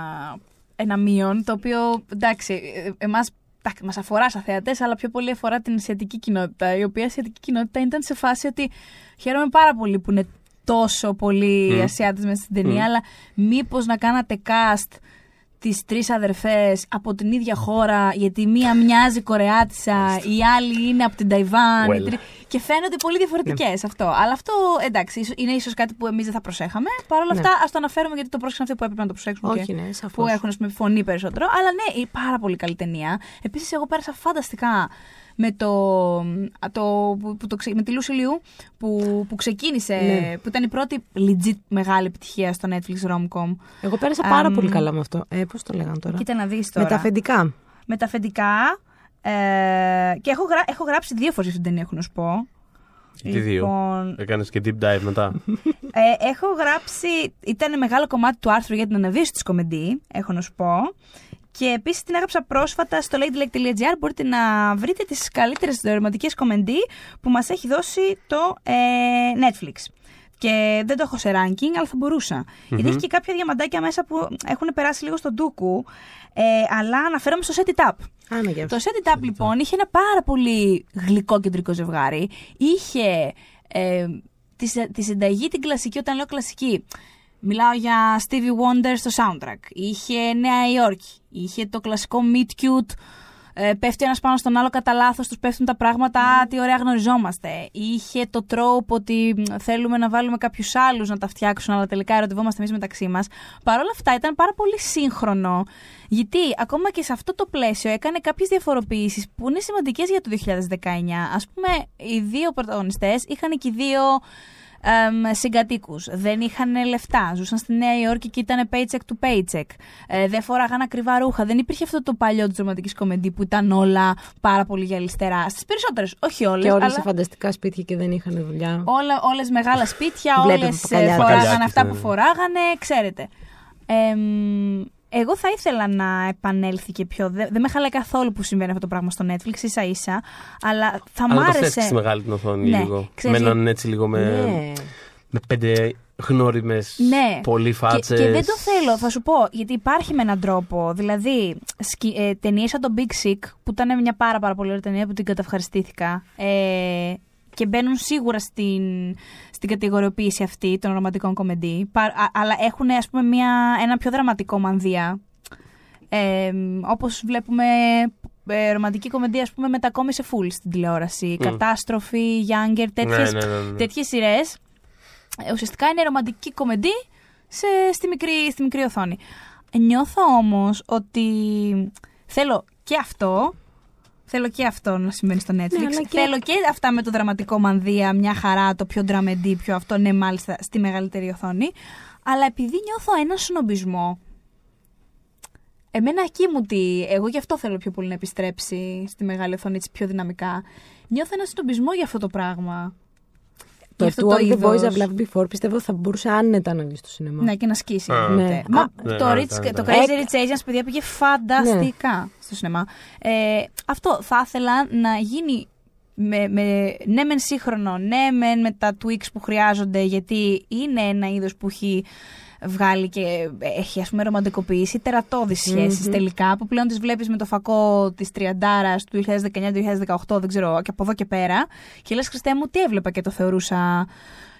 B: ένα μείον, το οποίο, εντάξει, ε, εμάς εντάξει, μας αφορά σαν θεατές, αλλά πιο πολύ αφορά την ασιατική κοινότητα, η οποία ασιατική κοινότητα ήταν σε φάση ότι χαίρομαι πάρα πολύ που είναι τόσο πολλοί
C: Μμ.
B: Ασιάτες μέσα στην ταινία,
C: Μμ.
B: αλλά μήπως να κάνατε cast τις τρεις αδερφές από την ίδια χώρα, γιατί μία μοιάζει Κορεάτισα, η άλλη είναι από την Ταϊβάν,
C: Well.
B: η τρί- και φαίνονται πολύ διαφορετικές αυτό. Αλλά αυτό εντάξει, ίσως- είναι ίσως κάτι που εμείς δεν θα προσέχαμε. Παρ' όλα
D: Ναι.
B: αυτά, ας το αναφέρουμε γιατί το πρόσεξαν αυτοί που έπρεπε να το προσέξουν.
D: όχι,
B: και
D: ναι, σαφώς.
B: που έχουν ας πούμε, φωνή περισσότερο. Αλλά ναι, η πάρα πολύ καλή ταινία. Επίσης, εγώ πέρασα φανταστικά με, το, α, το, που, που το, ξε- με τη Λούση Λιού που, που ξεκίνησε,
D: Ναι.
B: που ήταν η πρώτη legit μεγάλη επιτυχία στο Netflix Romcom.
D: Εγώ πέρασα πάρα
B: Αμ,
D: πολύ καλά με αυτό. Ε, Πώς το λέγανε τώρα;
B: Κοίτα να δεις τώρα.
D: Με τα αφεντικά.
B: Με τα αφεντικά. Ε, και έχω, γρα, έχω γράψει δύο φορές την ταινία, έχω να σου πω.
C: Τι δύο;
B: Λοιπόν,
C: Έκανες και deep dive μετά.
B: Ε, έχω γράψει. Ήταν μεγάλο κομμάτι του άρθρου για την αναβίωση της κομμεντή, έχω να σου πω. Και επίσης την έγραψα πρόσφατα στο ladylike.gr. Μπορείτε να βρείτε τις καλύτερες ρηματικέ κομμεντή που μας έχει δώσει το ε, Netflix. Και δεν το έχω σε ranking, αλλά θα μπορουσα Γιατί έχει και κάποια διαμαντάκια μέσα που έχουν περάσει λίγο στον ντούκου. Ε, αλλά αναφέρομαι στο Set It Up.
D: Άνα, για
B: Το Set It Up λοιπόν είχε ένα πάρα πολύ γλυκό κεντρικό ζευγάρι. Είχε ε, τη, σε- τη συνταγή την κλασική, όταν λέω κλασική. Μιλάω για Stevie Wonder στο soundtrack. Είχε Νέα Υόρκη. Είχε το κλασικό Meet Cute. Ε, πέφτει ένας πάνω στον άλλο κατά λάθος, τους πέφτουν τα πράγματα. Α, τι ωραία γνωριζόμαστε. Είχε το τρόπο ότι μ, θέλουμε να βάλουμε κάποιους άλλους να τα φτιάξουν, αλλά τελικά ερωτευόμαστε εμείς μεταξύ μας. Παρ' όλα αυτά ήταν πάρα πολύ σύγχρονο, γιατί ακόμα και σε αυτό το πλαίσιο έκανε κάποιες διαφοροποιήσεις που είναι σημαντικές για το 2019. Α πούμε, οι δύο πρωταγωνιστές είχαν και οι δύο συγκατοίκους. Δεν είχαν λεφτά. Ζούσαν στη Νέα Υόρκη και ήταν paycheck to paycheck. Ε, δεν φοράγαν ακριβά ρούχα. Δεν υπήρχε αυτό το παλιό της δραματική κομμεντή που ήταν όλα πάρα πολύ γυαλιστερά. Στις περισσότερες, όχι όλες.
D: Και όλε
B: αλλά...
D: σε φανταστικά σπίτια και δεν είχαν δουλειά.
B: Όλα, όλες μεγάλα σπίτια,
D: Βλέπετε
B: όλες
D: παπακαλιά.
B: ε, φοράγανε
C: Παπακαλιάκες,
B: αυτά
C: ναι,
B: που
C: ναι.
B: φοράγανε, ξέρετε. Εμ, εγώ θα ήθελα να επανέλθει και πιο. Δεν, δεν με χαλάει καθόλου που συμβαίνει αυτό το πράγμα στο Netflix, ίσα ίσα. Αλλά θα μ'
C: Αλλά το θες
B: άρεσε.
C: στη μεγάλη την οθόνη
B: Ναι,
C: λίγο.
B: ξέρεις,
C: με έναν έτσι λίγο με,
D: Ναι.
C: με πέντε γνώριμες
B: Ναι.
C: πολύ
B: Και,
C: φάτσες.
B: και δεν το θέλω, θα σου πω, γιατί υπάρχει με έναν τρόπο. Δηλαδή, σκι, ε, ταινίες σαν το Big Sick, που ήταν μια πάρα, πάρα πολύ ωραία ταινία που την καταυχαριστήθηκα. Ε, και μπαίνουν σίγουρα στην, στην κατηγοριοποίηση αυτή των ρομαντικών κομμεντή. πα- α- αλλά έχουν, ας πούμε, μια, ένα πιο δραματικό μανδύα. Ε, όπως βλέπουμε ε, ρομαντική κομμεντή, ας πούμε, μετακόμισε full στην τηλεόραση. Κατάστροφη, Younger, τέτοιες,
C: Ναι, ναι, ναι, ναι.
B: τέτοιες σειρές ε, ουσιαστικά είναι ρομαντική κομμεντή σε, στη, μικρή, στη μικρή οθόνη. Νιώθω όμως ότι θέλω και αυτό, θέλω και αυτό να συμβαίνει στο Netflix,
D: Ναι, αλλά και-
B: θέλω και αυτά με το δραματικό μανδύα, μια χαρά, το πιο δραμεντή, πιο αυτό, ναι μάλιστα στη μεγαλύτερη οθόνη, αλλά επειδή νιώθω ένα συνομπισμό, Εμένα εκεί μου τι. Εγώ γι' αυτό θέλω πιο πολύ να επιστρέψει στη μεγάλη οθόνη έτσι πιο δυναμικά. Νιώθω ένα συνομπισμό για αυτό το πράγμα.
D: Το
B: Για αυτό
D: To All the
B: είδος.
D: Boys I've Loved Before πιστεύω θα μπορούσε άνετα να βγει στο σινεμά.
B: Ναι, και να σκίσει.
C: Α.
B: εννοείται.
D: Ναι.
B: Μα
D: Α,
C: ναι,
B: το,
C: ναι,
B: Rich,
C: ναι,
B: το
C: ναι.
B: Crazy
D: Έκ-
B: Rich Asians, παιδιά, πήγε φανταστικά στο σινεμά. Ε, αυτό θα ήθελα να γίνει με, με, ναι μεν σύγχρονο, ναι μεν με τα tweaks που χρειάζονται, γιατί είναι ένα είδος που έχει βγάλει και έχει ας πούμε ρομαντικοποιήσει τερατώδεις σχέσεις τελικά που πλέον τις βλέπεις με το φακό της τριαντάρας του 2019-2018 δεν ξέρω και από εδώ και πέρα και λες Χριστέ μου τι έβλεπα και το θεωρούσα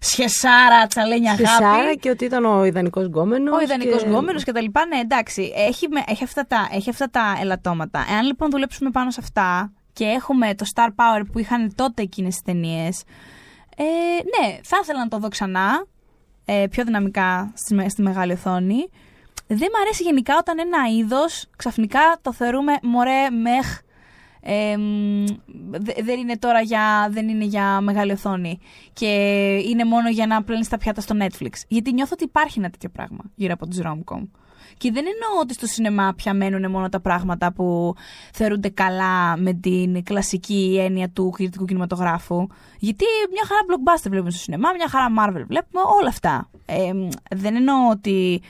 B: σχεσάρα, τσαλένια
D: Στη
B: αγάπη
D: Σάρα και ότι ήταν ο ιδανικός γκόμενος.
B: ο ιδανικός και... γκόμενος και τα λοιπά. Ναι, εντάξει, έχει, με- έχει, αυτά τα, έχει αυτά τα ελαττώματα. Εάν λοιπόν δουλέψουμε πάνω σε αυτά και έχουμε το star power που είχαν τότε εκείνες τι ταινίες. Ε, ναι, θα ήθελα να το δω ξανά. Ε, πιο δυναμικά στη, με- στη μεγάλη οθόνη. Δεν μ' αρέσει γενικά όταν ένα είδος ξαφνικά το θεωρούμε μωρέ, μεχ. Ε, μ, δε- δεν είναι τώρα για, δεν είναι για μεγάλη οθόνη και είναι μόνο για να πλένεις τα πιάτα στο Netflix. Γιατί νιώθω ότι υπάρχει ένα τέτοιο πράγμα γύρω από τις rom-com. Και δεν εννοώ ότι στο σινεμά πια μένουν μόνο τα πράγματα που θεωρούνται καλά με την κλασική έννοια του κριτικού κινηματογράφου. Γιατί μια χαρά blockbuster βλέπουμε στο σινεμά, μια χαρά Marvel βλέπουμε, όλα αυτά. Ε, μ, δεν εννοώ ότι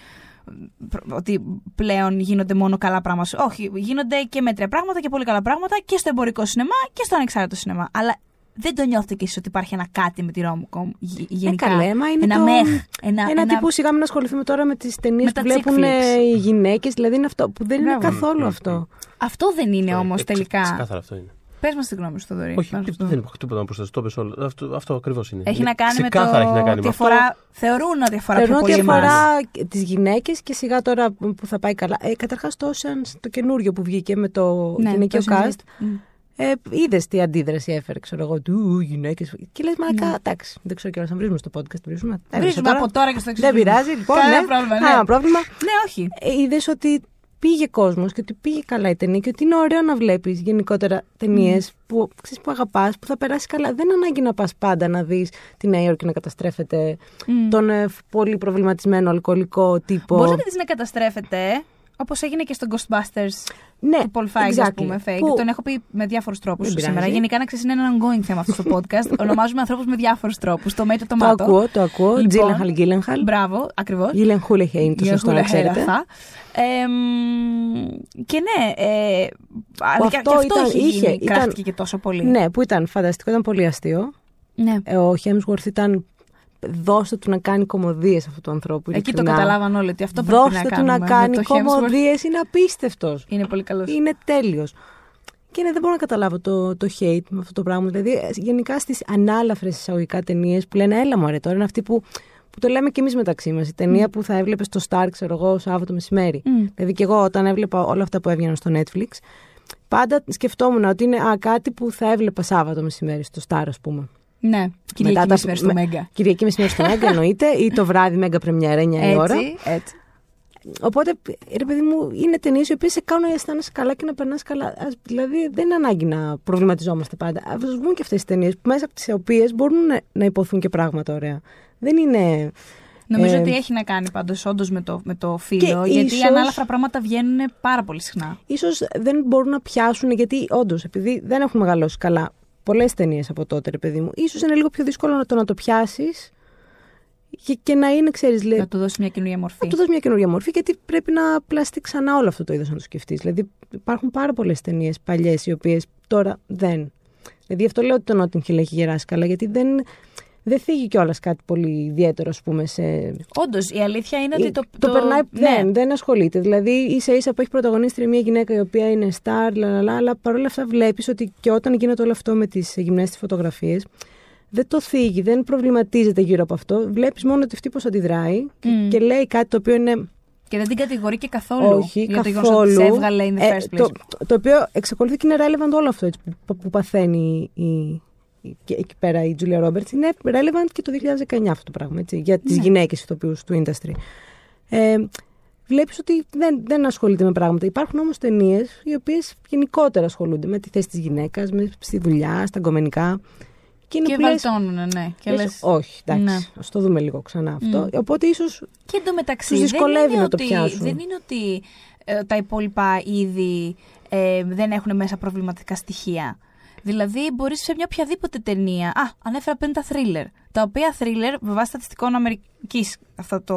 B: ότι πλέον γίνονται μόνο καλά πράγματα. Όχι, γίνονται και μέτρια πράγματα και πολύ καλά πράγματα και στο εμπορικό σινεμά και στο ανεξάρτητο σινεμά. Αλλά δεν το νιώθετε κι εσείς ότι υπάρχει ένα κάτι με τη Romcom γε- γενικά.
D: Ε, καλέ, μα είναι
B: ένα
D: το-
B: μεχ. Ένα,
D: Ένα, τύπου σιγά μην να ασχοληθούμε τώρα με τις ταινίες
B: Με
D: που
B: τα
D: βλέπουν
B: chick
D: ε,
B: flicks.
D: οι γυναίκες. Δηλαδή είναι αυτό που δεν είναι
B: Μπράβο.
D: καθόλου
C: Μμ,
D: αυτό.
B: Αυτό δεν είναι
C: Ε,
B: όμως
C: ε, ξε-
B: τελικά.
C: Ξεκάθαρα αυτό είναι.
B: Πες μας τη γνώμη σου, Θοδωρή.
C: Όχι,
B: πάνω σε
C: τί-
B: αυτό.
C: δεν υπάρχει τίποτα να προσθέσω. Το είπες όλο. Αυτό, αυτό ακριβώς είναι.
B: Έχει
C: Είναι
B: να κάνει με το
C: ξεκάθαρα έχει να κάνει
B: ότι
C: με αυτό.
B: αφορά, θεωρούν ότι αφορά
D: Θεωρώ
B: πιο
D: ότι
B: πολύ εμάς.
D: αφορά τις γυναίκες και σιγά τώρα που θα πάει καλά. Ε, Καταρχάς το Oceans, το καινούριο που βγήκε με το
B: Ναι,
D: γυναικείο
B: το Ocean's
D: cast.
B: Eight. Μμ.
D: Ε, Είδες τι αντίδραση έφερε, ξέρω εγώ, του γυναίκες. Και λες, μαλακά, εντάξει, δεν ξέρω κιόλας αν βρίζουμε στο podcast. Βρίζουμε. Έβρισα
B: Ναι. Βρίζουμε από τώρα και στο εξή.
D: Δεν πειράζει, λοιπόν.
B: Κανένα
D: ναι.
B: πρόβλημα. Ναι.
D: Κανένα πρόβλημα.
B: ναι, όχι.
D: Είδες ότι πήγε κόσμος και ότι πήγε καλά η ταινία και ότι είναι ωραίο να βλέπεις γενικότερα ταινίες που, ξέρεις, που αγαπάς, που θα περάσει καλά. Δεν ανάγκη να πας πάντα να δεις τη Νέα Υόρκη να καταστρέφεται
B: Μμ.
D: τον ε, πολύ προβληματισμένο αλκοολικό τύπο.
B: Μπορείς να τη να καταστρέφεται, όπως έγινε και στο Ghostbusters
D: ναι,
B: του Paul Feig,
D: exactly.
B: α πούμε, fake.
D: Που-
B: Τον έχω πει με διάφορους τρόπους
D: Δεν
B: σήμερα.
D: πειράζει.
B: Γενικά, να ξέρεις, είναι ένα ongoing θέμα αυτό το podcast. Ονομάζουμε ανθρώπους με διάφορους τρόπους. Το μέτρο, το
D: Το
B: μάτο.
D: ακούω, το ακούω.
B: Λοιπόν,
D: Τζίλενχαλ, Γκίλενχαλ.
B: Μπράβο, ακριβώς.
D: Γίλεν Χούλεχέιν, το σωστό να ξέρετε.
B: και ναι, ε,
D: Που
B: και,
D: αυτό
B: και αυτό
D: ήταν-
B: είχε,
D: είχε,
B: γίνει,
D: ήταν-
B: κράφτηκε και τόσο πολύ.
D: Ναι, που ήταν φανταστικό, ήταν πολύ αστείο.
B: Ναι.
D: Ε, Ο Χέμσγορθ ήταν. Δώστε του να κάνει κομμωδίες αυτού του ανθρώπου.
B: Εκεί το
D: ειλικρινά.
B: καταλάβαν όλοι ότι αυτό πρέπει
D: Δώστε
B: να
D: του
B: κάνουμε.
D: να
B: με
D: κάνει
B: το Hemsworth.
D: κομμωδίες, είναι απίστευτος.
B: Είναι πολύ καλός.
D: Είναι τέλειος. Και ναι, δεν μπορώ να καταλάβω το, το hate με αυτό το πράγμα. Δηλαδή, ε, γενικά στις ανάλαφρες εισαγωγικά ταινίες που λένε Έλα μου, τώρα είναι αυτή που, που το λέμε κι εμείς μεταξύ μας. Η ταινία που θα έβλεπες στο Star, ξέρω εγώ, Σάββατο μεσημέρι.
B: Μμ.
D: Δηλαδή, και εγώ όταν έβλεπα όλα αυτά που έβγαιναν στο Netflix, πάντα σκεφτόμουν ότι είναι α, κάτι που θα έβλεπα Σάββατο μεσημέρι στο Star, ας πούμε.
B: Ναι, Κυριακή
D: Μετά τα-
B: μεσημέρι στο
D: με-
B: Μέγκα.
D: Κυριακή μεσημέρι στο Μέγκα εννοείται, ή το βράδυ Μέγκα Πρεμιέρα, 9 η ώρα.
B: Έτσι, έτσι.
D: Οπότε, ρε παιδί μου, είναι ταινίες οι οποίες σε κάνουν να αισθάνεσαι καλά και να περνάς καλά. Ας, δηλαδή, δεν είναι ανάγκη να προβληματιζόμαστε πάντα. Α βγουν και αυτές τι ταινίες μέσα από τις οποίες μπορούν να, να υποθούν και πράγματα ωραία. Δεν είναι.
B: Νομίζω
D: Ε,
B: ότι έχει να κάνει πάντως όντως με το, με το φύλλο.
D: Και
B: γιατί
D: ίσως-
B: οι ανάλαφρα πράγματα βγαίνουν πάρα πολύ συχνά.
D: ίσως δεν μπορούν να πιάσουν, γιατί όντως, επειδή δεν έχουν μεγαλώσει καλά πολλές ταινίες από τότε, ρε παιδί μου, ίσως είναι λίγο πιο δύσκολο να το, να το πιάσεις και, και να είναι, ξέρεις,
B: Να του δώσεις μια καινούργια μορφή.
D: να του δώσεις μια καινούργια μορφή, γιατί πρέπει να πλαστεί ξανά όλο αυτό το είδος να το σκεφτείς. Δηλαδή, υπάρχουν πάρα πολλές ταινίες παλιές, οι οποίες τώρα δεν. Δηλαδή, αυτό λέω ότι το Notting Hill έχει γεράσει καλά, γιατί δεν, δεν θίγει κιόλας κάτι πολύ ιδιαίτερο, ας πούμε, σε.
B: Όντως, η αλήθεια είναι ότι το.
D: το, περνάει,
B: ναι.
D: δεν, δεν ασχολείται. Δηλαδή, ίσα ίσα που έχει πρωταγωνίστρια μια γυναίκα η οποία είναι star, λαλαλά, αλλά παρόλα αυτά βλέπεις ότι και όταν γίνεται όλο αυτό με τις γυμνές της φωτογραφίες, δεν το θίγει, δεν προβληματίζεται γύρω από αυτό. Βλέπεις μόνο ότι αυτή πώς αντιδράει και-
B: Μμ.
D: και λέει κάτι το οποίο είναι
B: Και δεν την κατηγορεί και καθόλου.
D: όχι,
B: για το γεγονός
D: καθόλου.
B: ότι σε έβγαλε in the
D: Ε,
B: first place.
D: το, το, το οποίο εξακολουθεί και είναι relevant όλο αυτό έτσι, που, που παθαίνει η, η- και εκεί πέρα η Julia Roberts. Είναι relevant και το 2019 αυτό το πράγμα, έτσι, για τις
B: Ναι.
D: γυναίκες ηθοποιούς του industry. Ε, βλέπεις ότι δεν, δεν ασχολείται με πράγματα. Υπάρχουν όμως ταινίες οι οποίες γενικότερα ασχολούνται με τη θέση της γυναίκας, με, στη δουλειά, στα γκομενικά. Και είναι
B: Και
D: που λες-
B: βαλτώνουν, ναι. Και,
D: λες,
B: λες,
D: όχι, εντάξει,
B: Ναι.
D: ας το δούμε λίγο ξανά αυτό.
B: Μμ.
D: Οπότε ίσως
B: και εντωμεταξύ
D: Τους
B: δεν
D: δυσκολεύει
B: είναι
D: να το
B: ότι,
D: πιάσουν.
B: Δεν είναι ότι ε, τα υπόλοιπα είδη ε, δεν έχουν μέσα προβληματικά στοιχεία. Δηλαδή, μπορείς σε μια οποιαδήποτε ταινία. Α, ανέφερα πριν τα thriller. Τα οποία thriller, με βάση στατιστικών Αμερικής, θα το,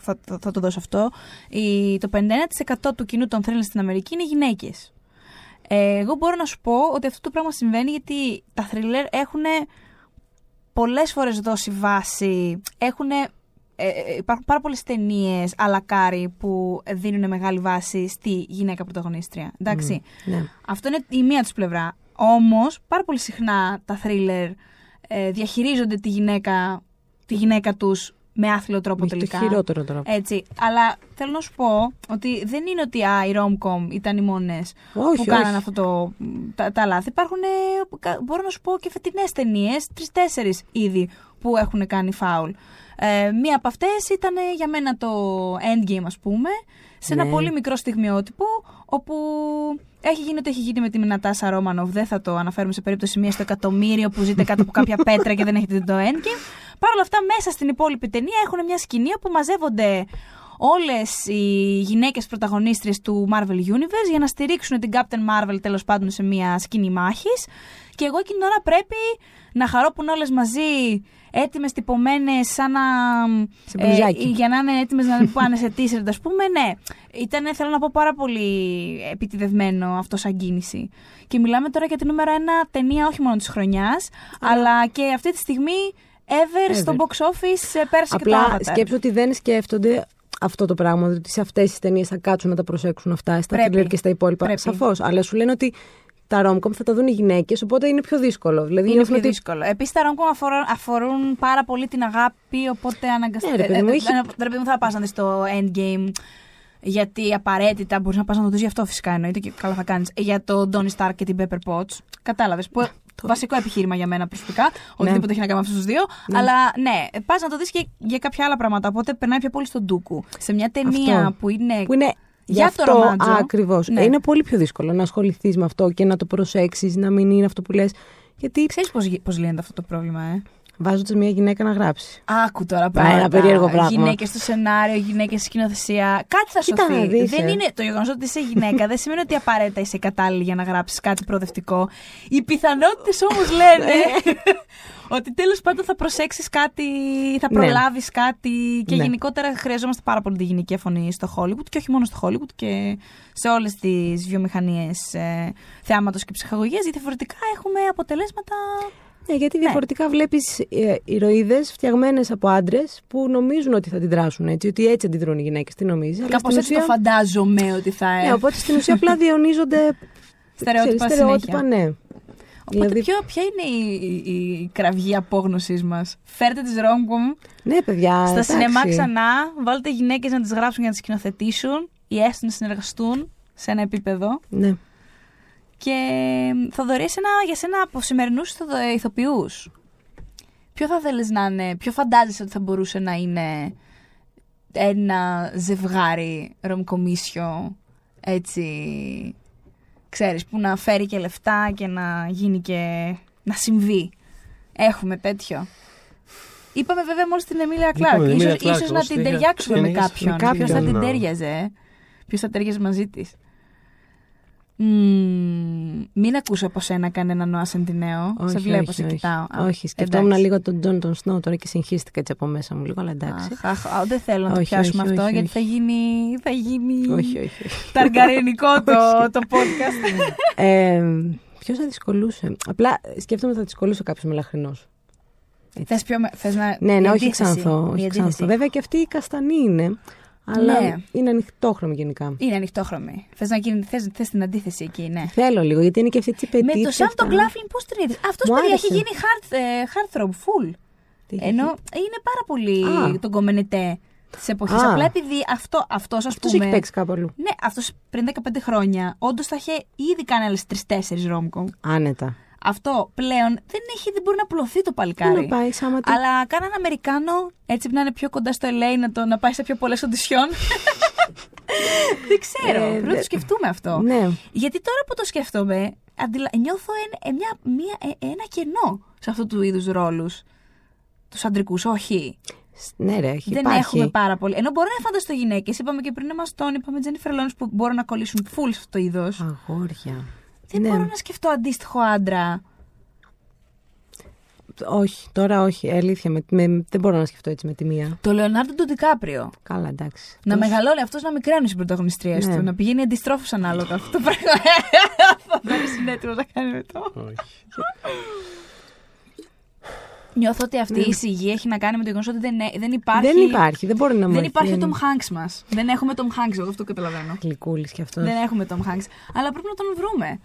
B: θα, θα, θα το δώσω αυτό, η, το 51% του κοινού των thriller στην Αμερική είναι γυναίκες. Ε, εγώ μπορώ να σου πω ότι αυτό το πράγμα συμβαίνει γιατί τα thriller έχουν πολλές φορές δώσει βάση, έχουν, ε, ε, υπάρχουν πάρα πολλές ταινίες αλακάρι που δίνουν μεγάλη βάση στη γυναίκα πρωταγωνίστρια. Εντάξει.
D: ναι.
B: Αυτό είναι η μία τους πλευρά. Όμως, πάρα πολύ συχνά τα thriller ε, διαχειρίζονται τη γυναίκα, τη γυναίκα τους με άθλιο τρόπο
D: Έχει το
B: τελικά.
D: χειρότερο τώρα.
B: Έτσι. Αλλά θέλω να σου πω ότι δεν είναι ότι α, οι rom-com ήταν οι μόνες
D: Όχι,
B: που κάνανε
D: όχι.
B: αυτό το, τα, τα λάθη. Υπάρχουν, ε, κα- μπορώ να σου πω και φετινές ταινίες, τρει-τέσσερι ήδη που έχουν κάνει φάουλ. Ε, μία από αυτές ήταν ε, για μένα το Endgame, ας πούμε, σε ένα
D: Ναι.
B: πολύ μικρό στιγμιότυπο, όπου έχει γίνει ό,τι έχει γίνει με τη Νατάσα Ρόμανοβ. Δεν θα το αναφέρουμε σε περίπτωση μίας στο εκατομμύριο που ζείτε κάτω από κάποια πέτρα και δεν έχετε δει το Endgame. Παρ' όλα αυτά, μέσα στην υπόλοιπη ταινία έχουν μια σκηνή όπου μαζεύονται όλες οι γυναίκες πρωταγωνίστριες του Marvel Universe για να στηρίξουν την Captain Marvel τέλος πάντων σε μια σκηνή μάχης και εγώ εκείνη την ώρα πρέπει να χαρώ που είναι όλες μαζί έτοιμες τυπωμένες σαν να...
D: Σε μπλουζάκι.
B: για να είναι έτοιμες να πάνε σε t-shirt ας πούμε, ναι. Ήταν θέλω να πω πάρα πολύ επιτιδευμένο αυτό σαν κίνηση. Και μιλάμε τώρα για την νούμερο ένα ταινία όχι μόνο της χρονιάς, αλλά και αυτή τη στιγμή ever,
D: Ever.
B: στο box office ε, πέρασε και το
D: Απλά
B: Avatar.
D: σκέψω ότι δεν σκέφτονται αυτό το πράγμα, ότι σε αυτές τις ταινίες θα κάτσουν να τα προσέξουν αυτά, στα
B: Πρέπει.
D: thriller και στα υπόλοιπα.
B: Πρέπει.
D: Σαφώς. Αλλά σου λένε ότι τα rom-com θα τα δουν οι γυναίκε, οπότε είναι πιο δύσκολο. Δηλαδή
B: Είναι
D: νιώθουν
B: πιο
D: ότι
B: δύσκολο. Επίση, τα rom αφορούν, αφορούν πάρα πολύ την αγάπη, οπότε αναγκαστικά.
D: Ναι, ρε παιδί μου, έχει-
B: ρε παιδί μου, θα πα να δει το endgame. Γιατί απαραίτητα μπορεί να πα να το δει γι' αυτό φυσικά εννοείται και καλά θα κάνει. Για το Donny Stark και την Pepper Potts. Κατάλαβε. Που βασικό επιχείρημα για μένα προσωπικά. Οτιδήποτε έχει να κάνει με αυτού του δύο. Αλλά ναι, πα να το δει και για κάποια άλλα πράγματα. Οπότε περνάει πιο πολύ στον ντούκου. Σε μια ταινία
D: Αυτό.
B: που είναι.
D: που είναι
B: Για
D: γι'
B: το
D: αυτό
B: ρομάτζο.
D: ακριβώς.
B: Ναι.
D: Είναι πολύ πιο δύσκολο να ασχοληθείς με αυτό και να το προσέξεις, να μην είναι αυτό που λες. Γιατί
B: Ξέρεις πώς λύνεται αυτό το πρόβλημα, ε;
D: Βάζοντα μια γυναίκα να γράψει.
B: Άκου τώρα
D: ένα
B: πράγματα.
D: περίεργο πράγμα.
B: Γυναίκες στο σενάριο, γυναίκες στη σκηνοθεσία. Κάτι θα
D: Κοίτα να
B: σωθεί.
D: δεις,
B: δεν
D: ε.
B: είναι το γεγονός ότι είσαι γυναίκα, δεν σημαίνει ότι απαραίτητα είσαι κατάλληλη για να γράψεις κάτι προοδευτικό. Οι πιθανότητες όμως λένε
D: Ναι.
B: ότι τέλος πάντων θα προσέξεις κάτι, θα
D: Ναι.
B: προλάβεις κάτι. Και
D: Ναι.
B: γενικότερα χρειαζόμαστε πάρα πολύ τη γυναική φωνή στο Hollywood και όχι μόνο στο Hollywood και σε όλες τις βιομηχανίες ε, θεάματος και ψυχαγωγίας. Γιατί διαφορετικά έχουμε αποτελέσματα.
D: Ναι, γιατί διαφορετικά βλέπεις ε, ηρωίδες φτιαγμένες από άντρες που νομίζουν ότι θα αντιδράσουν έτσι, ότι έτσι αντιδρούν οι γυναίκες. Τι νομίζεις. αλλά
B: Κάπως
D: στην
B: έτσι το
D: ουσία-
B: φαντάζομαι ότι θα
D: Ναι,
B: ε,
D: οπότε στην ουσία απλά διαιωνίζονται
B: Στερεότυπα
D: ξέρεις, στερεότυπα,
B: συνέχεια.
D: ναι.
B: Οπότε
D: Δηλαδή-
B: ποιο, ποια είναι η, η, η κραυγή απόγνωσής μας; Φέρτε τις ρόμκομ
D: Ναι, παιδιά.
B: στα
D: εντάξει.
B: σινεμά ξανά, βάλτε γυναίκες να τις γράψουν για να τις σκηνοθετήσουν ή έστω να συνεργαστούν σε ένα επίπεδο.
D: Ναι.
B: Και Θοδωρή, εσένα, για σένα από σημερινούς ηθοποιούς, ποιο θα θέλεις να είναι, ποιο φαντάζεσαι ότι θα μπορούσε να είναι ένα ζευγάρι ρομκομίσιο έτσι, ξέρεις, που να φέρει και λεφτά και να γίνει και να συμβεί. Έχουμε τέτοιο. Είπαμε βέβαια μόλις την Εμίλια Κλάρκ.
C: Είπαμε την
B: Ίσως,
C: Emilia Clarke,
B: ίσως να
C: όμως
B: την
C: είχα-
B: ταιριάξουμε με
C: είχα-
B: κάποιον.
C: με
B: Ποιος θα
C: κάποιον,
B: την
C: να-
B: ταίριαζε. Ποιος θα ταίριαζε μαζί της; Μην ακούσω από σένα κανένα Νόα Σεντινέο. σε βλέπω, σε κοιτάω. Α,
D: όχι, σκεφτόμουν
B: εντάξει.
D: λίγο τον Τζον τον Σνόου τώρα και συγχύστηκα έτσι από μέσα μου λίγο, αλλά εντάξει.
B: Αχ, αχ, α, δεν θέλω να το
D: Όχι,
B: πιάσουμε
D: όχι,
B: αυτό
D: όχι,
B: γιατί
D: όχι.
B: θα γίνει, θα γίνει
D: όχι, όχι. όχι.
B: ταργαρινικό το, το podcast.
D: ε, Ποιος θα δυσκολούσε; Απλά σκέφτομαι ότι θα δυσκολούσε κάποιος μελαχρινός.
B: θες, πιο, με- θες να...
D: Ναι,
B: η
D: ναι, όχι
B: αντίθεση,
D: ξανθό.
B: η
D: Όχι
B: αντίθεση.
D: ξανθό. Βέβαια και αυτή η καστανή είναι. Αλλά
B: Ναι.
D: είναι ανοιχτόχρωμη γενικά.
B: Είναι ανοιχτόχρωμη. Θες, να γίνει, θες, θες την αντίθεση εκεί, ναι.
D: Θέλω λίγο, γιατί είναι και αυτή η
B: Με
D: πετύχη.
B: το Σαμ τον Γκλάφλιν πώς την είδε. Αυτός
D: Μου
B: παιδιά
D: άρεσε.
B: έχει γίνει heart, ε, heartthrob full. Ενώ είναι πάρα πολύ
D: Α.
B: τον κομμενετέ της εποχής.
D: Α.
B: Απλά επειδή αυτό, αυτός, ας
D: Αυτός
B: πούμε.
D: έχει παίξει κάπου αλλού.
B: Ναι, αυτός πριν 15 χρόνια όντως θα είχε ήδη κάνει άλλες 3-4 ρόμκομ.
D: Άνετα.
B: Αυτό πλέον δεν, έχει, δεν μπορεί να πουλωθεί το
D: Πού
B: παλικάρι.
D: να πάει, άμα τι.
B: Αλλά κάναν Αμερικάνο έτσι που να είναι πιο κοντά στο LA να, το, να πάει σε πιο πολλές οντισιόν. δεν ξέρω.
D: Ε,
B: πρέπει να
D: δε-
B: το σκεφτούμε αυτό.
D: Ναι.
B: Γιατί τώρα που το σκέφτομαι, αντιλα... νιώθω εν- ε, μια, μια, ε, ένα κενό σε αυτού του είδους ρόλους. Τους αντρικούς, όχι.
D: Σ- Ναι, ρε, έχει
B: δεν
D: υπάρχει.
B: έχουμε πάρα πολύ. Ενώ μπορώ να φανταστώ γυναίκες. Είπαμε και πριν, μα τον είπαμε Τζένιφερ Λόνι που μπορούν να κολλήσουν full σε αυτό το είδος.
D: Αγόρια.
B: Δεν
D: ναι.
B: μπορώ να σκεφτώ αντίστοιχο άντρα.
D: Όχι, τώρα όχι. Αλήθεια, με, με- δεν μπορώ να σκεφτώ έτσι με τη μία.
B: Το Λεωνάρντο τον Ντικάπριο.
D: Καλά, εντάξει.
B: Να
D: Τόσο-
B: μεγαλώνει αυτός να μικραίνει στι πρωταγωνιστρίε
D: Ναι.
B: του. Να πηγαίνει αντιστρόφως ανάλογα αυτό το πράγμα. Θα είναι έτοιμο να κάνει με το.
C: Όχι.
B: Νιώθω ότι αυτή η σιγή έχει να κάνει με το γεγονός ότι δεν, ε- δεν υπάρχει.
D: Δεν υπάρχει, δεν μπορεί να μου
B: Δεν
D: έρθει
B: υπάρχει ο
D: ένα
B: Tom Hanks μας. Δεν έχουμε Tom Hanks, εγώ αυτό καταλαβαίνω.
D: Γλυκούλης κι αυτός.
B: Δεν έχουμε Tom Hanks. Αλλά πρέπει να τον βρούμε.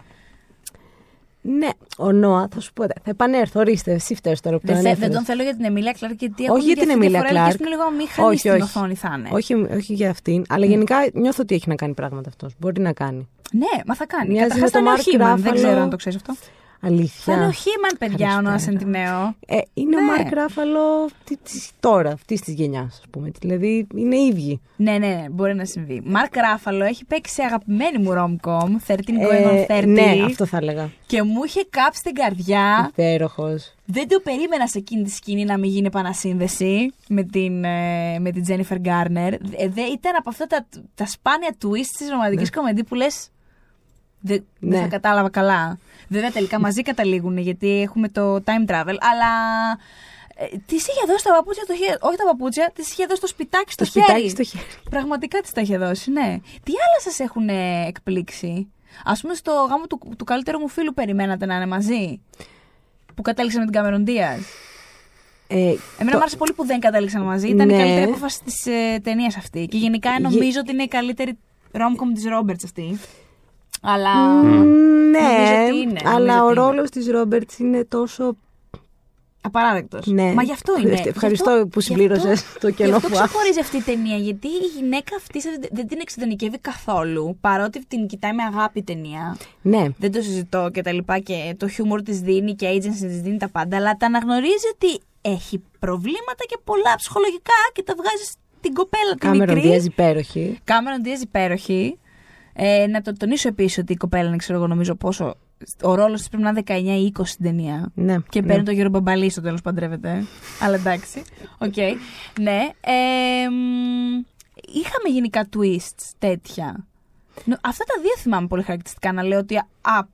D: Ναι, ο Νόα, θα σου πω. Θα επανέλθω, ορίστε, εσύ φταίει τώρα που
B: Δεν,
D: τον
B: θε-
D: ανέφερες.
B: δεν τον θέλω για την Εμίλια Κλάρκ, γιατί
D: Όχι
B: ακούγεται
D: για την
B: αυτή τη
D: Εμίλια
B: φορά,
D: Κλάρκ.
B: ελπίζουμε λίγο αμήχανη
D: Όχι,
B: στην
D: όχι.
B: οθόνη θα είναι.
D: Όχι, όχι για αυτήν, αλλά γενικά νιώθω ότι έχει να κάνει πράγματα αυτός. Μπορεί να κάνει.
B: Ναι, μα θα κάνει.
D: Μοιάζει
B: Καταρχάς
D: με
B: θα
D: το
B: είναι ο
D: Mark
B: Χίμαν, δεν
D: Ruffalo.
B: ξέρω αν το ξέρεις αυτό.
D: Αλήθεια.
B: Θα είναι ο Χίμαν, παιδιά, ο Νόας
D: Καλησπέρα.
B: Σεντινέο.
D: Ε, είναι ο
B: Ναι.
D: Μάρκ Ράφαλο τι- τι- τώρα, αυτής της γενιάς, ας πούμε. Δηλαδή είναι ίδιοι.
B: Ναι, ναι, ναι, μπορεί να συμβεί. Μαρκ Ράφαλο έχει παίξει σε αγαπημένη μου rom-com, 13 going on 30.
D: ναι, αυτό θα έλεγα.
B: Και μου είχε κάψει την καρδιά.
D: Υπέροχος.
B: Δεν το περίμενα σε εκείνη τη σκηνή να μην γίνει επανασύνδεση με την, ε, με την Jennifer Garner. Ε, δε, ήταν από αυτά τα, τα σπάνια twist της ρομαντικής κομμεντή που λες. Δεν δεν
D: Ναι.
B: θα κατάλαβα καλά. Βέβαια τελικά μαζί καταλήγουν γιατί έχουμε το time travel, αλλά. Ε, τη είχε δώσει τα παπούτσια, το χέρι, όχι τα παπούτσια, τη είχε δώσει το σπιτάκι στο
D: Το σπιτάκι
B: χέρι.
D: στο χέρι.
B: Πραγματικά τη τα είχε δώσει, ναι. Τι άλλα σας έχουν ε, εκπλήξει; Α πούμε, στο γάμο του, του καλύτερου μου φίλου περιμένατε να είναι μαζί. Που κατέληξε με την Cameron Diaz;
D: Ε,
B: Εμένα
D: το-
B: μου άρεσε πολύ που δεν κατέληξαν μαζί. Ήταν η
D: Ναι.
B: καλύτερη απόφαση της ε, ταινίας αυτή. Και γενικά
D: Γε-
B: νομίζω ότι είναι η καλύτερη rom-com της Ρόμπερτ αυτή. Αλλά.
D: Ναι,
B: Νομίζω ότι είναι,
D: αλλά
B: νομίζω
D: ο
B: ότι είναι.
D: ρόλος της Ρόμπερτς είναι τόσο...
B: Απαράδεκτος.
D: Ναι.
B: Μα γι' αυτό είναι.
D: Ευχαριστώ- ευχαριστώ
B: Γι' αυτό-
D: που
B: γι'
D: συμπλήρωσες
B: αυτό-
D: το κενό
B: Γι' αυτό
D: που άφησα.
B: ξεχωρίζει αυτή η ταινία. Γιατί η γυναίκα αυτή σε- δεν την εξειδανικεύει καθόλου. Παρότι την κοιτάει με αγάπη η ταινία.
D: Ναι,
B: Δεν το συζητώ και τα λοιπά και το χιούμορ της δίνει και agency της δίνει τα πάντα, αλλά τα αναγνωρίζει ότι έχει προβλήματα και πολλά ψυχολογικά και τα βγάζει στην κοπέλα τη
D: Κάμερον
B: μικρή.
D: Δίας υπέροχη.
B: Κάμερον Δίας υπέροχη. Ε, να το τονίσω επίσης ότι η κοπέλα είναι, ξέρω εγώ, νομίζω πόσο. Ο ρόλος της πρέπει να είναι 19 ή 20 στην ταινία.
D: Ναι,
B: Και
D: ναι.
B: παίρνει τον Γιώργο Μπαμπαλή στο τέλος παντρεύεται. Αλλά εντάξει. Οκ. Ναι. Ε, μ, είχαμε γενικά twists τέτοια. Νο- Αυτά τα δύο θυμάμαι πολύ χαρακτηριστικά να λέω ότι α,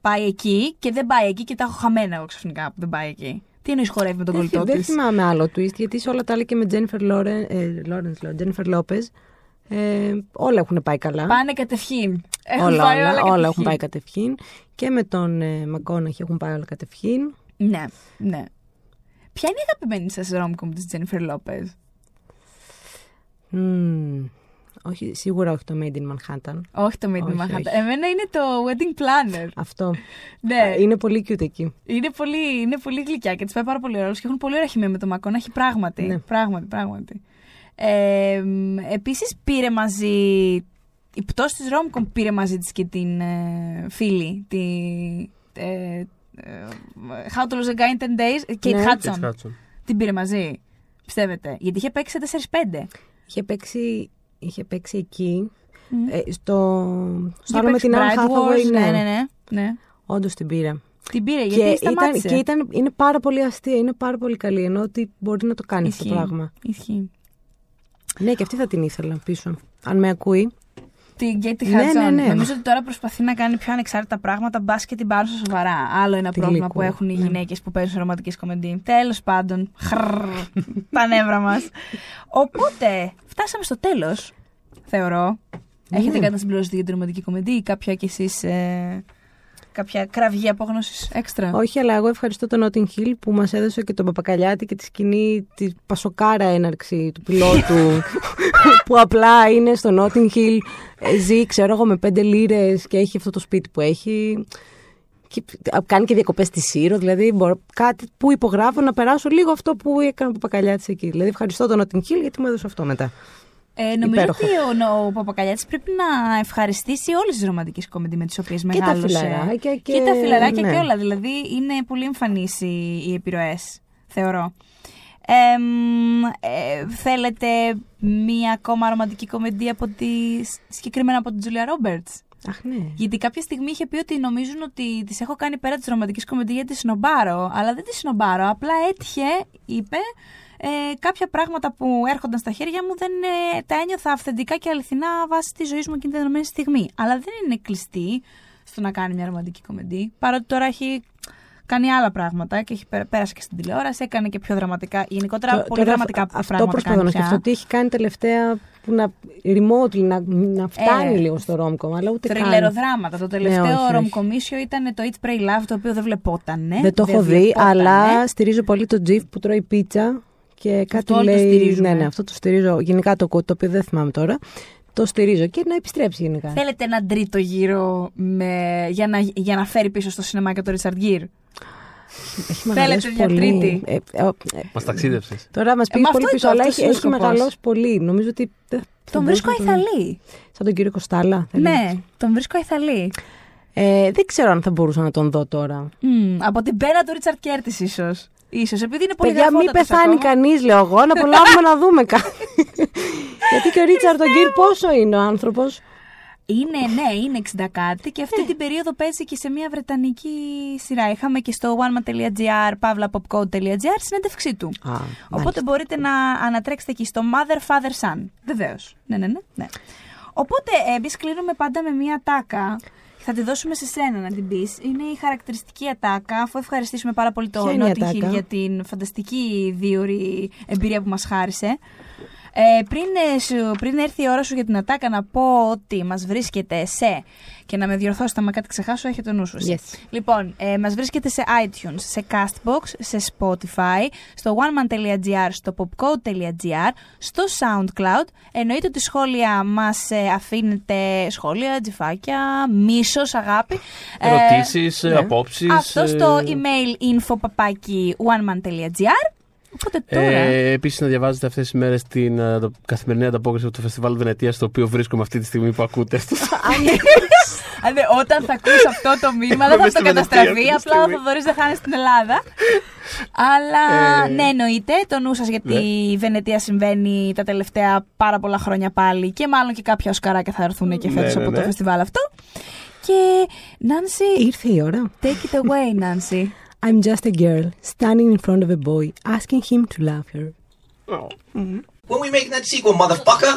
B: πάει εκεί και δεν πάει εκεί και τα έχω χαμένα εγώ ξαφνικά που δεν πάει εκεί. Τι εννοείς χορεύει με τον
D: Δεν,
B: κολλητό
D: δεν
B: της;
D: θυμάμαι άλλο twist, γιατί σε όλα τα άλλα και με Jennifer Lawrence, ε, Lawrence λέω, Jennifer Lopez, ε, όλα έχουν πάει καλά.
B: Πάνε κατευχήν. Έχουν
D: όλα,
B: πάει
D: όλα, όλα έχουν
B: κατευχήν.
D: πάει κατευχήν. Και με τον ε, Μακόναχη έχουν πάει όλα κατευχήν.
B: Ναι, ναι. Ποια είναι η αγαπημένη σας ρόμκομ της Jennifer Lopez.
D: Μμμ. όχι, σίγουρα όχι το Made in Manhattan.
B: Όχι το Made in
D: Όχι,
B: Manhattan.
D: όχι.
B: Εμένα είναι το Wedding Planner.
D: Αυτό.
B: Ναι.
D: Είναι πολύ cute εκεί.
B: Είναι πολύ, είναι πολύ γλυκιά και τη πάει πάρα πολύ ωραίο και έχουν πολύ ωραία χημεία με το Μακόνα. Έχει πράγματι.
D: Ναι.
B: Πράγματι, πράγματι. Ε, Επίσης πήρε μαζί. Η πτώση της Ρόμκομ πήρε μαζί της και την ε, φίλη. Τη, ε, ε, How to lose a guy in 10 days. Kate
D: Ναι.
B: Hudson.
C: Kate Hudson.
B: Την πήρε μαζί. Πιστεύετε; Γιατί είχε παίξει σε 4-5.
D: Είχε παίξει, είχε παίξει εκεί.
B: Μμ.
D: Ε, στο στο
B: Είχε
D: άλλο με
B: παίξει
D: την Anne
B: Bride
D: Hathaway,
B: Wars,
D: ναι.
B: ναι, ναι, ναι. ναι.
D: Όντως την πήρε.
B: Την πήρε
D: και,
B: γιατί
D: ήταν,
B: σταμάτησε.
D: και ήταν, είναι πάρα πολύ αστεία, είναι πάρα πολύ καλή, ενώ ότι μπορεί να το κάνει αυτό το
B: Ισχύει.
D: πράγμα.
B: Ισχύει.
D: Ναι, και αυτή θα την ήθελα πίσω. Αν με ακούει.
B: Την Γκέτι
D: Ναι,
B: Χάτζον.
D: ναι, ναι.
B: Νομίζω ότι τώρα προσπαθεί να κάνει πιο ανεξάρτητα πράγματα, μπας και την πάρουν στα σοβαρά. Άλλο ένα
D: Την
B: πρόβλημα
D: γλυκού,
B: που έχουν οι
D: ναι.
B: γυναίκες που παίζουν σε ρομαντικές κομμεντί. Τέλος πάντων. Χρρρρ, τα νεύρα μα. Οπότε, φτάσαμε στο τέλο, θεωρώ. Έχετε
D: Ναι.
B: κάτι να συμπληρώσετε για την ρομαντική κομμεντή ή κάποια κι εσεί. Ε, κάποια κραυγή απόγνωσης έξτρα.
D: Όχι, αλλά εγώ ευχαριστώ τον Notting Hill που μας έδωσε και τον Παπακαλιάτη και τη σκηνή της πασοκάρα έναρξη του πιλότου. που απλά είναι στο Notting Hill, ε, ζει, ξέρω εγώ, με πέντε λίρες και έχει αυτό το σπίτι που έχει. Και κάνει και διακοπές στη Σύρο. Δηλαδή, μπορώ, κάτι που υπογράφω να περάσω λίγο αυτό που έκανε ο Παπακαλιάτης εκεί. Δηλαδή, ευχαριστώ τον Notting Hill γιατί μου έδωσε αυτό μετά.
B: Ε, νομίζω
D: Υπέροχο.
B: ότι ο, ο Παπακαλιάτης πρέπει να ευχαριστήσει όλες τις ρομαντικές κομμεντί με τις οποίες
D: τα
B: μεγάλωσε.
D: φιλαράκια και-
B: και τα φιλαράκια
D: ναι.
B: και όλα. Δηλαδή είναι πολύ εμφανείς οι, οι επιρροές, θεωρώ. Ε, μ, ε, θέλετε μία ακόμα ρομαντική κομμεντή από τη, συγκεκριμένα από την Τζούλια Ρόμπερτς;
D: Αχ, ναι.
B: Γιατί κάποια στιγμή είχε πει ότι νομίζουν ότι τη έχω κάνει πέρα τη ρομαντική κομμεντή γιατί τη σνομπάρω. Αλλά δεν τη σνομπάρω. Απλά έτυχε, είπε, ε, κάποια πράγματα που έρχονταν στα χέρια μου δεν ε, τα ένιωθα αυθεντικά και αληθινά βάσει της ζωής μου εκείνη την δεδομένη στιγμή. Αλλά δεν είναι κλειστή στο να κάνει μια ρομαντική κομμεντή. Παρότι τώρα έχει κάνει άλλα πράγματα και έχει πέ- πέρασε και στην τηλεόραση, έκανε και πιο δραματικά. Γενικότερα
D: Τω-
B: πολύ
D: τώρα
B: δραματικά
D: αυτό
B: πράγματα
D: προσπαθώ
B: κάνει
D: να
B: πια.
D: σκεφτώ. Τι έχει κάνει τελευταία που να remotely να, να φτάνει
B: Ε,
D: λίγο στο ρόμκομ, αλλά ούτε καν.
B: Θρυλεροδράματα. Το τελευταίο
D: όχι, όχι.
B: ρομκομίσιο ήταν το Eat, Pray, Love, το οποίο δεν βλεπόταν.
D: Δεν το έχω δει,
B: βλεπότανε.
D: αλλά στηρίζω πολύ τον Τζιφ που τρώει πίτσα και κάτι
B: όλοι το
D: λέει.
B: στηρίζουμε.
D: ναι, ναι, αυτό το στηρίζω. Γενικά το κούτ, το οποίο δεν θυμάμαι τώρα. Το στηρίζω και να επιστρέψει γενικά.
B: Θέλετε έναν τρίτο γύρο με... για, να... για να φέρει πίσω στο σινεμά και το Richard Gere;
D: Έχει μεγαλώσει
B: Θέλετε μια
D: πολύ.
B: τρίτη;
D: Ε, ε, ε,
C: Μας ταξίδευσε.
D: τώρα μας
B: Ε,
D: πήγες
B: μα
D: πολύ
B: αυτό
D: πίσω,
B: είναι-
D: αλλά
B: αυτός
D: έχει,
B: είναι ο
D: έχει
B: σκοπός.
D: μεγαλώσει πολύ. Νομίζω ότι. δεν θα
B: Τον
D: μπορούσα
B: βρίσκω
D: να τον-
B: αϊθαλή.
D: Σαν τον κύριο Κοστάλα. θέλεις;
B: Ναι, τον βρίσκω αϊθαλή.
D: Ε, δεν ξέρω αν θα μπορούσα να τον δω τώρα.
B: Μμ, από την πένα του Richard Curtis ίσως. Ίσως, επειδή είναι πολύ
D: Παιδιά, μην
B: γραφότατος
D: πεθάνει
B: ακόμα.
D: κανείς, λέω εγώ, να προλάβουμε να δούμε κάτι. Γιατί και ο Ρίτσαρντ τον Γκίρ πόσο είναι ο άνθρωπος;
B: Είναι, ναι, είναι 60 κάτι και αυτή την περίοδο παίζει και σε μια βρετανική σειρά. Είχαμε και στο oneman.gr, pavlapopcode.gr συνέντευξή του. Οπότε μπορείτε να ανατρέξετε εκεί στο Mother, Father, Son. Βεβαίως. Ναι, ναι, ναι, ναι. Οπότε εμείς κλείνουμε πάντα με μία τάκα. Θα τη δώσουμε σε σένα να την πεις. Είναι η χαρακτηριστική ατάκα, αφού ευχαριστήσουμε πάρα πολύ το
D: Ποια είναι η
B: Notting Hill
D: ατάκα;
B: για την φανταστική δίωρη εμπειρία που μας χάρισε. Ε, πριν, ε, σου- πριν έρθει η ώρα σου για την ατάκα να πω ότι μας βρίσκεται σε και να με διορθώσετε άμα κάτι ξεχάσω έχει το νου σου εσύ.
D: Yes.
B: Λοιπόν, ε, μας βρίσκεται σε iTunes, σε Castbox, σε Spotify, στο oneman.gr, στο popcode.gr, στο SoundCloud. Εννοείται ότι σχόλια μας ε, αφήνετε σχόλια, τζιφάκια, μίσος, αγάπη. Ε,
C: Ερωτήσεις,
D: ναι.
C: απόψεις.
B: αυτό στο email info papaki oneman.gr. Οπότε τώρα.
C: Ε, Επίσης, να διαβάζετε αυτές τις μέρες την ε, το- καθημερινή ανταπόκριση από το Φεστιβάλ Βενετίας, στο οποίο βρίσκομαι αυτή τη στιγμή που ακούτε αυτό.
B: Αν δεν- όταν θα ακούσει αυτό το μήνυμα, δεν θα
C: Είμαι
B: το
C: στη Βενετία
B: καταστραφεί.
C: αυτή τη
B: Απλά
C: στιγμή.
B: θα δωρείς να χάνεις στην Ελλάδα. Αλλά
C: Ε,
B: ναι, εννοείται το νου σας γιατί
C: ναι.
B: η Βενετία συμβαίνει τα τελευταία πάρα πολλά χρόνια πάλι και μάλλον και κάποια οσκαράκια θα έρθουν και
C: Ναι,
B: φέτος
C: ναι,
B: από το
C: ναι.
B: φεστιβάλ αυτό. Και Νάνσι,
D: Ήρθε η ώρα.
B: take it away, Νάνσι.
D: I'm just a girl standing in front of a boy asking him to love her.
A: When we making that sequel, motherfucker?